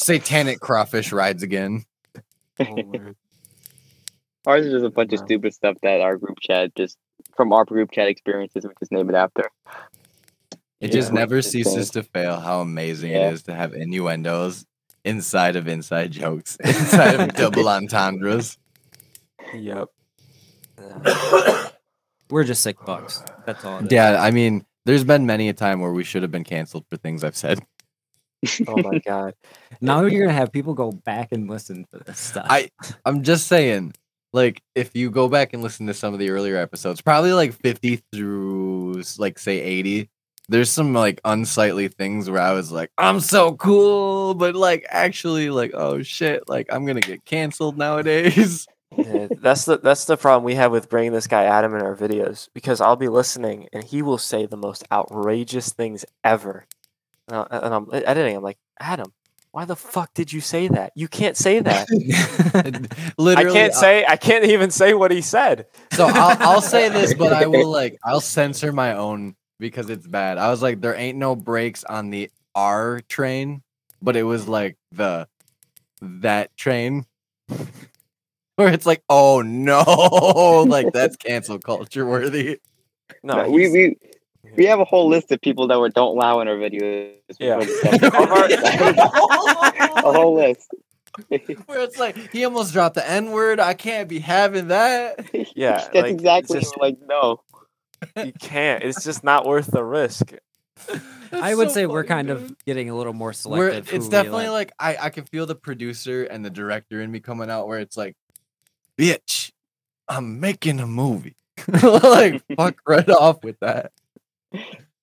Satanic crawfish rides again. Oh. Ours is just a bunch of stupid stuff that our group chat just from our group chat experiences, we just name it after. It Yeah. just never ceases to fail how amazing Yeah. it is to have innuendos inside of inside jokes, inside of double entendres. Yep. We're just sick bucks. That's all. it is. Yeah, I mean, there's been many a time where we should have been canceled for things I've said. Oh my god. Now you're gonna have people go back and listen to this stuff. I I'm just saying, like, if you go back and listen to some of the earlier episodes, probably like 50 through like say 80, there's some like unsightly things where I was like, I'm so cool, but like actually like, oh shit, like I'm gonna get canceled nowadays. Yeah, that's the that's the problem we have with bringing this guy Adam in our videos because I'll be listening and he will say the most outrageous things ever, and, I, and I'm editing. I'm like, Adam, why the fuck did you say that? You can't say that. Literally, I can't uh, say. I can't even say what he said. So I'll, I'll say this, but I will like I'll censor my own because it's bad. I was like, there ain't no brakes on the R train, but it was mm-hmm. like the that train where it's like, oh no, like that's cancel culture worthy. No, No, we, we we have a whole list of people that we don't allow in our videos. Yeah. a whole list. Where it's like he almost dropped the N word. I can't be having that. Yeah, that's like, exactly just- like no. You can't. It's just not worth the risk. I would say we're kind of getting a little more We're, selective. it's definitely let. like I, I can feel the producer and the director in me coming out where it's like, bitch, I'm making a movie. like fuck right off with that.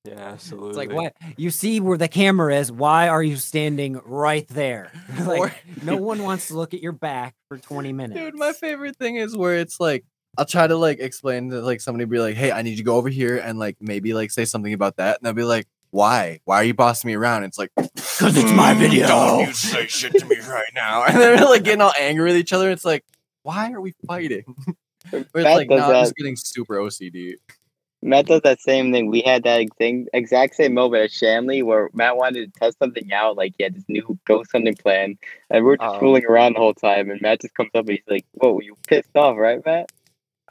Yeah, absolutely. It's like what you see where the camera is. Why are you standing right there? like Or- no one wants to look at your back for 20 minutes. Dude, my favorite thing is where it's like I'll try to like explain to like somebody be like, hey, I need you to go over here and like maybe like say something about that, and they'll be like, why? Why are you bossing me around? It's like because it's my mm, video." Don't you say shit to me right now, and they're like getting all angry with each other. It's like, why are we fighting? Where it's Matt like, does no, I'm just getting super OCD. Matt does that same thing. We had that thing, exact same moment at Shanley where Matt wanted to test something out. Like he had this new ghost hunting plan, and we are just Oh. fooling around the whole time. And Matt just comes up and he's like, "Whoa, you pissed off, right, Matt?"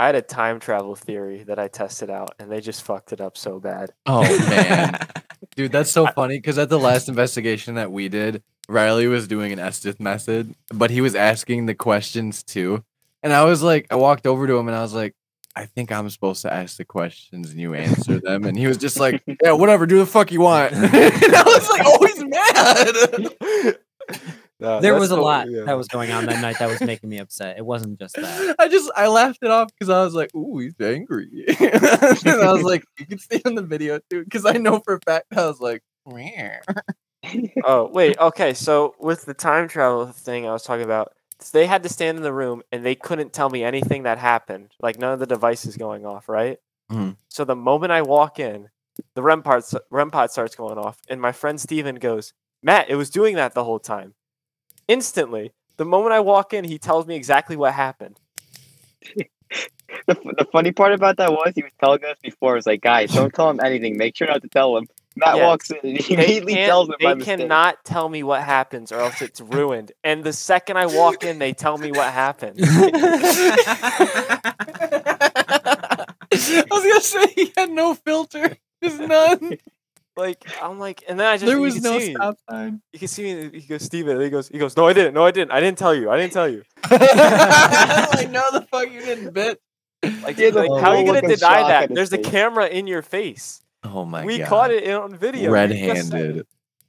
I had a time travel theory that I tested out, and they just fucked it up so bad. Oh man, dude, that's so funny because at the last investigation that we did, Riley was doing an Estes method, but he was asking the questions too. And I was like, I walked over to him and I was like, I think I'm supposed to ask the questions and you answer them. And he was just like, Yeah, whatever, do the fuck you want. and I was like, Oh, he's mad. No, there was a the- lot yeah. that was going on that night that was making me upset. It wasn't just that. I just I laughed it off because I was like, "Ooh, he's angry." and I was like, "You can see on the video too," because I know for a fact I was like, "Where?" Oh wait, okay. So with the time travel thing I was talking about, they had to stand in the room and they couldn't tell me anything that happened. Like none of the devices going off, right? Mhm. So the moment I walk in, the REM part REM pod starts going off, and my friend Steven goes, "Matt, it was doing that the whole time." Instantly, the moment I walk in, he tells me exactly what happened. The, the funny part about that was he was telling us before. It was like, "Guys, don't tell him anything. Make sure not to tell him." Matt Yes. walks in and he They, immediately tells him they by mistake. cannot tell me what happens, or else it's ruined. And the second I walk in, they tell me what happened. I was gonna say he had no filter. There's none. Like I'm like, and then I just there you was can no see me- stop sign. You can see me. He goes, Steven. He goes, he goes, no, I didn't. No, I didn't. I didn't tell you. I didn't tell you. like no, the fuck you didn't, bitch. Like, He has a like how are you gonna deny that? on his There's a camera in your face. Oh my we god. We caught it in- on video. You just said Red-handed. it.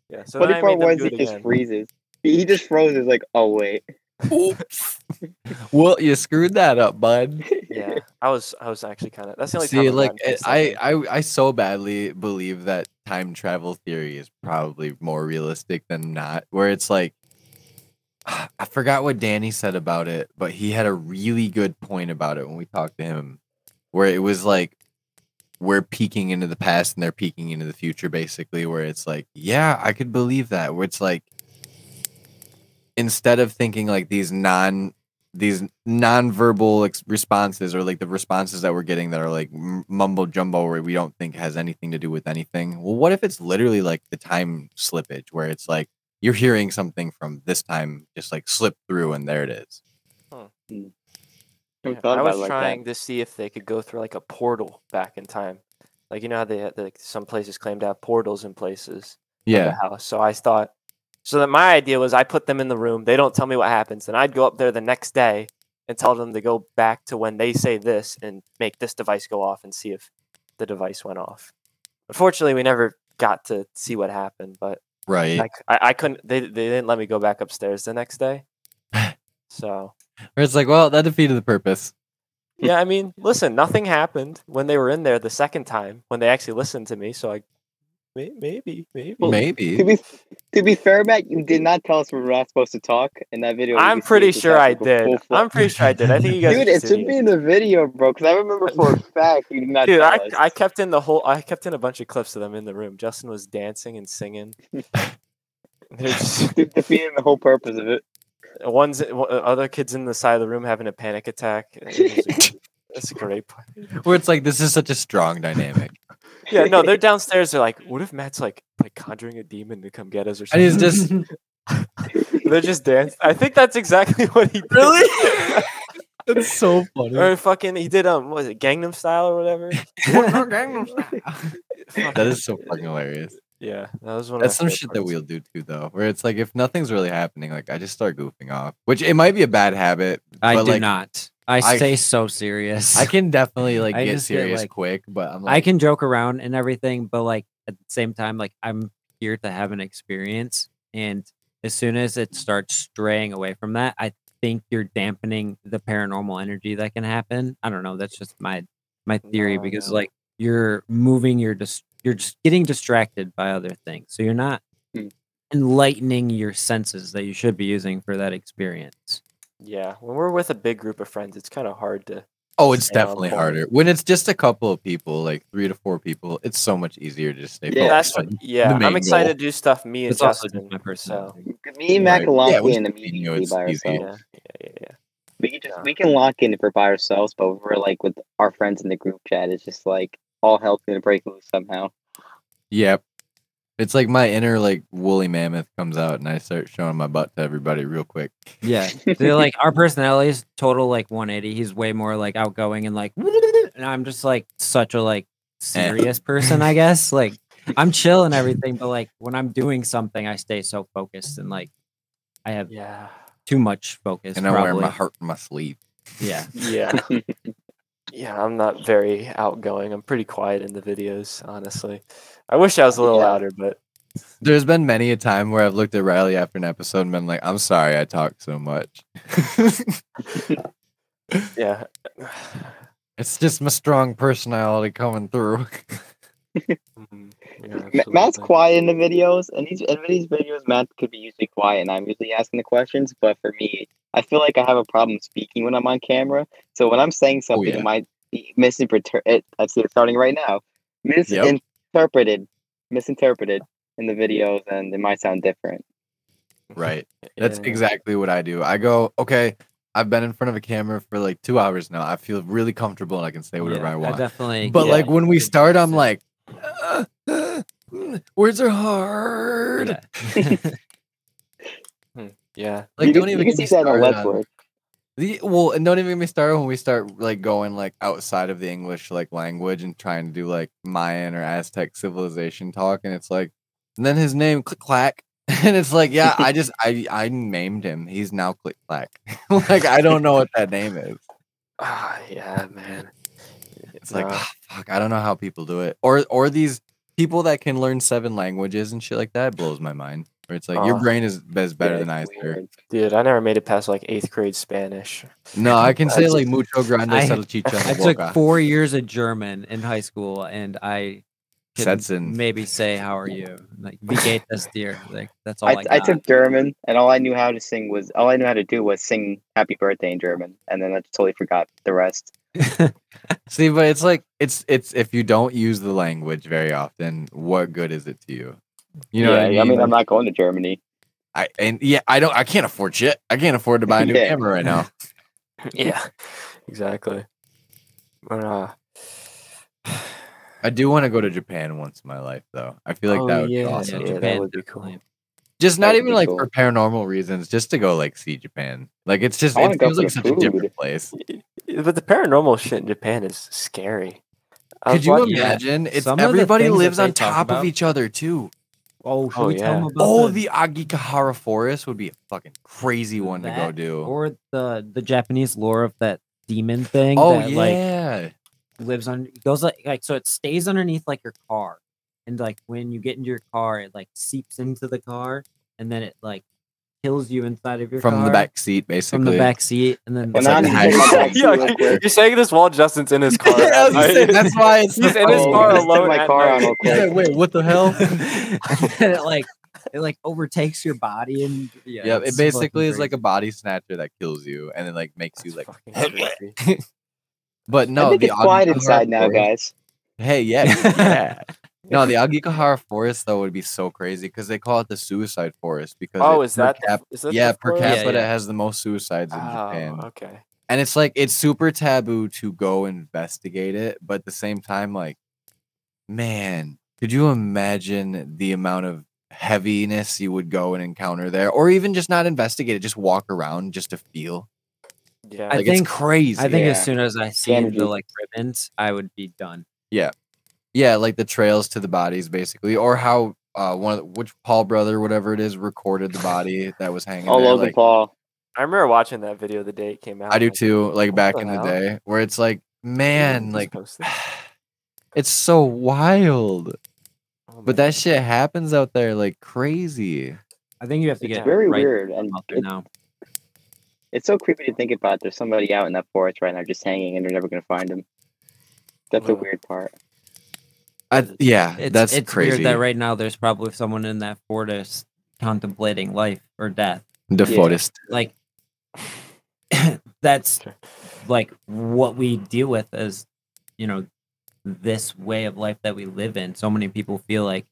Yeah. So funny then I part made them was do he it just freezes. He, he just froze. Is like, "Oh wait." Oops. well, you screwed that up, bud. Yeah. I was. I was actually kind of. That's the only See, time. Like gotten it- pissed, I I. I, I so badly believe that time travel theory is probably more realistic than not. Where it's like, I forgot what Danny said about it, but he had a really good point about it when we talked to him, where it was like we're peeking into the past and they're peeking into the future, basically. Where it's like, yeah, I could believe that. Where it's like, instead of thinking like these non these non-verbal ex- responses or like the responses that we're getting that are like mumbo jumbo where we don't think has anything to do with anything well what if it's literally like the time slippage where it's like you're hearing something from this time just like slip through and there it is Never hmm. Yeah, I was it like that. trying to see if they could go through like a portal back in time. Like you know how they had, like some places claim to have portals in places. yeah the house. So I thought, so that my idea was I put them in the room. They don't tell me what happens. and I'd go up there the next day and tell them to go back to when they say this and make this device go off and see if the device went off. Unfortunately, we never got to see what happened, but right I couldn't. They, they didn't let me go back upstairs the next day. So where it's like well that defeated the purpose yeah, I mean, listen, nothing happened when they were in there the second time when they actually listened to me. So I Maybe, maybe. Well, Maybe. To be to be fair, Matt, you did not tell us we were not supposed to talk in that video. I'm pretty sure I did. full I'm pretty sure I did. I think you guys. are Dude, it should be in the video, bro. Because I remember for a fact you did not Dude, tell I, us. I kept in the whole. I kept in a bunch of clips of them in the room. Justin was dancing and singing. They're just defeating the whole purpose of it. one's other kids in the side of the room having a panic attack. It That's a great part. Where it's like this is such a strong dynamic. Yeah, no, they're downstairs. They're like, what if Matt's like like conjuring a demon to come get us or And something? he's just they're just dancing. I think that's exactly what he did. Really? That's so funny. or fucking he did um what was it Gangnam Style or whatever? Gangnam. that is so fucking hilarious. Yeah, that was one. That's of some shit favorite that we'll do too, though. Where it's like if nothing's really happening, like I just start goofing off, which it might be a bad habit. I but, do like, not. I, stay so serious. I can definitely like I get just get, serious like- quick, but I'm like, I can joke around and everything, but like at the same time, like I'm here to have an experience. And as soon as it starts straying away from that, I think you're dampening the paranormal energy that can happen. I don't know. That's just my my theory No, because no. like you're moving, you're just you're just getting distracted by other things. So you're not Hmm. enlightening your senses that you should be using for that experience. Yeah, when we're with a big group of friends, it's kind of hard to. oh, it's definitely harder when it's just a couple of people, like three to four people. It's so much easier to just stay Yeah, That's what, yeah. main I'm excited goal. to do stuff me and It's also Justin. just my So. Me and Mac Right. can lock Yeah, in you know, immediately it's by easy. ourselves. yeah, yeah, yeah, yeah. We can just Yeah. we can lock in if we're by ourselves, but we're like with our friends in the group chat. It's just like all hell's gonna break loose somehow. Yep. It's like my inner like woolly mammoth comes out, and I start showing my butt to everybody real quick. Yeah. They're like our personalities total like 180. He's way more like outgoing and like and I'm just like such a like eh. serious person, I guess. Like I'm chill and everything, but like when I'm doing something, I stay so focused and like I have Yeah, too much focus. and I wear my heart in my sleeve. Yeah. yeah, yeah. I'm not very outgoing. I'm pretty quiet in the videos, honestly. I wish I was a little Yeah. louder, but There's been many a time where I've looked at Riley after an episode and been like, "I'm sorry, I talk so much." yeah. it's just my strong personality coming through. Mhm, yeah, Matt's quiet in the videos, and these in these videos, Matt could be usually quiet, and I'm usually asking the questions. But for me, I feel like I have a problem speaking when I'm on camera. So when I'm saying something, yeah. it might be misinterpreted. I see it starting right now. Misinterpreted, misinterpreted in the videos, and it might sound different. right. That's Yeah. exactly what I do. I go, okay, I've been in front of a camera for like two hours now. I feel really comfortable and I can say whatever Yeah, I want. definitely. but yeah, like when we start, I'm like, "Uh, uh, words are hard. Yeah. Yeah, Like you don't can, even you can get see me that started on- Work. The, well, and don't even get me started when we start like going like outside of the English like language and trying to do like Mayan or Aztec civilization talk, and it's like, and then his name click clack, and it's like, yeah, I just I I named him. He's now click clack. like I don't know what that name is. ah, yeah, man. It's like No. ah, fuck, I don't know how people do it, or or these people that can learn seven languages and shit like that blows my mind. Where it's like your Oh. brain is is better Yeah, than I it's sir. dude, I never made it past like eighth grade Spanish. No, I can say like mucho grande I- salchicha. I en la took four years of German in high school, and I could Setzen. maybe say "How are you?" Like "Wie geht es dir?" Like that's all I, I, I took German, and all I knew how to sing was all I knew how to do was sing "Happy Birthday" in German, and then I totally forgot the rest. See, but it's like it's it's if you don't use the language very often, what good is it to you? You know yeah, what I mean? I'm not going to Germany. I and yeah, I don't. I can't afford shit. I can't afford to buy a new Yeah. camera right now. yeah, exactly. But uh, I do want to go to Japan once in my life, though. I feel like Oh, that would yeah, be awesome. yeah, that Japan would be cool. Just That not even like cool. for paranormal reasons, just to go like see Japan. Like it's just I it feels like the such a different place. but the paranormal shit in Japan is scary. Could you watching- Yeah. imagine? It's Some everybody lives on talk top of each other too. Oh, should Oh, we tell yeah. them about Oh, the, the Agikahara forest would be a fucking crazy one to go that do. or the the Japanese lore of that demon thing oh that like yeah. lives on goes like like so it stays underneath like your car and like when you get into your car it like seeps into the car and then it like kills you inside of your from car, the back seat, basically. from the back seat, and then Well, like I need to high- take my back seat Yeah, you're saying this while Justin's in his car. Yeah, I was Right? that's why it's He's in his car I just took alone my car night. on real quick. like, wait, what the hell? and it like it like overtakes your body and yeah, yeah, it basically is like a body snatcher that kills you and then like makes you like. But no, I think the it's quiet inside now, guys. Hey, yeah, yeah. No, the Agikahara forest though would be so crazy because they call it the suicide forest because Oh, it- is per that the- is that yeah the per forest? Yeah, capita yeah. has the most suicides in Oh, Japan. okay. and it's like it's super taboo to go investigate it but at the same time like man could you imagine the amount of heaviness you would go and encounter there or even just not investigate it just walk around just to feel Yeah. I think- it's crazy I think Yeah. as soon as I see Energy. the like ribbons, I would be done. yeah like the trails to the bodies basically or how uh one of the, which paul brother whatever it is recorded the body that was hanging Oh, there Logan like, Paul. I remember watching that video the day it came out. i do too like back the in hell? the day where it's like man like it's so wild Oh But that shit happens out there like crazy. I think you have to It's get very right weird, and it- now. It's so creepy to think about. There's somebody out in that forest right now just hanging, and they're never gonna find him. That's the weird part. I, yeah, It's, that's it's crazy. weird that right now there's probably someone in that forest contemplating life or death. The Yeah. forest. Like that's like what we deal with as you know this way of life that we live in. So many people feel like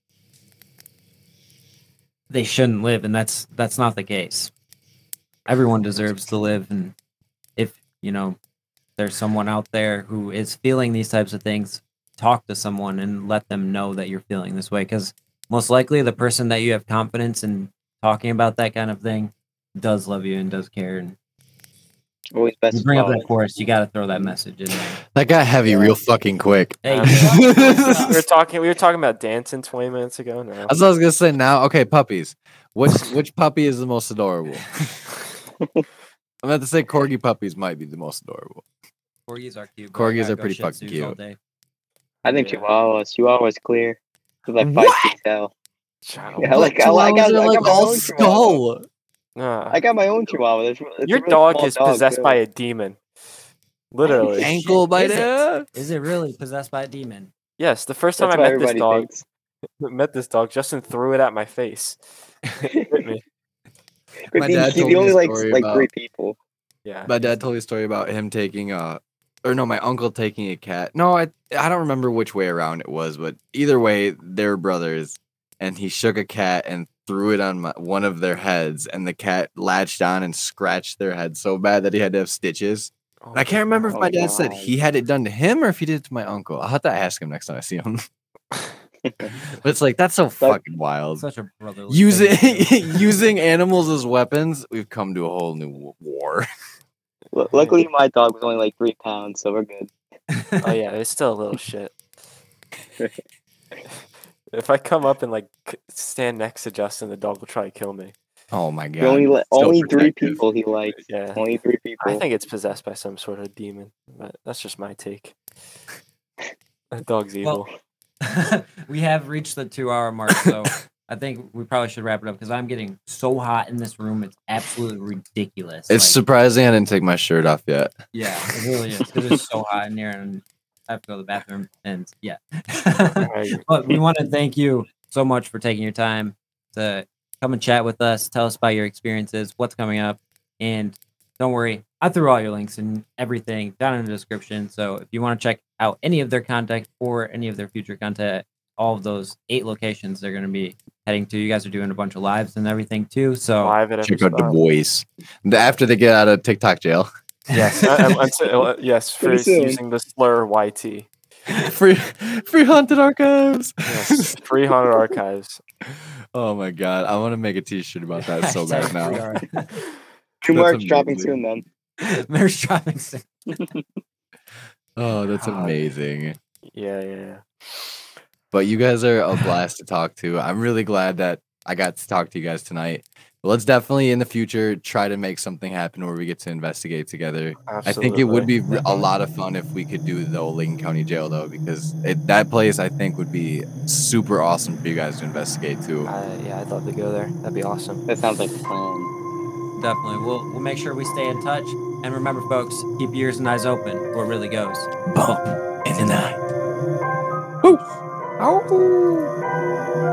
they shouldn't live, and that's that's not the case. Everyone deserves to live, and if you know there's someone out there who is feeling these types of things, talk to someone and let them know that you're feeling this way, because most likely the person that you have confidence in talking about that kind of thing does love you and does care. And Always best. you bring up that forest, you got to throw that message in there. That got heavy real fucking quick. Hey, we were talking. We were talking about dancing 20 minutes ago. No. That's what I was gonna say now. Okay, puppies. Which which puppy is the most adorable? I'm about to say corgi puppies might be the most adorable. corgis are cute. Corgis are pretty fucking Tzus all cute. Day. I think Yeah. Chihuahuas. Chihuahuas clear. They're like five What? feet tall. Yeah, I like- I like- I got- I got my own Chihuahua. Nah. I got my own Chihuahua. It's, it's Your really dog is dog, possessed too. by a demon. Literally. Ankle bite? Is it? Is it really possessed by a demon? Yes. The first time That's I met this dog, thinks. met this dog, Justin threw it at my face. Hit me. My dad he, told he me a only likes story like about- three people. Yeah. My dad told me a story about him taking uh or no, my uncle taking a cat. No, I I don't remember which way around it was, but either way, they're brothers. And he shook a cat and threw it on my, one of their heads, and the cat latched on and scratched their head so bad that he had to have stitches. Oh I can't remember if my dad said he had it done to him or if he did it to my uncle. I'll have to ask him next time I see him. but it's like that's so fucking wild. Such a brotherly. Using thing to do. using animals as weapons, we've come to a whole new war. Lu- Luckily, my dog was only like three pounds, so we're good. Oh yeah, it's still a little shit. if I come up and like stand next to Justin, the dog will try to kill me. Oh my god! He only li- so only three people he likes. Yeah. Only three people. I think it's possessed by some sort of demon, but that's just my take. That dog's evil. Well, we have reached the two-hour mark, so I think we probably should wrap it up because I'm getting so hot in this room. It's absolutely ridiculous. It's Like, surprising I didn't take my shirt off yet. yeah, it really is because it's so hot in here, and I have to go to the bathroom. And yeah, but we want to thank you so much for taking your time to come and chat with us. Tell us about your experiences, what's coming up, and don't worry, I threw all your links and everything down in the description. So if you want to check out any of their content or any of their future content, all of those eight locations they're going to be heading to. You guys are doing a bunch of lives and everything too. So Live at every Check out the boys. After they get out of TikTok jail, Yes, I, I'm, I'm, uh, yes, for using the slur YT. free free haunted archives. Yes, free haunted archives. oh my god, I want to make a T-shirt about that so bad now. Two That's marks dropping soon then. Merch dropping soon. Oh, that's God. amazing. Yeah, yeah, yeah. But you guys are a blast to talk to. I'm really glad that I got to talk to you guys tonight. But let's definitely in the future try to make something happen where we get to investigate together. Absolutely. I think it would be a lot of fun if we could do the old Licking County Jail though, because it, that place I think would be super awesome for you guys to investigate too. I, yeah, I'd love to go there. That'd be awesome. That sounds like fun. definitely. We'll we'll make sure we stay in touch. And remember, folks, keep your ears and eyes open for what really goes. Bump in the night. Oh.